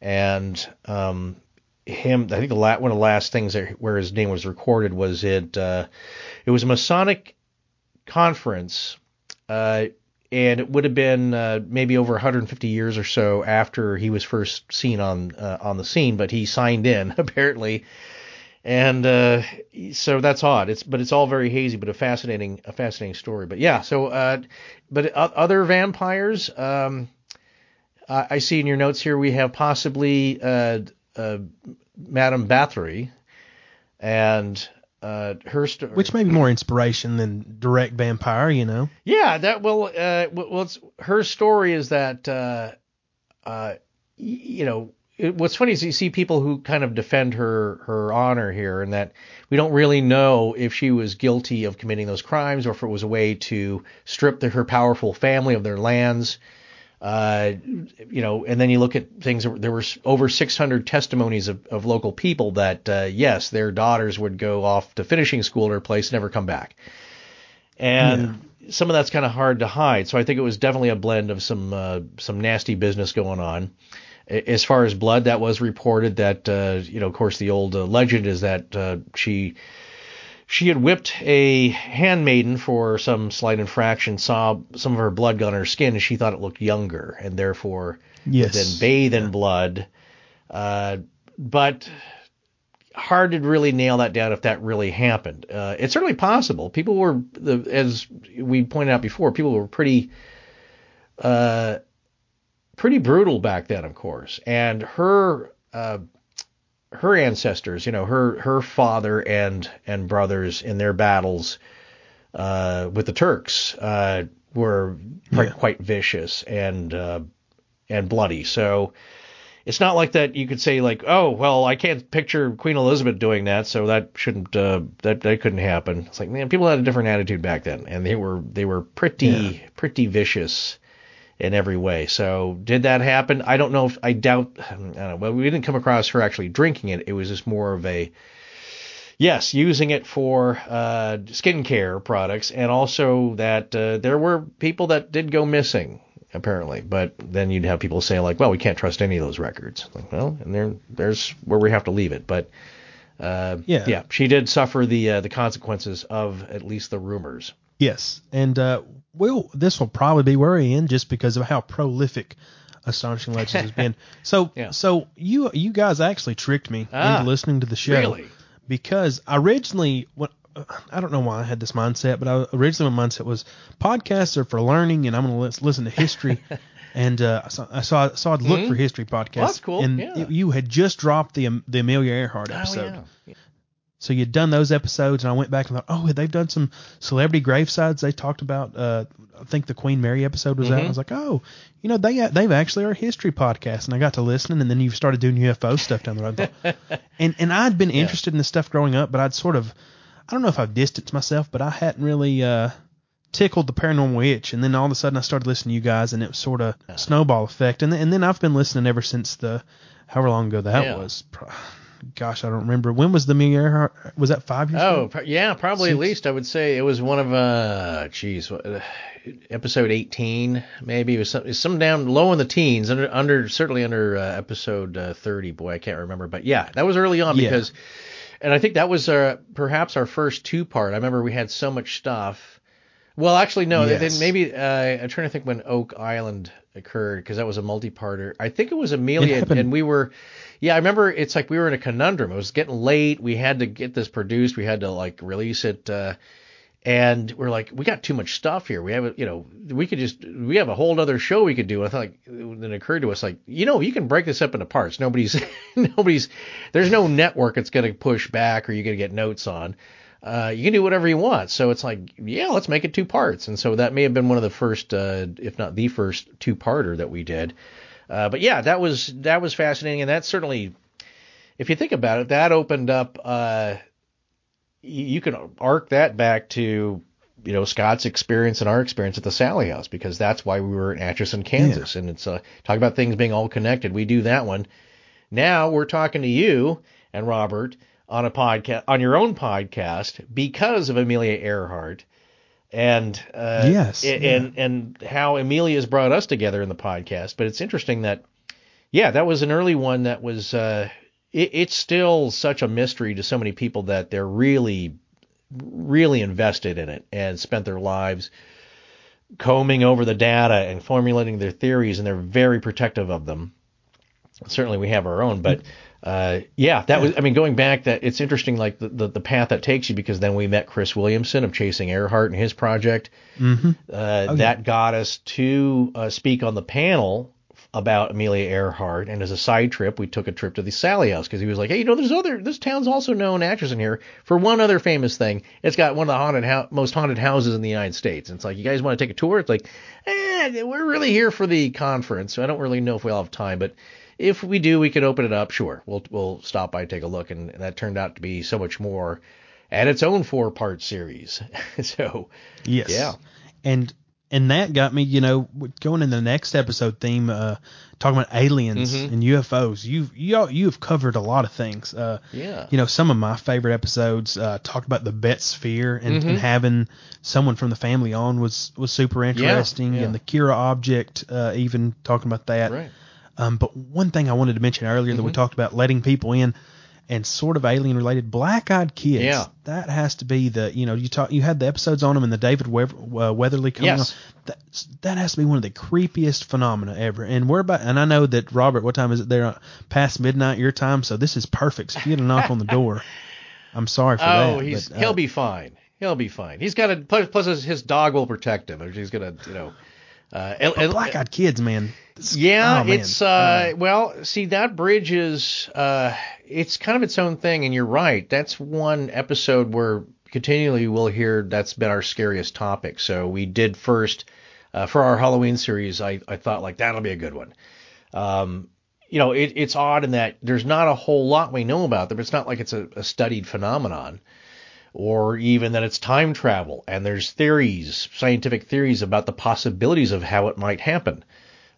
and um, him. I think the la- one of the last things that, where his name was recorded was it. Uh, it was a Masonic conference. Uh, and it would have been uh, maybe over 150 years or so after he was first seen on uh, on the scene, but he signed in apparently, and uh, so that's odd. It's but it's all very hazy, but a fascinating a fascinating story. But yeah, so uh, but other vampires, um, I see in your notes here we have possibly uh, uh, Madame Bathory, and uh, her story. which may be more inspiration than direct vampire, you know. Yeah, that well, uh, well, it's, her story is that, uh, uh, you know, it, what's funny is you see people who kind of defend her her honor here, and that we don't really know if she was guilty of committing those crimes or if it was a way to strip the, her powerful family of their lands. Uh, you know, and then you look at things. There were over 600 testimonies of, of local people that uh, yes, their daughters would go off to finishing school at her place, never come back, and yeah. some of that's kind of hard to hide. So I think it was definitely a blend of some uh, some nasty business going on. As far as blood, that was reported that uh, you know, of course, the old uh, legend is that uh, she she had whipped a handmaiden for some slight infraction, saw some of her blood on her skin, and she thought it looked younger, and therefore yes. then bathe in blood. Uh, but hard to really nail that down if that really happened. Uh, it's certainly possible. People were, the, as we pointed out before, people were pretty uh, pretty brutal back then, of course. And her uh, her ancestors, you know, her her father and and brothers in their battles uh, with the Turks uh, were quite, yeah. quite vicious and uh, and bloody. So it's not like that you could say like, oh well, I can't picture Queen Elizabeth doing that, so that shouldn't uh, that that couldn't happen. It's like man, people had a different attitude back then, and they were they were pretty yeah. pretty vicious in every way. So did that happen? I don't know if I doubt. I don't know. Well, we didn't come across her actually drinking it. It was just more of a yes, using it for uh, skincare products, and also that uh, there were people that did go missing apparently. But then you'd have people say like, well, we can't trust any of those records. Like, well, and there there's where we have to leave it. But uh, yeah, yeah, she did suffer the uh, the consequences of at least the rumors. Yes, and uh, we'll this will probably be where we end just because of how prolific Astonishing Legends has been. So yeah. so you you guys actually tricked me ah, into listening to the show. Really? Because originally what I don't know why I had this mindset, but I, originally my mindset was podcasts are for learning, and I'm going to listen to history. and uh, I saw I saw, saw I'd look mm-hmm. for history podcasts. Well, that's cool. And yeah. it, you had just dropped the the Amelia Earhart episode. Oh, yeah. So you'd done those episodes, and I went back and thought, oh, they've done some celebrity gravesides. They talked about, uh, I think the Queen Mary episode was mm-hmm. out. I was like, oh, you know, they they've actually are a history podcast, and I got to listening, and then you started doing UFO stuff down the road. and and I'd been yeah. interested in this stuff growing up, but I'd sort of, I don't know if I've distanced myself, but I hadn't really uh, tickled the paranormal itch, and then all of a sudden I started listening to you guys, and it was sort of snowball effect, and and then I've been listening ever since the however long ago that yeah. was gosh, I don't remember. When was the Amelia Earhart? Was that five years oh, ago? yeah, probably Six? at least I would say it was one of uh, geez, uh, episode 18 maybe. It was some, some down low in the teens, under under certainly under uh, episode uh, 30. Boy, I can't remember, but yeah, that was early on because, and I think that was uh, perhaps our first two part. I remember we had so much stuff. Well, actually, no. Yes. Then maybe uh, I'm trying to think when Oak Island occurred because that was a multi-parter. I think it was Amelia, it and we were yeah, I remember it's like we were in a conundrum. It was getting late. We had to get this produced. We had to like release it. Uh, and we're like, we got too much stuff here. We have, you know, we could just, we have a whole other show we could do. And I thought, like, then it occurred to us, like, you know, you can break this up into parts. Nobody's, nobody's, there's no network that's going to push back or you're going to get notes on. Uh, you can do whatever you want. So it's like, yeah, let's make it two parts. And so that may have been one of the first, uh, if not the first two parter that we did. Uh, but yeah, that was that was fascinating, and that certainly, if you think about it, that opened up. Uh, you can arc that back to you know Scott's experience and our experience at the Sallie House because that's why we were in Atchison, Kansas, yeah. and it's uh, talk about things being all connected. We do that one. Now we're talking to you and Robert on a podcast on your own podcast because of Amelia Earhart and uh, yes, and, yeah. and and how Amelia's brought us together in the podcast. But it's interesting that yeah, that was an early one that was uh, it, it's still such a mystery to so many people that they're really really invested in it and spent their lives combing over the data and formulating their theories and they're very protective of them. Certainly we have our own, but uh, yeah, that was. I mean, going back, that it's interesting, like the, the, the path that takes you, because then we met Chris Williamson of Chasing Earhart and his project. Mm-hmm. Uh, oh, that got us to uh, speak on the panel about Amelia Earhart, and as a side trip, we took a trip to the Sallie House because he was like, hey, you know, there's other this town's also known actors in here for one other famous thing. It's got one of the haunted ho- most haunted houses in the United States. And it's like, you guys want to take a tour? It's like, eh, we're really here for the conference, so I don't really know if we'll have time, but if we do, we could open it up. Sure, we'll we'll stop by take a look, and, that turned out to be so much more, and its own four part series. so Yes. Yeah. And and that got me, you know, going in the next episode theme, uh, talking about aliens Mhm. and UFOs. You've you you've covered a lot of things. Uh, yeah, you know, some of my favorite episodes uh, talked about the Betz sphere and, Mhm. and having someone from the family on was was super interesting, yeah. and the Kira object, uh, even talking about that. right. Um, but one thing I wanted to mention earlier that we Mhm. talked about letting people in and sort of alien related black eyed kids. Yeah. That has to be the, you know, you talk, you had the episodes on them and the David Wev- uh, Weatherly coming Yes. on. That, that has to be one of the creepiest phenomena ever. And we're about, and I know that Robert, what time is it there? Uh, Past midnight your time. So this is perfect. So if you get a knock on the door, I'm sorry for that. Oh, he's but, uh, he'll be fine. He'll be fine. He's got a plus, plus his, his dog will protect him. He's gonna, you know. Uh, black eyed kids, man. Yeah, oh, it's uh well, see that bridge is uh it's kind of its own thing and you're right. That's one episode where continually we'll hear that's been our scariest topic. So we did first uh, for our Halloween series I, I thought like that'll be a good one. Um you know, it, it's odd in that there's not a whole lot we know about them. It's not like it's a, a studied phenomenon or even that it's time travel and there's theories, scientific theories about the possibilities of how it might happen.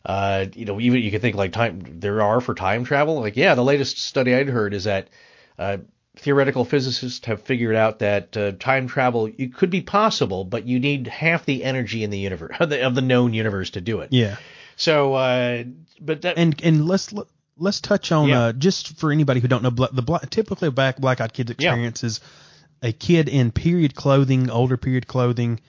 Uh, you know, even you could think like time there are for time travel. Like, yeah, the latest study I'd heard is that uh, theoretical physicists have figured out that uh, time travel it could be possible, but you need half the energy in the universe of the, of the known universe to do it. yeah. So, uh, but that and and let's let's touch on Yeah. uh, just for anybody who don't know the black, typically a black black eyed kids Yeah. experience is a kid in period clothing, older period clothing.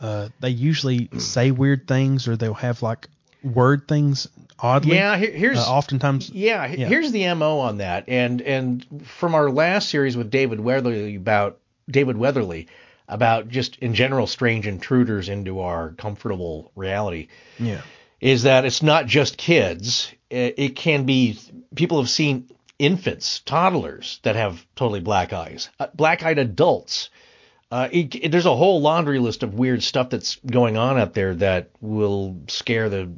Uh, they usually say weird things or they'll have like word things oddly. yeah, here, here's Uh, oftentimes. Yeah, Yeah. here's the mo on that, and and from our last series with David Weatherly about David Weatherly about just in general strange intruders into our comfortable reality Yeah. is that it's not just kids. It, it can be people have seen infants, toddlers that have totally black eyes, uh, black-eyed adults. Uh, it, it- there's a whole laundry list of weird stuff that's going on out there that will scare the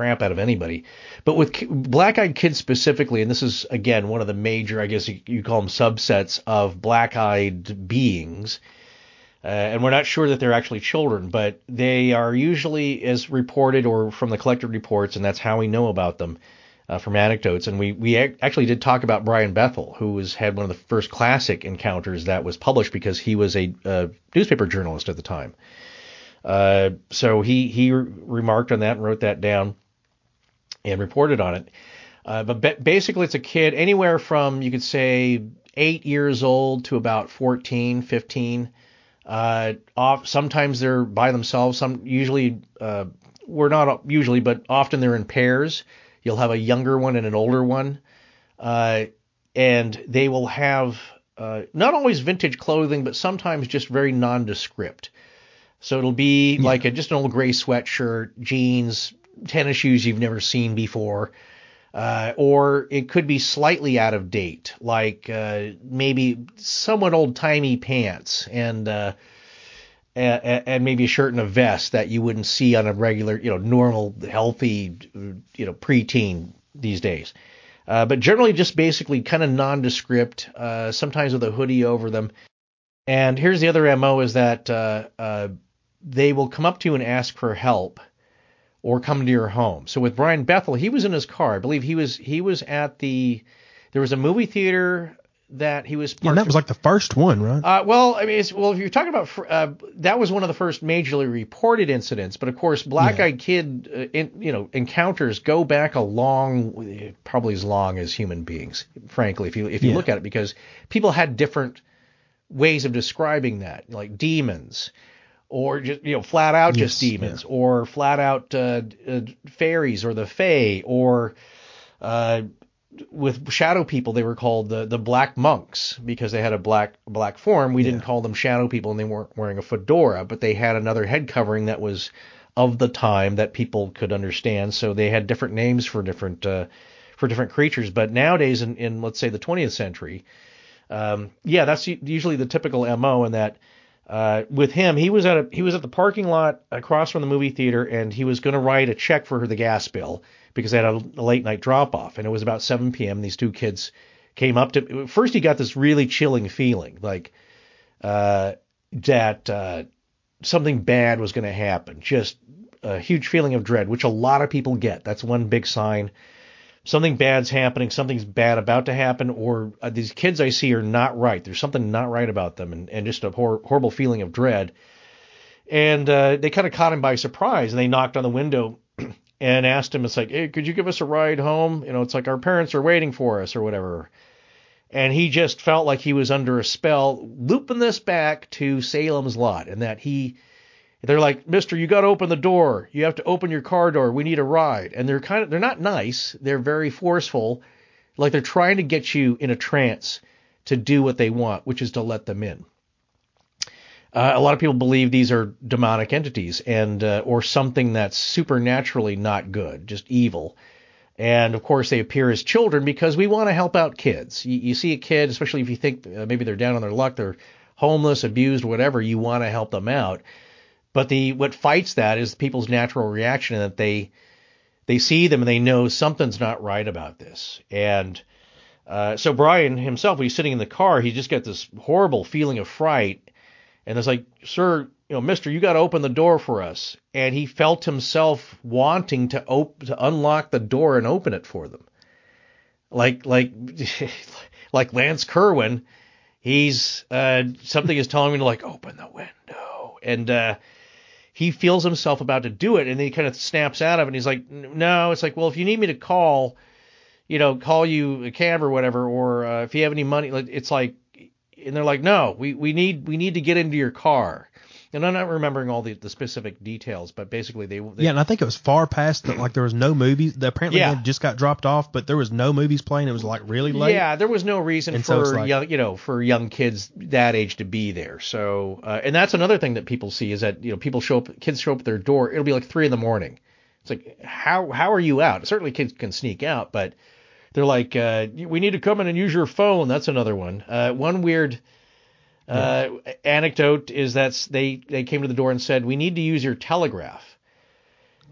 crap out of anybody. But with black-eyed kids specifically, and this is again one of the major, I guess you, you call them subsets of black-eyed beings. Uh, and we're not sure that they're actually children, but they are usually as reported or from the collected reports, and that's how we know about them uh, from anecdotes. And we we ac- actually did talk about Brian Bethel, who was had one of the first classic encounters that was published because he was a, uh newspaper journalist at the time. Uh, so he he re- remarked on that and wrote that down and reported on it. Uh, but ba- basically, it's a kid anywhere from you could say eight years old to about 14, 15. Uh, off, sometimes they're by themselves. Some usually uh, we're not usually, but often they're in pairs. You'll have a younger one and an older one, uh, and they will have uh, not always vintage clothing, but sometimes just very nondescript. So it'll be like a, just an old gray sweatshirt, jeans, tennis shoes you've never seen before. Uh, or it could be slightly out of date, like uh, maybe somewhat old timey pants and, uh, and and maybe a shirt and a vest that you wouldn't see on a regular, you know, normal, healthy, you know, preteen these days. Uh, but generally, just basically kind of nondescript, uh, sometimes with a hoodie over them. And here's the other mo: is that uh, they will come up to you and ask for help or come to your home. So with Brian Bethel, he was in his car. I believe he was he was at the there was a movie theater that he was. Yeah, and that was like the first one, right? Uh, well, I mean, it's, well, if you're talking about uh, that was one of the first majorly reported incidents, but of course, black-eyed kid, uh, in, you know, encounters go back a long, probably as long as human beings, frankly, if you if you Yeah. look at it, because people had different ways of describing that, like demons, or just you know, flat out just Yes, demons, or flat out uh, uh, fairies or the fae, or uh, with shadow people they were called the the black monks because they had a black black form. We didn't call them shadow people and they weren't wearing a fedora, but they had another head covering that was of the time that people could understand. So they had different names for different uh, for different creatures. But nowadays, in, in let's say the 20th century, um, yeah, that's usually the typical mo in that uh, with him, he was at a he was at the parking lot across from the movie theater, and he was going to write a check for the gas bill because they had a, a late night drop off, and it was about 7 p.m. These two kids came up to. First, he got this really chilling feeling, like uh, that uh, something bad was going to happen. Just a huge feeling of dread, which a lot of people get. That's one big sign. Something bad's happening, something's bad about to happen, or uh, these kids I see are not right. There's something not right about them, and, and just a hor- horrible feeling of dread. And uh, they kind of caught him by surprise, and they knocked on the window and asked him, "It's like, hey, could you give us a ride home? You know, it's like our parents are waiting for us, or whatever." And he just felt like he was under a spell, looping this back to Salem's Lot, and that he they're like, Mister, you got to open the door. You have to open your car door. We need a ride. And they're kind of, they're not nice. They're very forceful. Like they're trying to get you in a trance to do what they want, which is to let them in. Uh, a lot of people believe these are demonic entities and uh, or something that's supernaturally not good, just evil. And of course, they appear as children because we want to help out kids. You, you see a kid, especially if you think uh, maybe they're down on their luck, they're homeless, abused, whatever. You want to help them out. But the what fights that is people's natural reaction that they they see them and they know something's not right about this. And uh, so Brian himself, he's sitting in the car, he just got this horrible feeling of fright. And it's like, sir, you know, Mister, you got to open the door for us. And he felt himself wanting to op- to unlock the door and open it for them, like like like Lance Kerwin. He's uh, something is telling me to like open the window, and uh, he feels himself about to do it, and then he kind of snaps out of it. And he's like, "No." It's like, well, if you need me to call, you know, call you a cab or whatever, or uh, if you have any money, it's like, and they're like, "No, we we need we need to get into your car." And I'm not remembering all the, the specific details, but basically they, they yeah, and I think it was far past that. Like there was no movies. Apparently, Yeah. they just got dropped off, but there was no movies playing. It was like really late. Yeah, there was no reason And so for like- young, you know, for young kids that age to be there. So, uh, and that's another thing that people see is that you know people show up, kids show up at their door. It'll be like three in the morning. It's like how how are you out? Certainly kids can sneak out, but they're like, uh, we need to come in and use your phone. That's another one. Uh, one weird. Uh, anecdote is that they they came to the door and said we need to use your telegraph.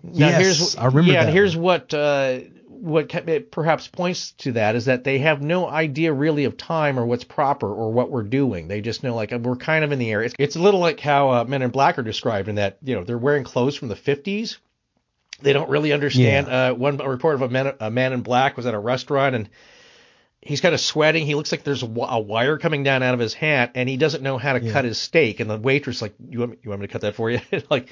Now Yes, here's I remember yeah, that and here's what uh, what perhaps points to that is that they have no idea really of time or what's proper or what we're doing. They just know like we're kind of in the air. It's, it's a little like how uh, Men in Black are described in that you know they're wearing clothes from the 50s. They don't really understand. Uh, one report of a man, a man in black was at a restaurant and he's kind of sweating. He looks like there's a, wire coming down out of his hat, and he doesn't know how to Yeah. cut his steak. And the waitress like, you want me, you want me to cut that for you? like,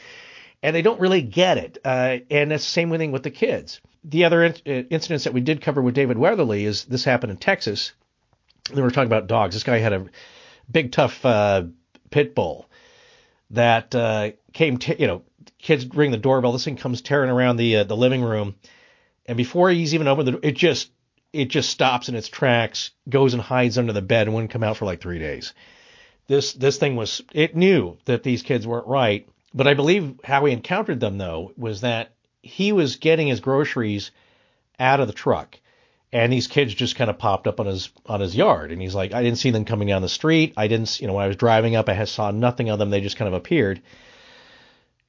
and they don't really get it. Uh, and it's the same thing with the kids. The other in, uh, incidents that we did cover with David Weatherly is this happened in Texas. We were talking about dogs. This guy had a big tough uh, pit bull that uh, came, t- you know, kids ring the doorbell. This thing comes tearing around the uh, the living room, and before he's even opened the door, it just it just stops in its tracks, goes and hides under the bed, and wouldn't come out for like three days. This this thing was it knew that these kids weren't right, but I believe how he encountered them though was that he was getting his groceries out of the truck. And these kids just kind of popped up on his on his yard, and he's like, I didn't see them coming down the street. I didn't, you know, when I was driving up, I saw nothing of them. They just kind of appeared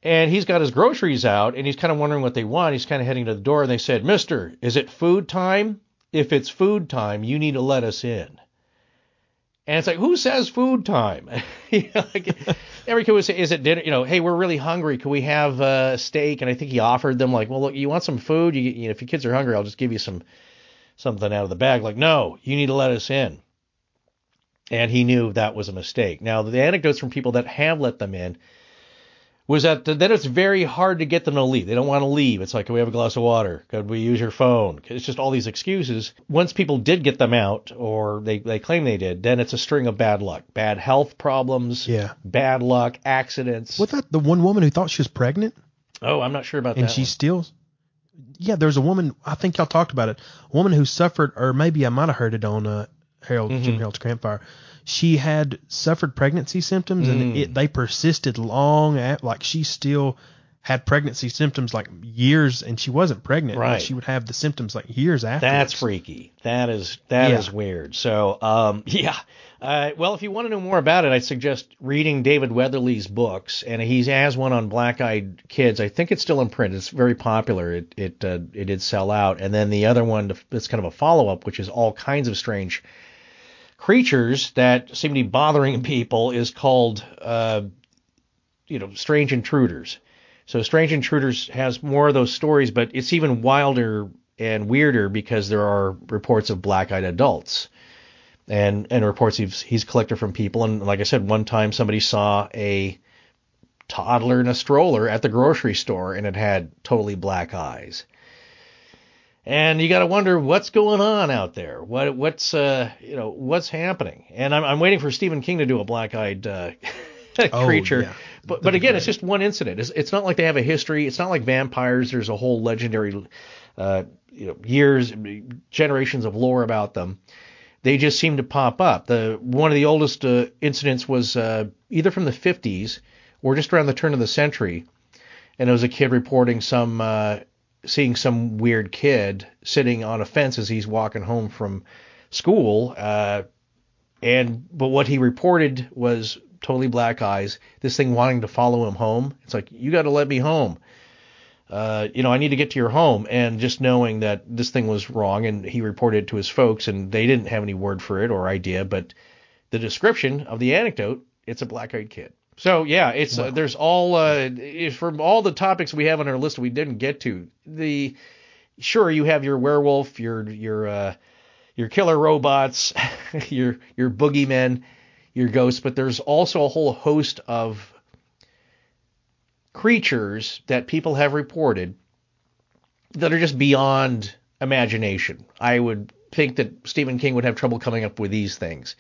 and he's got his groceries out and he's kind of wondering what they want. He's kind of heading to the door and they said, Mister, is it food time? If it's food time, you need to let us in. And it's like, who says food time? Like, every kid would say, is it dinner? You know, hey, we're really hungry. Can we have uh, steak? And I think he offered them like, well, look, you want some food? You, you know, if your kids are hungry, I'll just give you some something out of the bag. Like, no, you need to let us in. And he knew that was a mistake. Now, the anecdotes from people that have let them in was that then it's very hard to get them to leave. They don't want to leave. It's like, can we have a glass of water? Could we use your phone? It's just all these excuses. Once people did get them out, or they, they claim they did, then it's a string of bad luck, bad health problems, Yeah. bad luck, accidents. What that the one woman who thought she was pregnant Oh, I'm not sure about and that. And she one. still yeah there's a woman i think y'all talked about it a woman who suffered or maybe i might have heard it on uh harold Mm-hmm. jim harold's campfire she had suffered pregnancy symptoms and Mm. it, they persisted long at like she still had pregnancy symptoms like years, and she wasn't pregnant. Right. She would have the symptoms like years after. That's freaky. That is that is Yeah. weird. So um, yeah. Uh, well, if you want to know more about it, I suggest reading David Weatherly's books, and he has one on black-eyed kids. I think it's still in print. It's very popular. It it uh, it did sell out, and then the other one that's kind of a follow-up, which is all kinds of strange creatures that seem to be bothering people, is called uh, you know Strange Intruders. So Strange Intruders has more of those stories, but it's even wilder and weirder because there are reports of black-eyed adults and and reports he's he's collected from people. And like I said, one time somebody saw a toddler in a stroller at the grocery store and it had totally black eyes. And you got to wonder what's going on out there. What what's uh you know what's happening? And I'm I'm waiting for Stephen King to do a black-eyed uh, Oh, creature. yeah. But but again, it's just one incident. It's, it's not like they have a history. It's not like vampires. There's a whole legendary, uh, you know, years, generations of lore about them. They just seem to pop up. The one of the oldest uh, incidents was uh, either from the 50s or just around the turn of the century, and it was a kid reporting some uh, seeing some weird kid sitting on a fence as he's walking home from school. Uh, and but what he reported was totally black eyes. This thing wanting to follow him home. It's like you got to let me home. Uh, you know, I need to get to your home. And just knowing that this thing was wrong, and he reported it to his folks, and they didn't have any word for it or idea, but the description of the anecdote, it's a black-eyed kid. So yeah, it's uh, there's all uh, from all the topics we have on our list we didn't get to. The sure you have your werewolf, your your uh, your killer robots, your your boogeymen, your ghosts, but there's also a whole host of creatures that people have reported that are just beyond imagination. I would think that Stephen King would have trouble coming up with these things.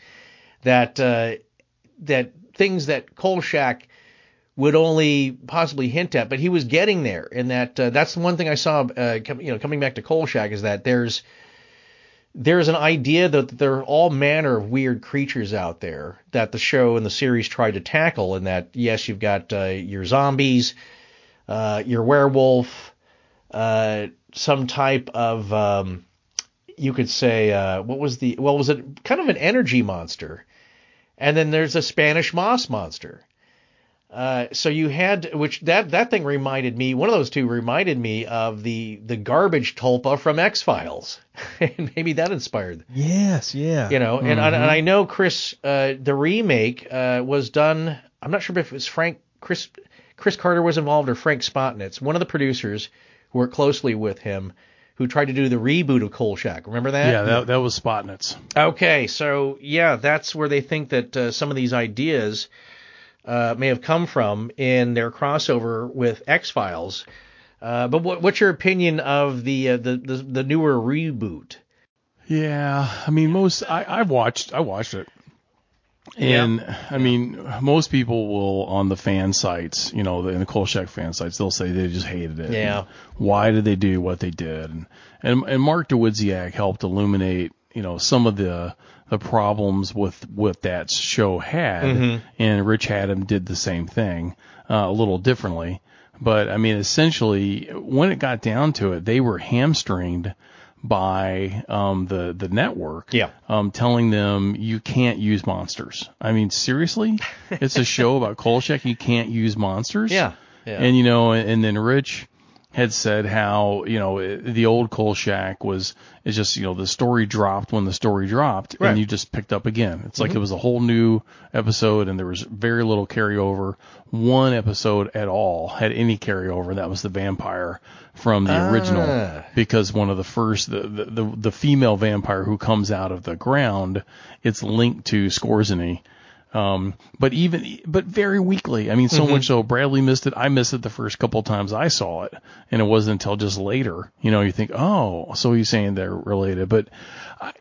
That uh, that things that Kolchak would only possibly hint at, but he was getting there. And that uh, that's the one thing I saw. Uh, com- you know, coming back to Kolchak is that there's there's an idea that there are all manner of weird creatures out there that the show and the series tried to tackle. And that yes, you've got uh, your zombies, uh, your werewolf, uh, some type of um, you could say uh, what was the well was it kind of an energy monster, and then there's a Spanish moss monster. Uh, so you had which that that thing reminded me one of those two reminded me of the the garbage tulpa from X Files, and maybe that inspired Yes, yeah. you know. And, I- and I know Chris uh, the remake uh, was done. I'm not sure if it was Frank Chris Chris Carter was involved or Frank Spotnitz, one of the producers who worked closely with him, who tried to do the reboot of Kolchak. Remember that? Yeah, that, that was Spotnitz. Okay, so yeah, that's where they think that uh, some of these ideas uh, may have come from in their crossover with X Files. Uh, but what, what's your opinion of the, uh, the the the newer reboot? Yeah, I mean most I I've watched I watched it. And I mean, most people will on the fan sites, you know, the, in the Kolchak fan sites, they'll say they just hated it. Yeah. Why did they do what they did? And and, and Mark Dawidziak helped illuminate, you know, some of the the problems with what that show had, and Rich Hatem did the same thing, uh, a little differently. But I mean, essentially, when it got down to it, they were hamstringed by um, the the network, Yeah. um, telling them you can't use monsters. I mean, seriously, it's a show about Kolchak. You can't use monsters. Yeah, yeah. And you know, and then Rich had said how you know the old Kolchak was it's just you know the story dropped when the story dropped Right. and you just picked up again. It's like it was a whole new episode and there was very little carryover. One episode at all had any carryover. That was the vampire from the original Ah. because one of the first the, the the the female vampire who comes out of the ground it's linked to Skorzeny. Um, but even, but very weakly. I mean, so much so Bradley missed it. I missed it the first couple of times I saw it, and it wasn't until just later, you know, you think, oh, so he's saying they're related. But I,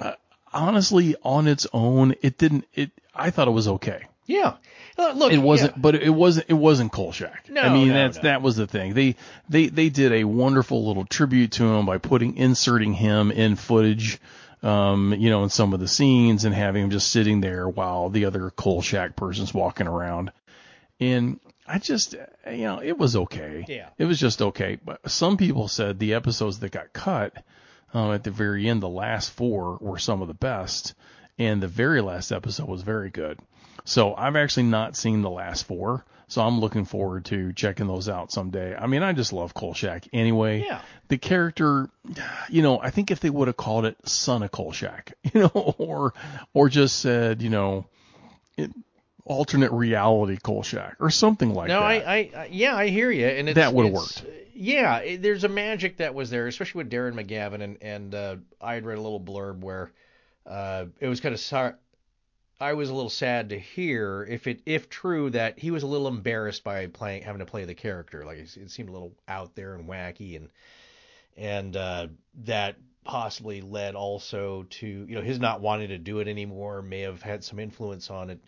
I, honestly, on its own, it didn't. It. I thought it was okay. Yeah. Uh, look, It wasn't, yeah. but it wasn't. It wasn't Kolchak. No, I mean, no, that's no. that was the thing. They they they did a wonderful little tribute to him by putting inserting him in footage, um, you know, in some of the scenes and having him just sitting there while the other coal Kolchak person's walking around. And I just, you know, it was okay. Yeah. It was just okay. But some people said the episodes that got cut um, at the very end, the last four were some of the best, and the very last episode was very good. So I've actually not seen the last four, so I'm looking forward to checking those out someday. I mean, I just love Kolchak anyway. Yeah. The character, you know, I think if they would have called it Son of Kolchak, you know, or or just said, you know, it, alternate reality Kolchak or something like no, that. No, I, I, yeah, I hear you, and it's, That would've worked. Yeah, it, there's a magic that was there, especially with Darren McGavin, and and uh, I had read a little blurb where uh, it was kind of sar- I was a little sad to hear if it if true that he was a little embarrassed by playing having to play the character, like it, seemed a little out there and wacky, and and uh, that possibly led also to you know his not wanting to do it anymore may have had some influence on it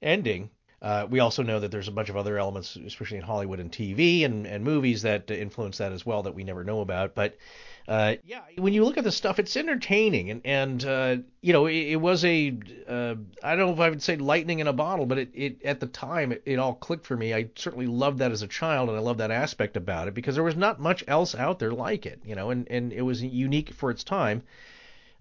ending. Uh, we also know that there's a bunch of other elements, especially in Hollywood and TV and, and movies, that influence that as well that we never know about. But uh, yeah, when you look at the stuff, it's entertaining, and and uh, you know it, it was a uh, I don't know if I would say lightning in a bottle, but it, it at the time it, it all clicked for me. I certainly loved that as a child, and I loved that aspect about it because there was not much else out there like it, you know, and and it was unique for its time.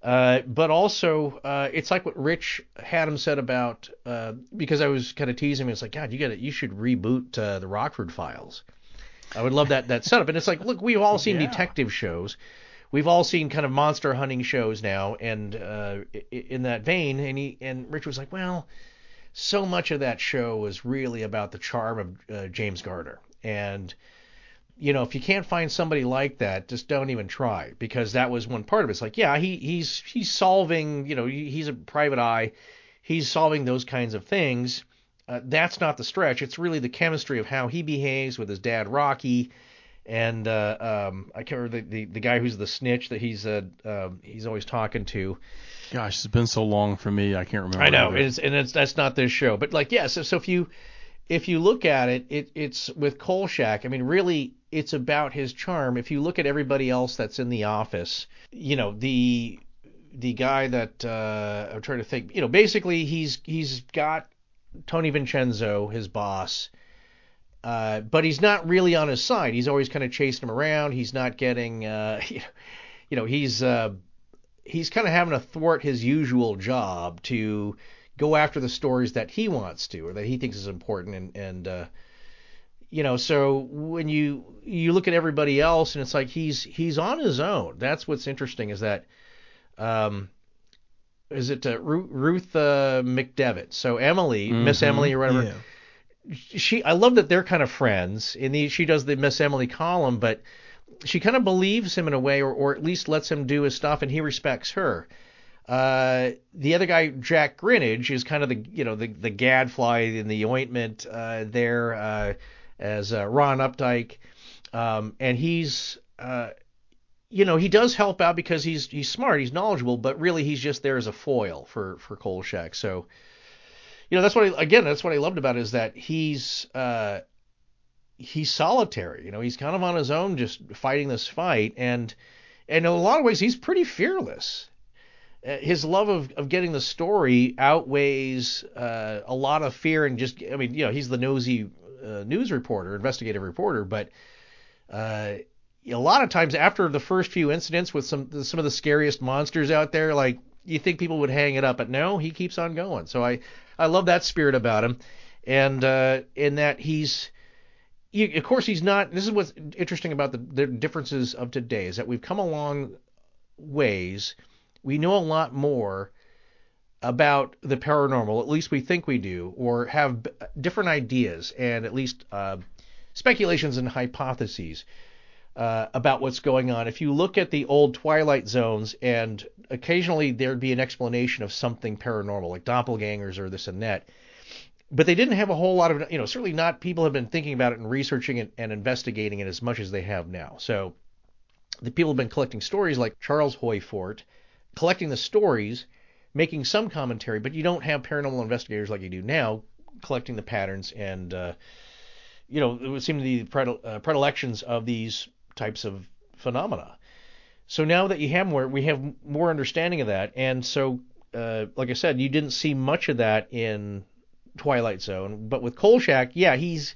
Uh, but also, uh, it's like what Rich Hatem said about uh, because I was kind of teasing him. It's like, God, you got to you should reboot uh, the Rockford Files. I would love that that setup. And it's like, look, we've all seen Yeah. detective shows. We've all seen kind of monster hunting shows now, and uh, in that vein, and he and Rich was like, well, so much of that show was really about the charm of uh, James Garner, and you know, if you can't find somebody like that, just don't even try because that was one part of it. It's like, yeah, he he's he's solving, you know, he- he's a private eye, he's solving those kinds of things. Uh, that's not the stretch. It's really the chemistry of how he behaves with his dad Rocky, and uh, um, I can't remember the, the the guy who's the snitch that he's uh, um he's always talking to. Gosh, it's been so long for me, I can't remember. I know, and it's and it's that's not this show, but like yeah, so so if you if you look at it, it it's with Kolchak. I mean, really, it's about his charm. If you look at everybody else that's in the office, you know the the guy that uh, I'm trying to think. You know, basically he's he's got Tony Vincenzo, his boss. Uh, but he's not really on his side. He's always kind of chasing him around. He's not getting, uh, you know, he's uh, he's kind of having to thwart his usual job to go after the stories that he wants to or that he thinks is important and and uh, you know so when you you look at everybody else and it's like he's he's on his own that's what's interesting is that um is it uh, Ru- Ruth uh, McDevitt so Emily Miss Mhm. Emily or whatever Yeah. she I love that they're kind of friends. In the she does the Miss Emily column, but she kind of believes him in a way, or, or at least lets him do his stuff, and he respects her. Uh, the other guy, Jack Grinnage, is kind of the you know the the gadfly in the ointment uh, there uh, as uh, Ron Updike, um, and he's uh, you know he does help out because he's he's smart, he's knowledgeable, but really he's just there as a foil for for Kolchak. So you know that's what I, again that's what I loved about it is that he's uh he's solitary you know he's kind of on his own just fighting this fight and and in a lot of ways he's pretty fearless Uh, his love of, of getting the story outweighs uh, a lot of fear and just I mean you know he's the nosy uh, news reporter investigative reporter but uh a lot of times after the first few incidents with some some of the scariest monsters out there like you think people would hang it up but no he keeps on going so I I love that spirit about him, and uh, in that he's, you, of course, he's not. This is what's interesting about the, the differences of today is that we've come a long ways. We know a lot more about the paranormal. At least we think we do, or have different ideas and at least uh, speculations and hypotheses uh, about what's going on. If you look at the old Twilight Zones, and occasionally there'd be an explanation of something paranormal, like doppelgangers or this and that, but they didn't have a whole lot of, you know, certainly not people have been thinking about it and researching it and investigating it as much as they have now. So the people have been collecting stories like Charles Hoy Fort, collecting the stories, making some commentary, but you don't have paranormal investigators like you do now collecting the patterns and, uh, you know, it would seem to be the uh, predilections of these types of phenomena. So now that you have more, we have more understanding of that, and so, uh, like I said, you didn't see much of that in Twilight Zone, but with Kolchak, yeah, he's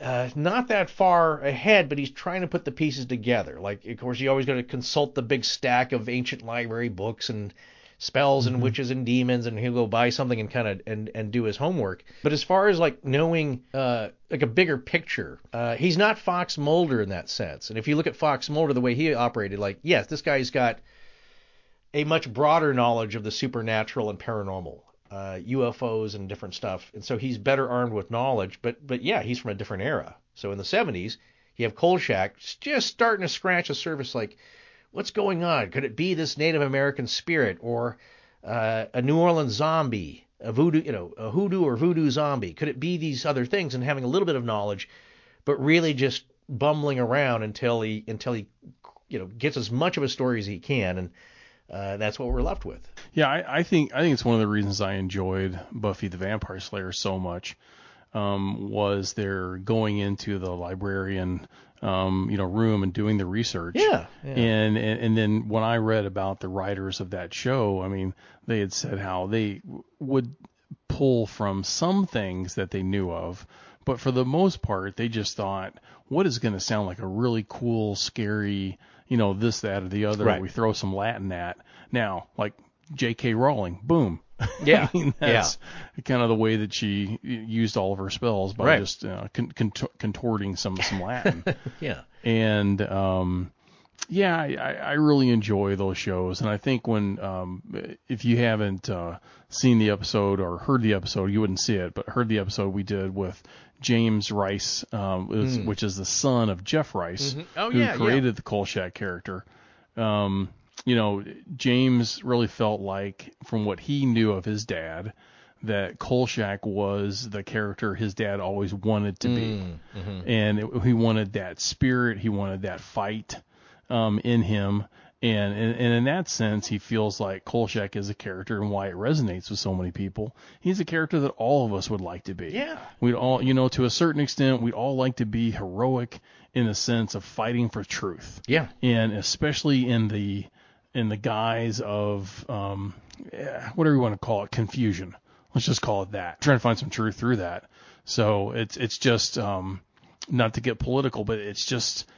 uh, not that far ahead, but he's trying to put the pieces together. Like, of course, you always got to consult the big stack of ancient library books and spells and witches and demons, and he'll go buy something and kind of and and do his homework. But as far as like knowing uh, like a bigger picture, uh, he's not Fox Mulder in that sense. And if you look at Fox Mulder, the way he operated, like, yes, this guy's got a much broader knowledge of the supernatural and paranormal uh, UFOs and different stuff, and so he's better armed with knowledge. But but yeah, he's from a different era. So in the 70s, you have Kolchak just starting to scratch the surface, like what's going on? Could it be this Native American spirit or uh, a New Orleans zombie, a voodoo, you know, a hoodoo or voodoo zombie? Could it be these other things? And having a little bit of knowledge, but really just bumbling around until he until he you know gets as much of a story as he can and uh, that's what we're left with. Yeah, I, I think I think it's one of the reasons I enjoyed Buffy the Vampire Slayer so much. Um, was their going into the librarian, um, you know, room and doing the research. Yeah, yeah. And, and and then when I read about the writers of that show, I mean, they had said how they would pull from some things that they knew of, but for the most part, they just thought, what is going to sound like a really cool, scary, you know, this, that, or the other. Right. We throw some Latin at. Now, like J.K. Rowling, boom. Yeah, I mean, that's kind of the way that she used all of her spells by Right. just uh, con- cont- contorting some some Latin. Yeah. and um, yeah, I, I really enjoy those shows. And I think when um, if you haven't uh, seen the episode or heard the episode, you wouldn't see it, but heard the episode we did with James Rice, um, is- which is the son of Jeff Rice, Oh, who yeah, yeah. created the Kolchak character. Um, you know, James really felt like, from what he knew of his dad, that Kolchak was the character his dad always wanted to be, and it, he wanted that spirit, he wanted that fight um, in him, and, and and in that sense, he feels like Kolchak is a character, and why it resonates with so many people. He's a character that all of us would like to be. Yeah. We'd all, you know, to a certain extent, we'd all like to be heroic in the sense of fighting for truth Yeah. and especially in the in the guise of um, eh, whatever you want to call it, confusion. Let's just call it that. Trying to find some truth through that. So it's it's just um, not to get political, but it's just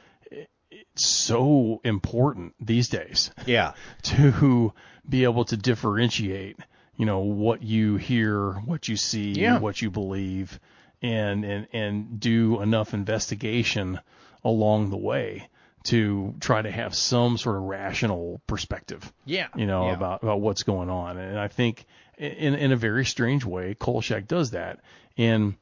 it's so important these days Yeah. to be able to differentiate, you know, what you hear, what you see, Yeah. what you believe, and and and do enough investigation along the way to try to have some sort of rational perspective, Yeah. you know, Yeah. about about what's going on. And I think in in a very strange way, Kolchak does that. And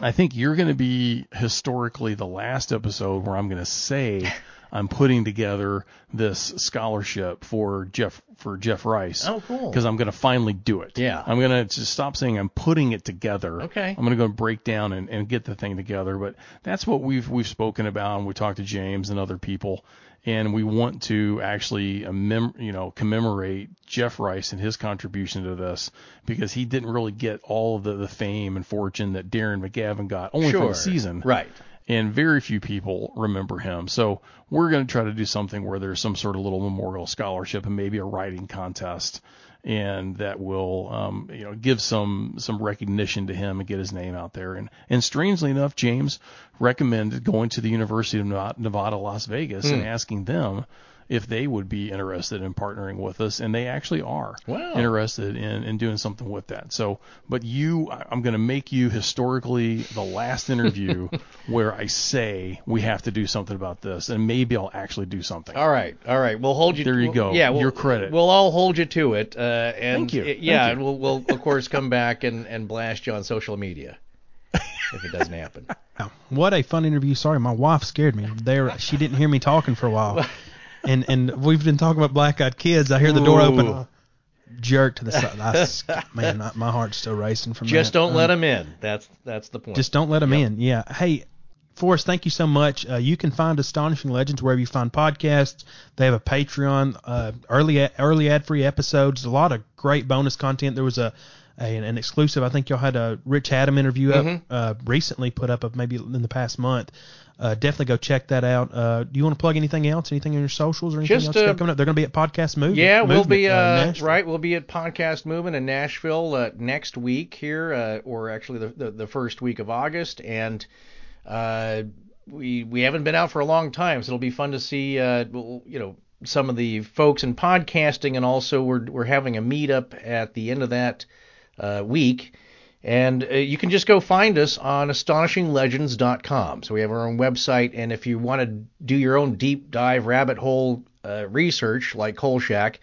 I think you're going to be historically the last episode where I'm going to say I'm putting together this scholarship for Jeff for Jeff Rice. Oh, cool. Because I'm going to finally do it. Yeah. I'm going to just stop saying I'm putting it together. Okay. I'm going to go break down and, and get the thing together. But that's what we've we've spoken about, and we talked to James and other people, and we want to actually uh, mem- you know commemorate Jeff Rice and his contribution to this because he didn't really get all of the, the fame and fortune that Darren McGavin got only for the season Right. And very few people remember him. So we're going to try to do something where there's some sort of little memorial scholarship and maybe a writing contest, and that will, um, you know, give some some recognition to him and get his name out there. And and strangely enough, James recommended going to the University of Nevada, Las Vegas, and asking them. If they would be interested in partnering with us, and they actually are Wow. interested in, in doing something with that. So, but you, I- I'm going to make you historically the last interview where I say we have to do something about this, and maybe I'll actually do something. All right, all right. We'll hold you. There you we'll- go. Yeah, we'll, Your credit. We'll all hold you to it. Uh, and Thank you. Thank yeah, you. and we'll we'll of course come back and and blast you on social media if it doesn't happen. What a fun interview. Sorry, my wife scared me. There, she didn't hear me talking for a while, and and we've been talking about Black Eyed Kids. I hear the door open, Ooh. jerk to the side. I man, I- my heart's still racing from Just that. don't Um, let them in. That's that's the point. Just don't let them in. Yeah. Hey, Forrest, thank you so much. Uh, you can find Astonishing Legends wherever you find podcasts. They have a Patreon, uh, early early ad free episodes, a lot of great bonus content. There was a, a an exclusive. I think y'all had a Rich Hatem interview up uh, recently put up of maybe in the past month. Uh, definitely go check that out. Uh, do you want to plug anything else? Anything on your socials or anything Just, else uh, coming up? They're going to be at Podcast Movement. Yeah, we'll Movement, be uh, Nashville. right. We'll be at Podcast Movement in Nashville uh, next week here, uh, or actually the, the the first week of August, and Uh, we we haven't been out for a long time, so it'll be fun to see. Uh, well, you know, some of the folks in podcasting, and also we're we're having a meetup at the end of that uh, week. And uh, you can just go find us on astonishinglegends.com. So we have our own website, and if you want to do your own deep dive rabbit hole uh, research like Kolchak,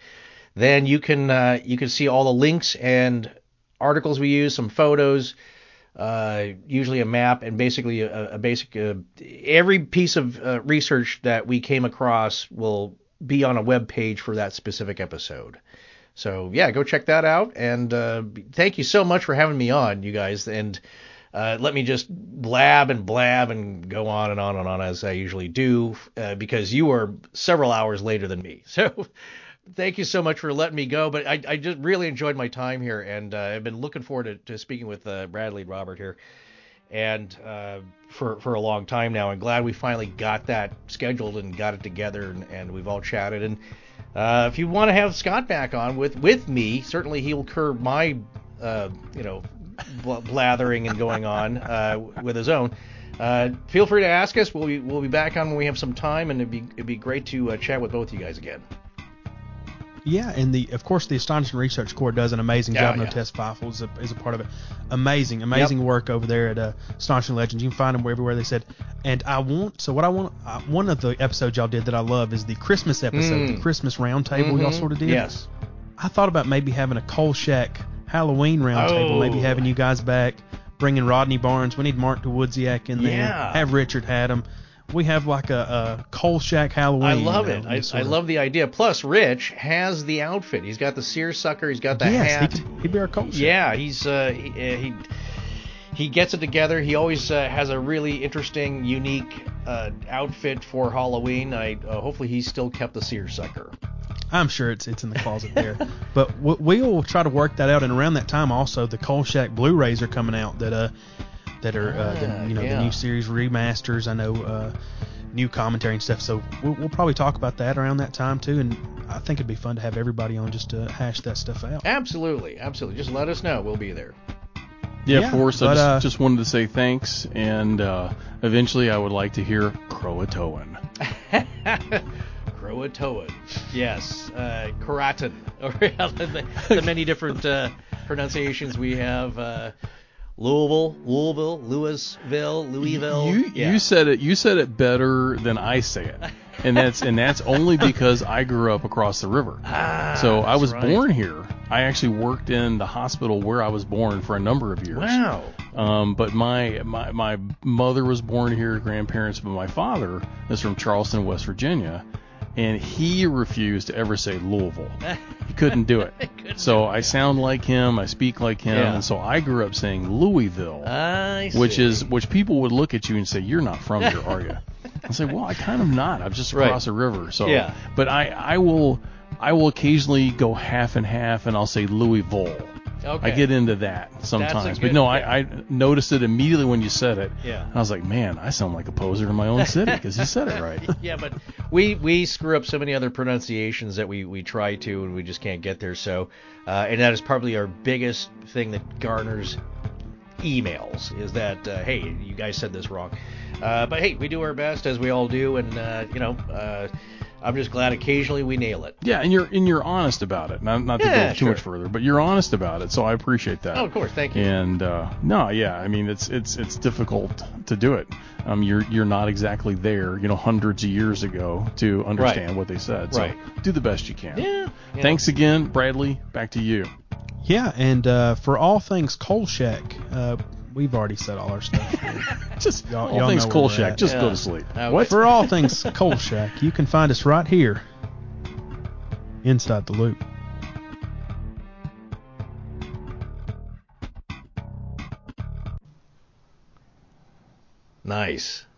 then you can uh, you can see all the links and articles we use, some photos, uh, usually a map, and basically a, a basic uh, every piece of uh, research that we came across will be on a web page for that specific episode. So yeah, go check that out. And uh, thank you so much for having me on, you guys. And uh, let me just blab and blab and go on and on and on as I usually do, uh, because you are several hours later than me. So thank you so much for letting me go. But I, I just really enjoyed my time here, and uh, I've been looking forward to, to speaking with uh, Bradley and Robert here. And uh, for for a long time now, I'm glad we finally got that scheduled and got it together, and, and we've all chatted. And uh, if you want to have Scott back on with with me, certainly he'll curb my uh, you know blathering and going on uh, with his own. Uh, feel free to ask us. We'll be we'll be back on when we have some time, and it'd be it'd be great to uh, chat with both of you guys again. Yeah, and the of course the Astonishing Research Corps does an amazing job. yeah. No Test Feifel is a, is a part of it. Amazing, amazing work over there at uh, Astonishing Legends. You can find them everywhere. They said, and I want so what I want. Uh, one of the episodes y'all did that I love is the Christmas episode, the Mm. Christmas roundtable y'all Mhm. sort of did. Yes. I thought about maybe having a Kolchak Halloween roundtable, Oh. maybe having you guys back, bringing Rodney Barnes. We need Mark Dawidziak in there. Yeah. Have Richard Hatem. We have like a, a Kolchak Halloween. I love you it. I, I love the idea. Plus, Rich has the outfit. He's got the seersucker. He's got the yes, hat. he could, he'd be our Kolchak. Yeah, he's uh, he, uh, he he gets it together. He always uh, has a really interesting, unique uh, outfit for Halloween. I uh, hopefully he still kept the seersucker. I'm sure it's it's in the closet there. but we'll try to work that out. And around that time, also the Kolchak Blu-rays are coming out that uh that are uh, the, you know yeah. the new series remasters. I know uh, new commentary and stuff. So we'll, we'll probably talk about that around that time too. And I think it'd be fun to have everybody on just to hash that stuff out. Absolutely, absolutely. Just let us know. We'll be there. Yeah, Yeah, Forrest, I but, just, uh, just wanted to say thanks, and uh, eventually I would like to hear Croatoan. Croatoan. Yes. Uh, Karatin. The, the many different uh, pronunciations we have. Louisville, Louisville, Louisville, Louisville. You yeah. you said it you said it better than I say it, and that's and that's only because I grew up across the river. Ah, so I was right. born here. I actually worked in the hospital where I was born for a number of years. Wow. Um, but my, my my mother was born here, grandparents, but my father is from Charleston, West Virginia, and he refused to ever say Louisville. He couldn't do it. so I sound like him, I speak like him, Yeah. and so I grew up saying Louisville, I which see. is which people would look at you and say you're not from here, are you? I say, well, I kind of not. I'm just Right. across the river. So, Yeah. but I I will I will occasionally go half and half, and I'll say Louisville. Okay. I get into that sometimes. But no. I, I noticed it immediately when you said it. Yeah. And I was like, man, I sound like a poser in my own city because you said it right. yeah, but we we screw up so many other pronunciations that we we try to and we just can't get there. So, uh, and that is probably our biggest thing that garners emails is that uh, hey, you guys said this wrong. Uh, but hey, we do our best as we all do, and uh, you know, uh, I'm just glad occasionally we nail it. Yeah, and you're and you're honest about it. Not, not to Yeah, go too sure. much further, but you're honest about it, so I appreciate that. Oh, of course, thank you. And uh, no, yeah, I mean it's it's it's difficult to do it. Um, you're you're not exactly there, you know, hundreds of years ago to understand what they said. So Right. do the best you can. Yeah. yeah. Thanks again, Bradley. Back to you. Yeah, and uh, for all things Kolchak, uh, we've already said all our stuff. Just Y'all- all y'all things know where Coal we're Shack. Just Yeah. go to sleep. Uh, what? for all things Kolchak, you can find us right here inside the loop. Nice.